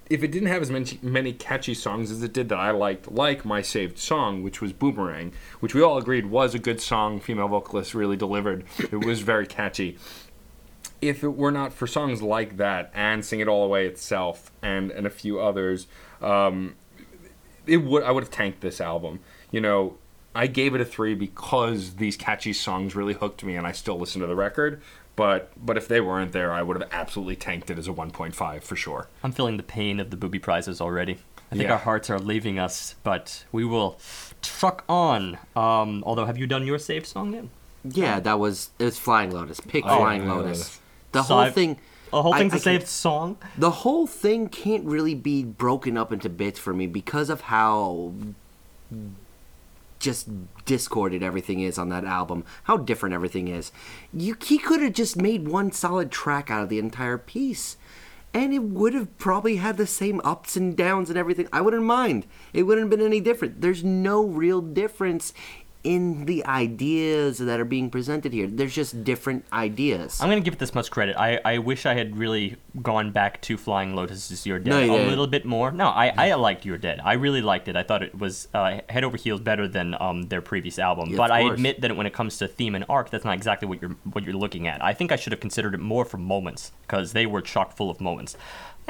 A: If it didn't have as many, many catchy songs as it did that I liked, like my saved song, which was "Boomerang," which we all agreed was a good song. Female vocalist really delivered. It was very catchy if it were not for songs like that and "Sing It All Away" itself and and a few others, um, it would I would have tanked this album. You know, I gave it a three because these catchy songs really hooked me, and I still listen to the record. But but if they weren't there, I would have absolutely tanked it as a 1.5 for sure.
C: I'm feeling the pain of the booby prizes already. I think
A: Yeah.
C: our hearts are leaving us, but we will truck on. Um, although, have you done your save song yet?
B: Yeah, that was it was Flying Lotus. Pick
A: Oh,
B: Flying
A: yeah,
B: Lotus.
A: Lotus.
B: The
C: So
B: whole
C: I've-
B: thing.
C: A whole
B: I-
C: thing's
B: I
C: a saved song.
B: The whole thing can't really be broken up into bits for me because of how just discorded everything is on that album. How different everything is. You he could have just made one solid track out of the entire piece. And it would have probably had the same ups and downs and everything. I wouldn't mind. It wouldn't have been any different. There's no real difference in the ideas that are being presented here. There's just different ideas.
C: I'm gonna give it this much credit. I, I wish I had really gone back to Flying Lotus's You're Dead
B: No, you
C: a little bit more. No, I, I liked You're Dead. I really liked it. I thought it was uh, head over heels better than um, their previous album.
B: Yeah,
C: but I admit that when it comes to theme and arc, that's not exactly what you're what you're looking at. I think I should have considered it more for moments because they were chock full of moments.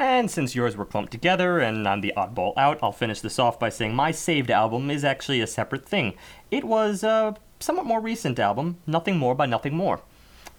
C: And since yours were clumped together and I'm the oddball out, I'll finish this off by saying my saved album is actually a separate thing. It was a somewhat more recent album, Nothing More by Nothing More.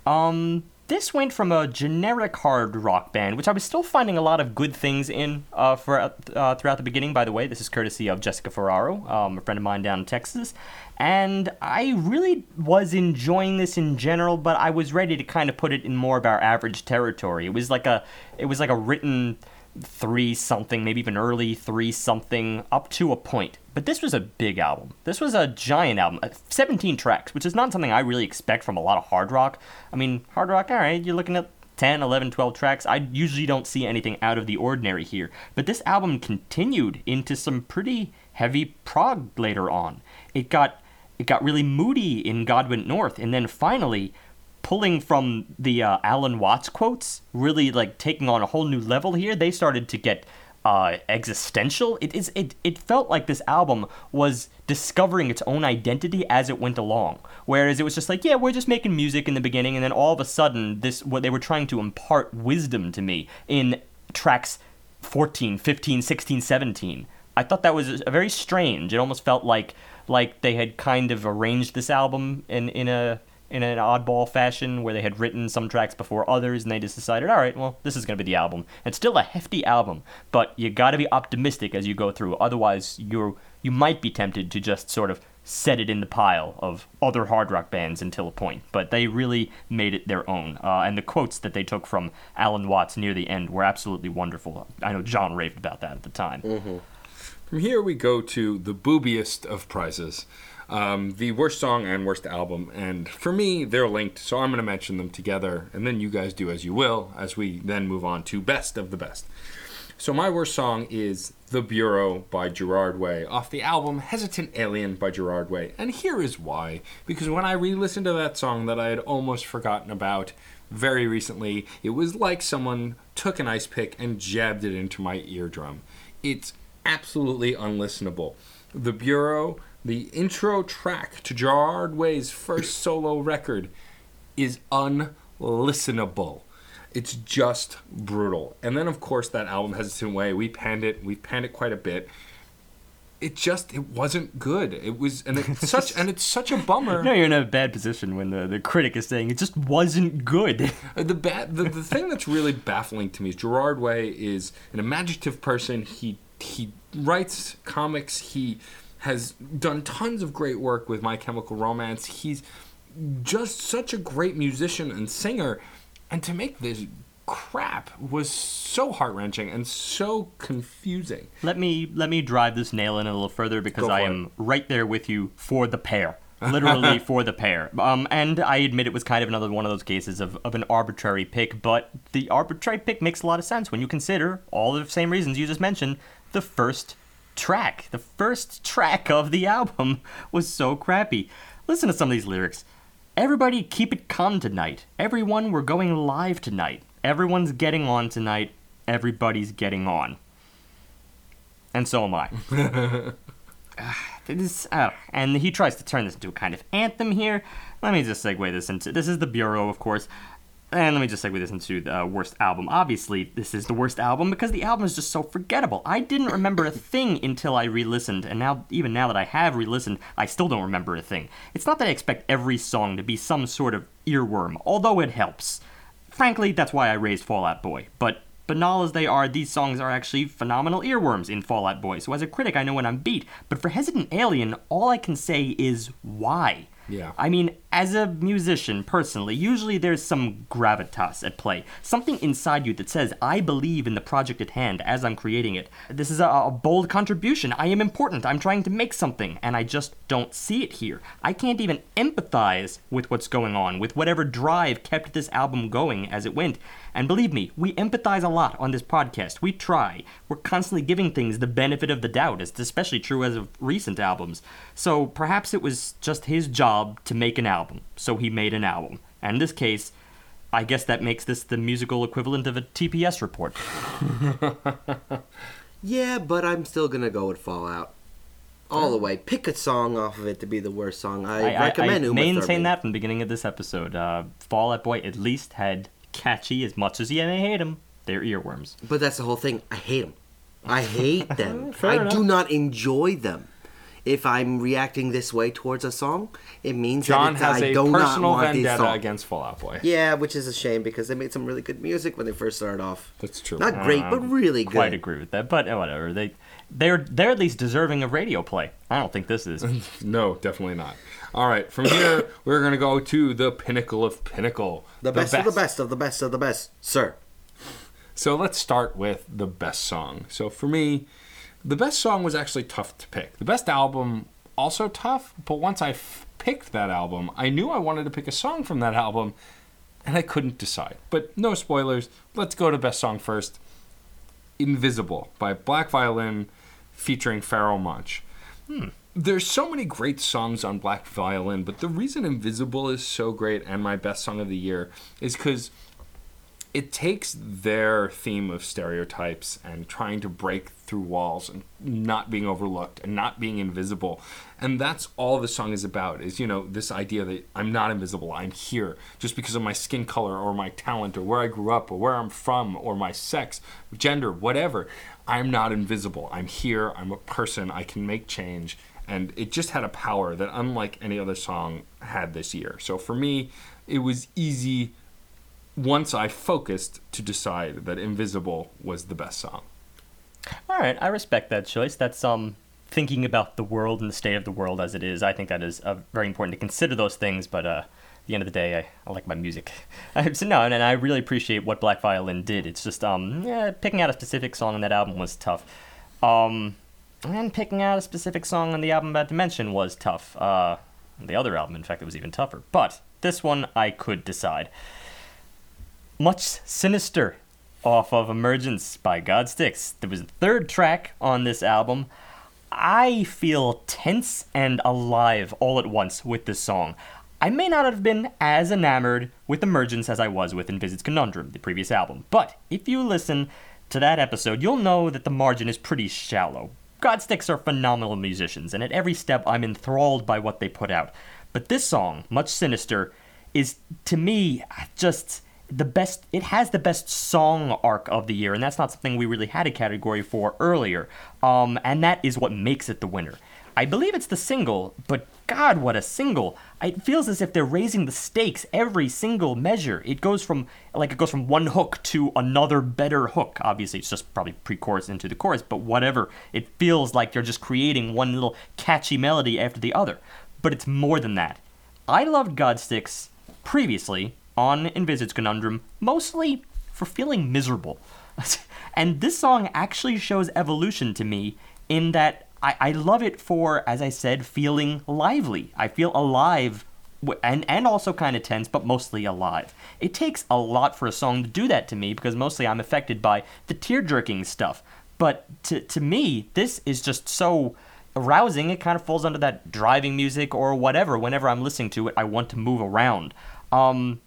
C: Um, this went from a generic hard rock band, which I was still finding a lot of good things in uh, for uh, throughout the beginning. By the way, this is courtesy of Jessica Ferraro, um, a friend of mine down in Texas, and I really was enjoying this in general. But I was ready to kind of put it in more of our average territory. It was like a, it was like a written three something, maybe even early three something, up to a point. But this was a big album. This was a giant album, uh, 17 tracks, which is not something I really expect from a lot of hard rock. I mean, hard rock, all right, you're looking at 10, 11, 12 tracks. I usually don't see anything out of the ordinary here. But this album continued into some pretty heavy prog later on. It got it got really moody in God Went North, and then finally pulling from the uh, Alan Watts quotes, really like taking on a whole new level here. They started to get uh, existential. It is it it felt like this album was discovering its own identity as it went along. Whereas it was just like, yeah, we're just making music in the beginning, and then all of a sudden, this what they were trying to impart wisdom to me in tracks 14, 15, 16, 17. I thought that was a very strange. It almost felt like like they had kind of arranged this album in in a in an oddball fashion where they had written some tracks before others and they just decided, all right, well, this is going to be the album. It's still a hefty album, but you got to be optimistic as you go through. Otherwise, you're you might be tempted to just sort of set it in the pile of other hard rock bands until a point. But they really made it their own. Uh, and the quotes that they took from Alan Watts near the end were absolutely wonderful. I know John raved about that at the time.
A: From here we go to the boobiest of prizes. Um, the worst song and worst album, and for me, they're linked, so I'm going to mention them together, and then you guys do as you will, as we then move on to best of the best. So my worst song is The Bureau by Gerard Way, off the album Hesitant Alien by Gerard Way. And here is why. Because when I re listened to that song that I had almost forgotten about very recently, it was like someone took an ice pick and jabbed it into my eardrum. It's absolutely unlistenable. The Bureau, the intro track to Gerard Way's first solo record, is unlistenable. It's just brutal. And then, of course, that album Hesitant Way, we panned it. We panned it quite a bit. It just it wasn't good. It was and it's such and it's such a bummer.
C: No, you're in a bad position when the, the critic is saying it just wasn't good.
A: The bad the, the thing that's really baffling to me is Gerard Way is an imaginative person. He he writes comics. He has done tons of great work with My Chemical Romance. He's just such a great musician and singer. And to make this crap was so heart wrenching and so confusing.
C: let me let me drive this nail in a little further because I am right there with you for the pair. Literally for the pair. Um, and I admit it was kind of another one of those cases of, of an arbitrary pick, but the arbitrary pick makes a lot of sense when you consider all the same reasons you just mentioned. The first track, the first track of the album was so crappy. Listen to some of these lyrics. Everybody keep it calm tonight. Everyone, we're going live tonight. Everyone's getting on tonight. Everybody's getting on. And so am I. Ah, this, uh, and he tries to turn this into a kind of anthem here. Let me just segue this into this is the Bureau, of course. And let me just segue this into the worst album. Obviously, this is the worst album because the album is just so forgettable. I didn't remember a thing until I re-listened, and now, even now that I have re-listened, I still don't remember a thing. It's not that I expect every song to be some sort of earworm, although it helps. Frankly, that's why I raised Fall Out Boy. But banal as they are, these songs are actually phenomenal earworms in Fall Out Boy. So as a critic, I know when I'm beat. But for Hesitant Alien, all I can say is why.
A: Yeah.
C: I mean, as a musician, personally, usually there's some gravitas at play. Something inside you that says, I believe in the project at hand as I'm creating it. This is a, a bold contribution. I am important. I'm trying to make something, and I just don't see it here. I can't even empathize with what's going on, with whatever drive kept this album going as it went. And believe me, we empathize a lot on this podcast. We try. We're constantly giving things the benefit of the doubt. It's especially true as of recent albums. So perhaps it was just his job to make an album. So he made an album. And in this case, I guess that makes this the musical equivalent of a TPS report.
B: Yeah, but I'm still gonna go with Fallout. All the way. Pick a song off of it to be the worst song. I,
C: I,
B: recommend
C: I, I
B: Uma
C: maintain
B: Thurman.
C: that from the beginning of this episode. Uh, Fall Out Boy at least had catchy, as much as you may hate them, they're earworms.
B: But that's the whole thing. I hate them. I hate them.
A: Fair
B: I
A: enough.
B: do not enjoy them. If I'm reacting this way towards a song, it means
A: John
B: that it's,
A: has
B: I
A: a
B: do not
A: personal
B: want this
A: vendetta
B: song.
A: against Fall Out Boy.
B: Yeah, which is a shame because they made some really good music when they first started off.
A: That's true.
B: Not great, but really good.
C: Quite agree with that, but uh, whatever. They, they're they're at least deserving of radio play. I don't think this is.
A: No, definitely not. All right, from here we're gonna go to the pinnacle of pinnacle.
B: The best, of the best of the best of the best, sir.
A: So let's start with the best song. So for me, the best song was actually tough to pick. The best album also tough, but once I f- picked that album, I knew I wanted to pick a song from that album, and I couldn't decide. But no spoilers. Let's go to best song first. Invisible by Black Violin featuring Pharoahe Monch. Hmm. There's so many great songs on Black Violin, but the reason Invisible is so great and my best song of the year is because it takes their theme of stereotypes and trying to break through walls and not being overlooked and not being invisible. And that's all the song is about is you know this idea that i'm not invisible i'm here just because of my skin color or my talent or where i grew up or where i'm from or my sex gender whatever i'm not invisible i'm here i'm a person i can make change and it just had a power that unlike any other song had this year so for me it was easy once I focused to decide that Invisible was the best song.
C: All right, I respect that choice. That's um thinking about the world and the state of the world as it is. I think that is uh, very important to consider those things. But uh, the end of the day, I, I like my music. so no, and, and I really appreciate what Black Violin did. It's just um yeah, picking out a specific song on that album was tough. Um, and picking out a specific song on the album about to mention was tough. Uh, the other album, in fact, it was even tougher. But this one I could decide. Much Sinister off of Emergence by Godsticks. There was a third track on this album. I feel tense and alive all at once with this song. I may not have been as enamored with Emergence as I was with Envisage Conundrum, the previous album, but if you listen to that episode, you'll know that the margin is pretty shallow. Godsticks are phenomenal musicians, and at every step I'm enthralled by what they put out. But this song, Much Sinister, is to me just the best it has the best song arc of the year and that's not something we really had a category for earlier um, and that is what makes it the winner i believe it's the single but god what a single. It feels as if they're raising the stakes every single measure. It goes from like it goes from one hook to another better hook. Obviously it's just probably pre-chorus into the chorus but whatever. It feels like they're just creating one little catchy melody after the other. But it's more than that. I loved godsticks previously on Envisage Conundrum, mostly for feeling miserable. and this song actually shows evolution to me in that I, I love it for, as I said, feeling lively. I feel alive and, and also kind of tense, but mostly alive. It takes a lot for a song to do that to me because mostly I'm affected by the tear jerking stuff. But to, to me, this is just so arousing. It kind of falls under that driving music or whatever. Whenever I'm listening to it, I want to move around. Um,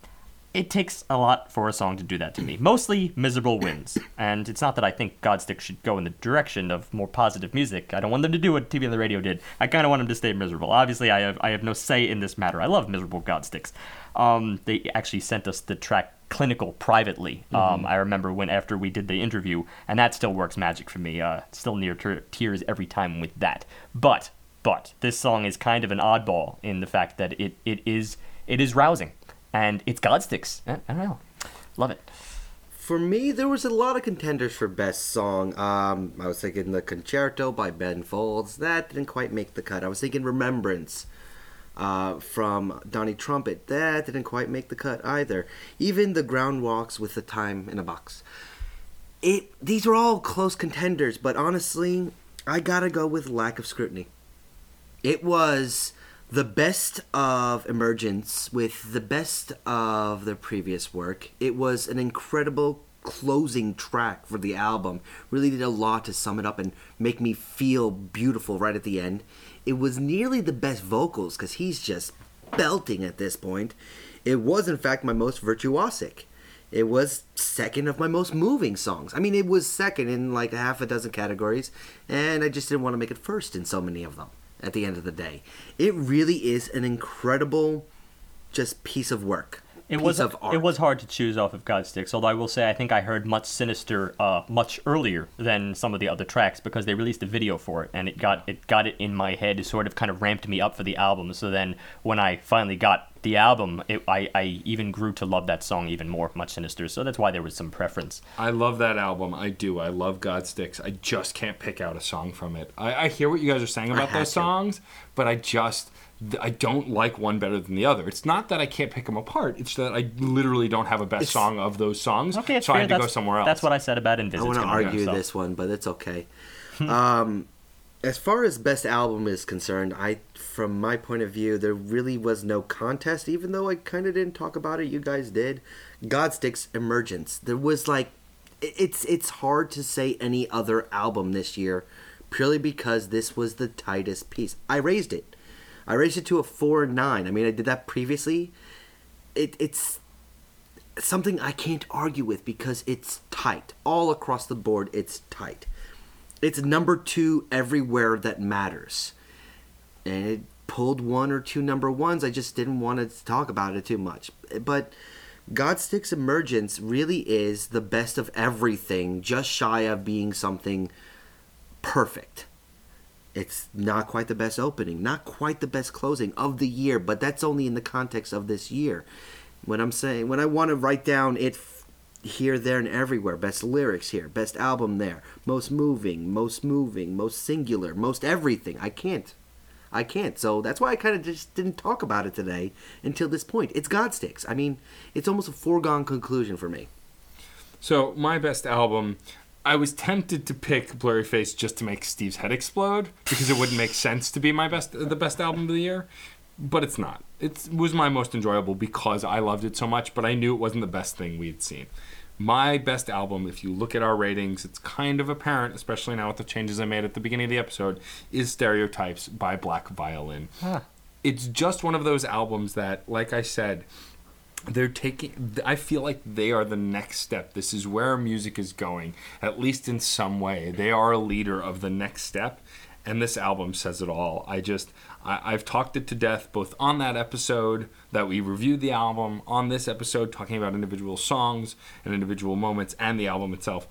C: it takes a lot for a song to do that to me. Mostly miserable wins. And it's not that I think Godstick should go in the direction of more positive music. I don't want them to do what TV and the radio did. I kind of want them to stay miserable. Obviously, I have I have no say in this matter. I love miserable Godsticks. Um, they actually sent us the track clinical privately. Um, I remember when after we did the interview, and that still works magic for me. Uh, still near ter- tears every time with that. But but this song is kind of an oddball in the fact that it, it is it is rousing and it's Godsticks. I, I don't know, love it.
B: For me, there was a lot of contenders for best song. Um, I was thinking the Concerto by Ben Folds. That didn't quite make the cut. I was thinking Remembrance uh, from Donnie Trumpet. That didn't quite make the cut either. Even the ground walks with the time in a box. It these are all close contenders, but honestly, I gotta go with lack of scrutiny. It was the best of Emergence with the best of their previous work. It was an incredible closing track for the album. Really did a lot to sum it up and make me feel beautiful right at the end. It was nearly the best vocals because he's just belting at this point. It was, in fact, my most virtuosic. It was second of my most moving songs. I mean, it was second in like a half a dozen categories, and I just didn't want to make it first in so many of them at the end of the day. It really is an incredible just piece of work.
C: It
B: piece
C: was
B: of art.
C: it was hard to choose off of Godsticks, although I will say I think I heard much Sinister uh, much earlier than some of the other tracks because they released a video for it and it got it got it in my head. It sort of kind of ramped me up for the album. So then when I finally got the album, it, I I even grew to love that song even more, much Sinister. So that's why there was some preference.
A: I love that album. I do. I love Godsticks. I just can't pick out a song from it. I, I hear what you guys are saying about those
B: to.
A: songs, but I just I don't like one better than the other. It's not that I can't pick them apart. It's that I literally don't have a best
B: It's-
A: song of those songs.
C: Okay, it's
A: so I
C: fair.
A: had to go somewhere else.
C: That's what I said about Invis.
B: I want to
C: gonna
B: argue
C: so.
B: this one, but it's okay. um, as far as best album is concerned, I, from my point of view, there really was no contest. Even though I kind of didn't talk about it, you guys did. Godsticks Emergence. There was like, it's it's hard to say any other album this year, purely because this was the tightest piece. I raised it. I raised it to a four nine. I mean, I did that previously. It it's something I can't argue with because it's tight. All across the board, it's tight. It's number two everywhere that matters. And it pulled one or two number ones. I just didn't want to talk about it too much. But Godsticks Emergence really is the best of everything, just shy of being something perfect. It's not quite the best opening, not quite the best closing of the year, but that's only in the context of this year. When I'm saying, when I want to write down it f- here, there, and everywhere, best lyrics here, best album there, most moving, most moving, most singular, most everything, I can't. I can't. So that's why I kind of just didn't talk about it today until this point. It's Godsticks. I mean, it's almost a foregone conclusion for me.
A: So my best album, I was tempted to pick Blurryface just to make Steve's head explode because it wouldn't make sense to be my best, the best album of the year, but it's not. It was my most enjoyable because I loved it so much, but I knew it wasn't the best thing we had seen. My best album, if you look at our ratings, it's kind of apparent, especially now with the changes I made at the beginning of the episode, is Stereotypes by Black Violin. It's just one of those albums that, like I said, they're taking i feel like they are the next step. This is where music is going at least in some way. They are a leader of the next step and this album says it all. I just I, i've talked it to death both on that episode that we reviewed the album on this episode talking about individual songs and individual moments and the album itself.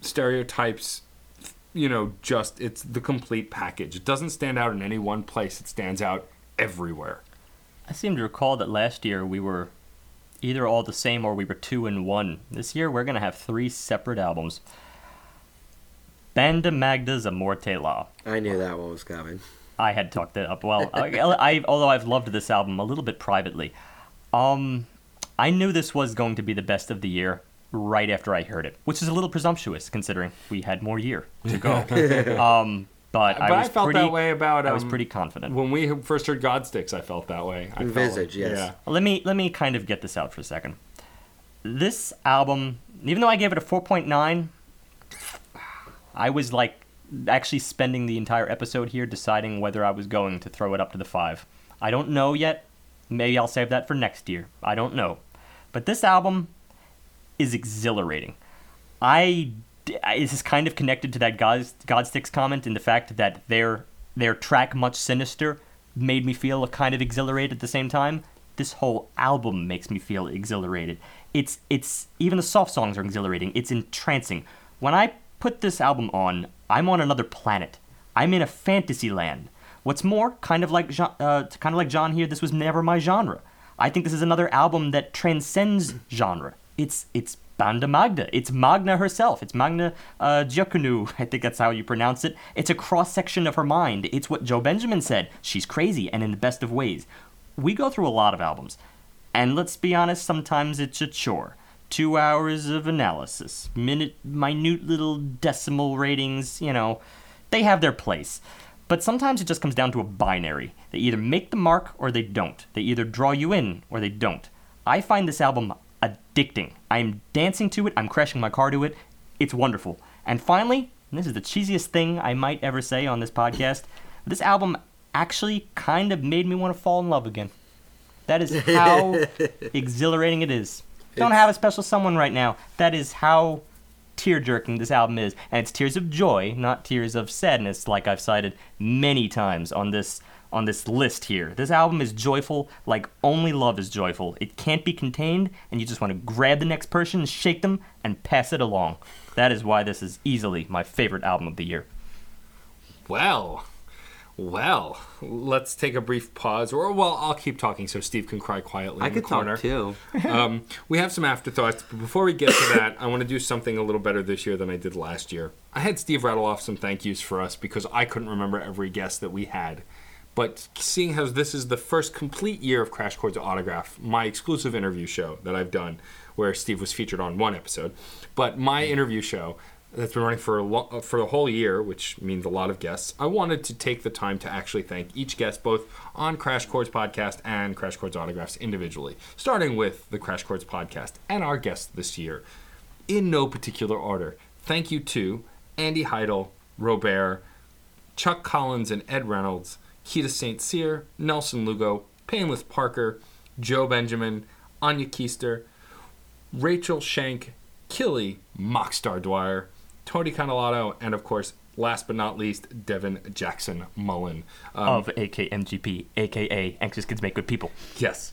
A: Stereotypes you know just it's the complete package. It doesn't stand out in any one place. It stands out everywhere.
C: I seem to recall that last year we were either all the same or we were two and one. This year we're gonna have three separate albums. Banda Magda's Amour T'es Là.
B: I knew that one was coming.
C: I had talked it up. Well, I, I although I've loved this album a little bit privately, um, I knew this was going to be the best of the year right after I heard it, which is a little presumptuous considering we had more year to go. um, but, I
A: But I
C: was
A: felt
C: pretty,
A: that way about,
C: I was
A: um,
C: pretty confident.
A: When we first heard Godsticks, I felt that way. I felt like-
B: yes.
A: Yeah.
C: Let me let me kind of get this out for a second. This album, even though I gave it a 4.9, I was like actually spending the entire episode here deciding whether I was going to throw it up to the 5. I don't know yet. Maybe I'll save that for next year. I don't know. But this album is exhilarating. I this is kind of connected to that God Godsticks comment and the fact that their their track much sinister made me feel kind of exhilarated at the same time. This whole album makes me feel exhilarated. It's it's even the soft songs are exhilarating. It's entrancing. When I put this album on, I'm on another planet. I'm in a fantasy land. What's more, kind of like Jean- uh, kind of like John here, this was never my genre. I think this is another album that transcends genre. It's it's Banda Magda. It's Magda herself. It's Magda uh, Giaconu. I think that's how you pronounce it. It's a cross section of her mind. It's what Joe Benjamin said. She's crazy and in the best of ways. We go through a lot of albums, and let's be honest, sometimes it's a chore. Two hours of analysis, minute, minute little decimal ratings, you know, they have their place. But sometimes it just comes down to a binary. They either make the mark or they don't. They either draw you in or they don't. I find this album addicting. I'm dancing to it, I'm crashing my car to it. It's wonderful. And finally, and this is the cheesiest thing I might ever say on this podcast, this album actually kind of made me want to fall in love again. That is how exhilarating it is. Don't have a special someone right now. That is how tear jerking this album is. And it's tears of joy, not tears of sadness, like I've cited many times on this on this list here. This album is joyful like only love is joyful. It can't be contained, and you just want to grab the next person, shake them, and pass it along. That is why this is easily my favorite album of the year.
A: Well, well, let's take a brief pause, or well, I'll keep talking so Steve can cry quietly
B: I
A: in the corner.
B: talk too.
A: um, we have some afterthoughts, but before we get to that, I want to do something a little better this year than I did last year. I had Steve rattle off some thank yous for us because I couldn't remember every guest that we had. But seeing how this is the first complete year of Crash Chords Autograph, my exclusive interview show that I've done, where Steve was featured on one episode, but my interview show that's been running for a lo- uh, for the whole year, which means a lot of guests. I wanted to take the time to actually thank each guest, both on Crash Chords podcast and Crash Chords Autographs individually, starting with the Crash Chords podcast and our guests this year, in no particular order. Thank you to Andy Heidel, Robert, Chuck Collins and Ed Reynolds, Keita St. Cyr, Nelson Lugo, Painless Parker, Joe Benjamin, Anya Keister, Rachel Shank, Killy, Mockstar Dwyer, Tony Canalato, and of course, last but not least, Devin Jackson Mullen. Um,
C: Of AKMGP, aka Anxious Kids Make Good People.
A: Yes.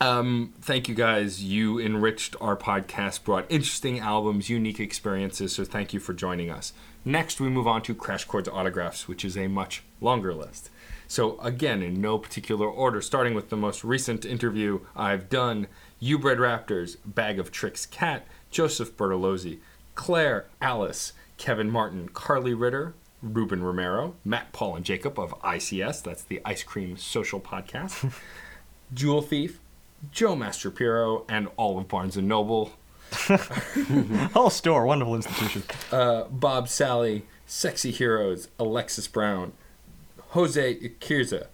A: Um, thank you guys. You enriched our podcast, brought interesting albums, unique experiences, so thank you for joining us. Next, we move on to Crash Chords Autographs, which is a much longer list. So, again, in no particular order, starting with the most recent interview I've done You Bred Raptors, Bag of Tricks Cat, Joseph Bertolozzi, Claire, Alice, Kevin Martin, Carly Ritter, Ruben Romero, Matt, Paul, and Jacob of ICS, that's the Ice Cream Social Podcast, Jewel Thief, Joe Mastrapiro, and all of Barnes & Noble,
C: Whole store, wonderful institution.
A: uh, Bob Sally, Sexy Heroes, Alexis Brown, Jose Ikirza,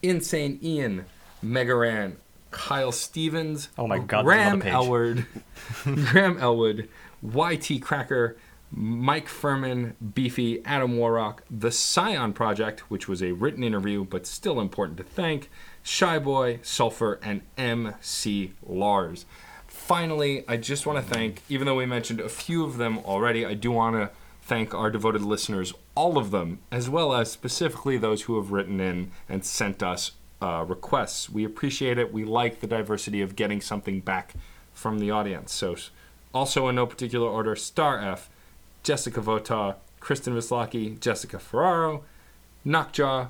A: Insane Ian, Mega Ran, Kyle Stevens,
C: Oh my God,
A: Graham. Elwood, Graham Elwood, YT Cracker, Mike Furman, Beefy, Adam Warrock, The Scion Project, which was a written interview but still important to thank, Shy Boy, Sulfur, and MC Lars. Finally, I just want to thank, even though we mentioned a few of them already, I do want to thank our devoted listeners, all of them, as well as specifically those who have written in and sent us uh, requests. We appreciate it. We like the diversity of getting something back from the audience. So, also in no particular order, Star F, Jessica Vota, Kristen Vislaki, Jessica Ferraro, Knockjaw,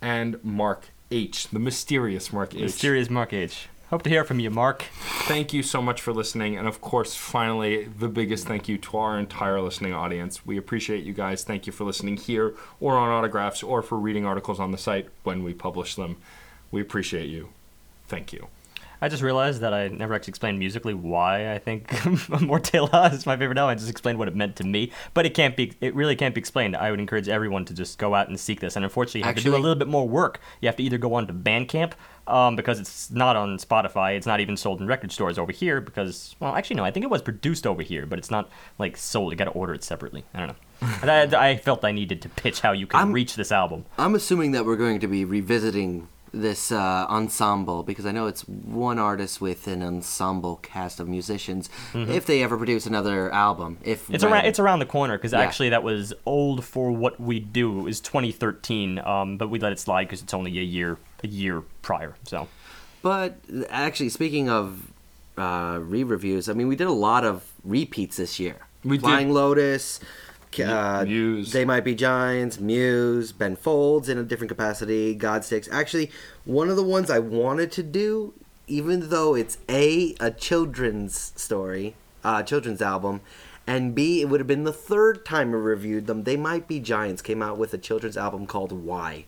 A: and Mark H, the mysterious Mark H.
C: Mysterious Mark H. Hope to hear from you, Mark.
A: Thank you so much for listening. And of course, finally, the biggest thank you to our entire listening audience. We appreciate you guys. Thank you for listening here or on autographs or for reading articles on the site when we publish them. We appreciate you. Thank you.
C: I just realized that I never actually explained musically why I think Mortela is my favorite album. I just explained what it meant to me, but it can't be. It really can't be explained. I would encourage everyone to just go out and seek this. And unfortunately, you have to do a little bit more work. You have to either go on to Bandcamp um, because it's not on Spotify. It's not even sold in record stores over here because, well, actually no, I think it was produced over here, but it's not like sold. You got to order it separately. I don't know. I, I felt I needed to pitch how you can
B: I'm-
C: reach this album.
B: I'm assuming that we're going to be revisiting this uh, ensemble because I know it's one artist with an ensemble cast of musicians. If they ever produce another album, if
C: Mm-hmm. It's
B: when-
C: around. It's around the corner because
B: Yeah.
C: actually that was old for what we do. It was 2013, um, but we let it slide because it's only a year a year prior. So
B: But actually, speaking of uh, re-reviews, I mean, we did a lot of repeats this year.
A: We did.
B: Flying Lotus, uh,
A: Muse.
B: They Might Be Giants, Muse, Ben Folds in a different capacity, Godsticks. Actually, one of the ones I wanted to do even though it's a a children's story, uh, children's album, and B it would have been the third time I reviewed them. They might be giants. Came out with a children's album called Why.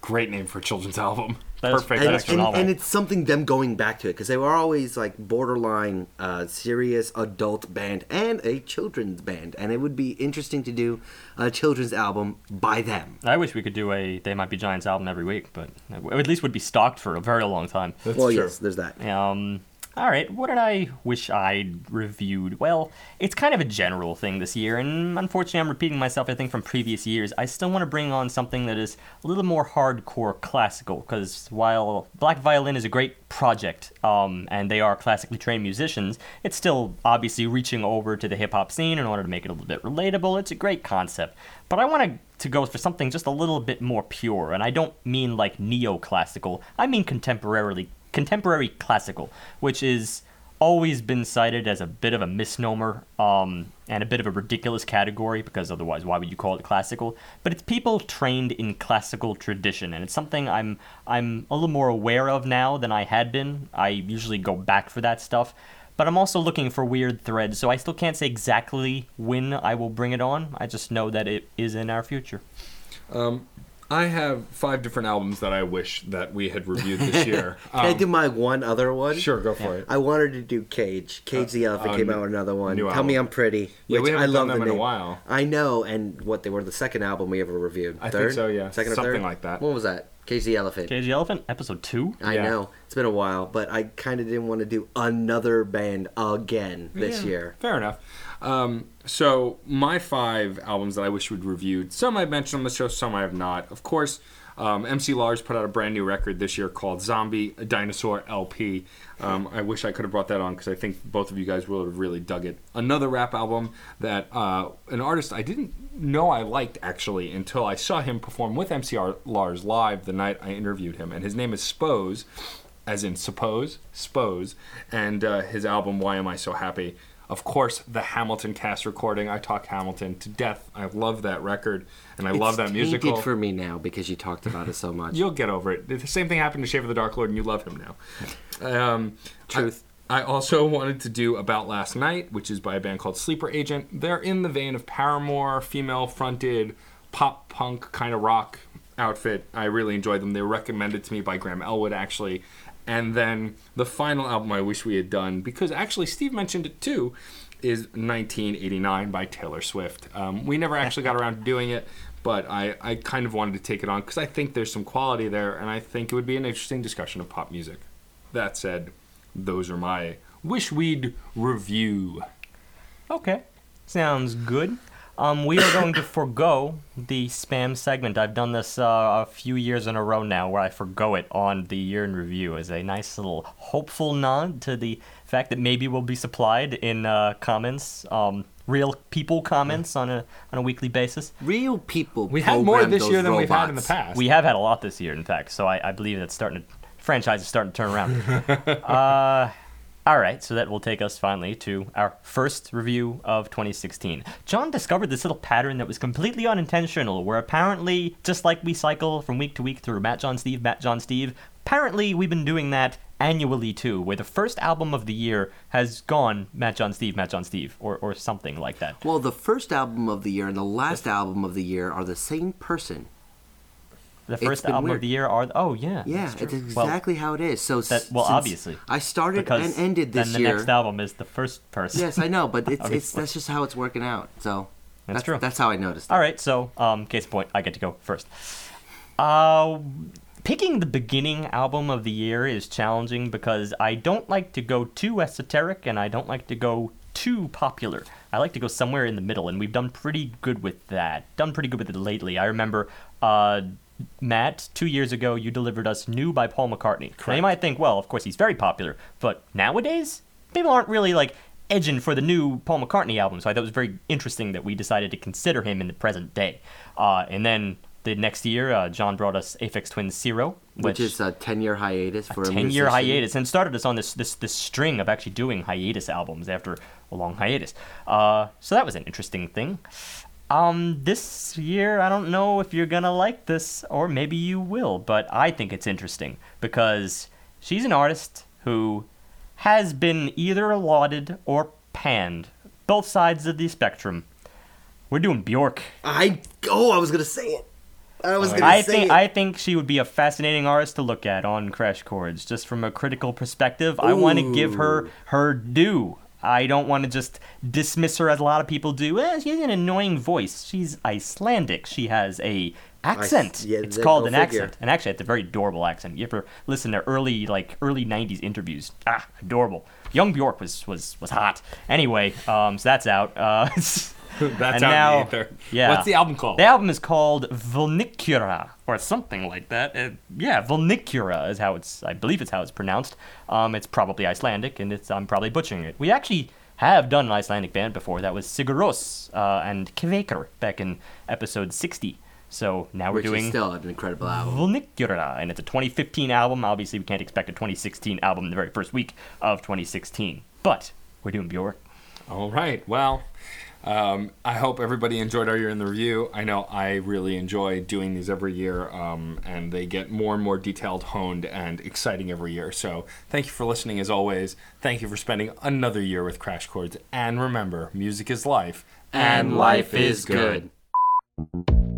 A: Great name for a children's album.
C: That is-
A: Perfect.
C: that
B: and, and, and it's something them going back to it because they were always like borderline uh, serious adult band and a children's band and it would be interesting to do a children's album by them
C: I wish we could do a They Might Be Giants album every week, but at least would be stocked for a very long time.
A: That's
B: well
A: true.
B: yes there's that
C: Um, all right, what did I wish I'd reviewed? Well, it's kind of a general thing this year, and unfortunately, I'm repeating myself, I think, from previous years. I still want to bring on something that is a little more hardcore classical, because while Black Violin is a great project, um, and they are classically trained musicians, it's still obviously reaching over to the hip hop scene in order to make it a little bit relatable. It's a great concept. But I want to to go for something just a little bit more pure, and I don't mean like neoclassical. I mean contemporarily contemporary classical, which is always been cited as a bit of a misnomer um, and a bit of a ridiculous category because otherwise why would you call it classical? But it's people trained in classical tradition and it's something i'm i'm a little more aware of now than i had been. I usually go back for that stuff but i'm also looking for weird threads so i still can't say exactly when i will bring it on. I just know that it is in our future.
A: Um, I have five different albums that I wish that we had reviewed this year.
B: can i
A: Um,
B: do my one other one
A: Sure, go for it.
B: i wanted to do cage cage the elephant
A: uh,
B: came
A: new-
B: out with another one
A: new
B: tell me i'm pretty
A: Yeah,
B: which
A: we
B: i
A: haven't
B: love
A: done
B: the
A: them in a while.
B: i know and what they were the second album we ever reviewed
A: I think so, yeah.
B: second or
A: Something
B: third
A: like that.
B: what was that cage the elephant
C: cage the elephant episode 2
B: I
A: Yeah.
B: know it's been a while, but I kind of didn't want to do another band again this
A: Yeah,
B: year.
A: Fair enough. Um, so my five albums that I wish we'd reviewed. Some I've mentioned on the show, some I have not. Of course, um, MC Lars put out a brand new record this year called Zombie Dinosaur LP. Um, I wish I could have brought that on because I think both of you guys would have really dug it. Another rap album that uh, an artist I didn't know I liked actually until I saw him perform with MC Lars live the night I interviewed him, and his name is Spose as in suppose, Spose, and uh, his album Why Am I So Happy. Of course, the Hamilton cast recording. I talk Hamilton to death. I love that record, and I love that musical.
B: It's for me now because you talked about it so much.
A: You'll get over it. The same thing happened to Shave of the Dark Lord, and you love him now. Um,
B: Truth.
A: I, I also wanted to do About Last Night, which is by a band called Sleeper Agent. They're in the vein of Paramore, female fronted, pop punk kind of rock outfit. I really enjoyed them. They were recommended to me by Graham Elwood, actually. And then the final album I wish we had done, because actually Steve mentioned it too, is 1989 by Taylor Swift. Um, we never actually got around to doing it, but I, I kind of wanted to take it on because I think there's some quality there, and I think it would be an interesting discussion of pop music. That said, those are my wish we'd review.
C: Okay, sounds good. Um, we are going to forego the spam segment. I've done this uh, a few years in a row now, where I forgo it on the year in review as a nice little hopeful nod to the fact that maybe we'll be supplied in uh, comments, um, real people comments on a on a weekly basis.
B: Real people.
A: We had more this year than we've had in the past.
C: We have had a lot this year, in fact, so I, I believe that's starting to franchise is starting to turn around. uh, all right, so that will take us finally to our first review of 2016. John discovered this little pattern that was completely unintentional, where apparently, just like we cycle from week to week through Matt John Steve, Matt John Steve, apparently we've been doing that annually too, where the first album of the year has gone Matt John Steve, Matt John Steve, or, or something like that.
B: Well, the first album of the year and the last album of the year are the same person.
C: The first album
B: weird.
C: of the year are oh yeah
B: Yeah,
C: that's
B: it's
C: Well,
B: exactly how it is. So
C: that- well, obviously.
B: I started and ended this year.
C: then the
B: year.
C: next album is the first person.
B: yes, I know, but it's, it's that's just how it's working out. So
C: That's true.
B: That's how I noticed. it.
C: All right, so um, case in point, I get to go first. Uh, picking the beginning album of the year is challenging because I don't like to go too esoteric and I don't like to go too popular. I like to go somewhere in the middle, and we've done pretty good with that. Done pretty good with it lately. I remember, uh, Matt, two years ago, you delivered us "New" by Paul McCartney. Now you might think, well, of course he's very popular, but nowadays people aren't really like edging for the new Paul McCartney album. So I thought it was very interesting that we decided to consider him in the present day. Uh, and then the next year, uh, John brought us Aphex Twin Syro,
B: Which is a ten-year hiatus for a,
C: ten year hiatus and started us on this this this string of actually doing hiatus albums after a long hiatus. Uh, so that was an interesting thing. Um, this year, I don't know if you're gonna like this, or maybe you will, but I think it's interesting because she's an artist who has been either lauded or panned, both sides of the spectrum. We're doing Bjork.
B: I oh, I was gonna say it. I was gonna
C: I
B: say
C: think
B: it.
C: I think she would be a fascinating artist to look at on Crash Chords, just from a critical perspective. I want to give her her due. I don't want to just dismiss her as a lot of people do. Eh, she has an annoying voice. She's Icelandic. She has a accent.
B: yeah,
C: it's
B: that-
C: called an
B: figure.
C: accent, and actually, it's a very adorable accent. You ever listen to early like early '90s interviews? Ah, adorable. Young Bjork was was was hot. Anyway, um, so that's out. Uh,
A: That's
C: and
A: out
C: now,
A: in
C: yeah.
A: What's the album called?
C: The album is called Vulnicura or something like that. Uh, yeah, Vulnicura is how it's. I believe it's how it's pronounced. Um, it's probably Icelandic, and it's I'm probably butchering it. We actually have done an Icelandic band before. That was Sigur Rós uh, and Kveikur back in episode 60. So now we're
B: which
C: doing
B: is still an incredible album.
C: Vulnicura, and it's a 2015 album. Obviously, we can't expect a 2016 album in the very first week of 2016, but we're doing Bjork.
A: All right. Well, um, I hope everybody enjoyed our year in the review. I know I really enjoy doing these every year, um, and they get more and more detailed, honed, and exciting every year. So thank you for listening as always. Thank you for spending another year with Crash Chords. And remember, music is life,
B: and life is good.
C: You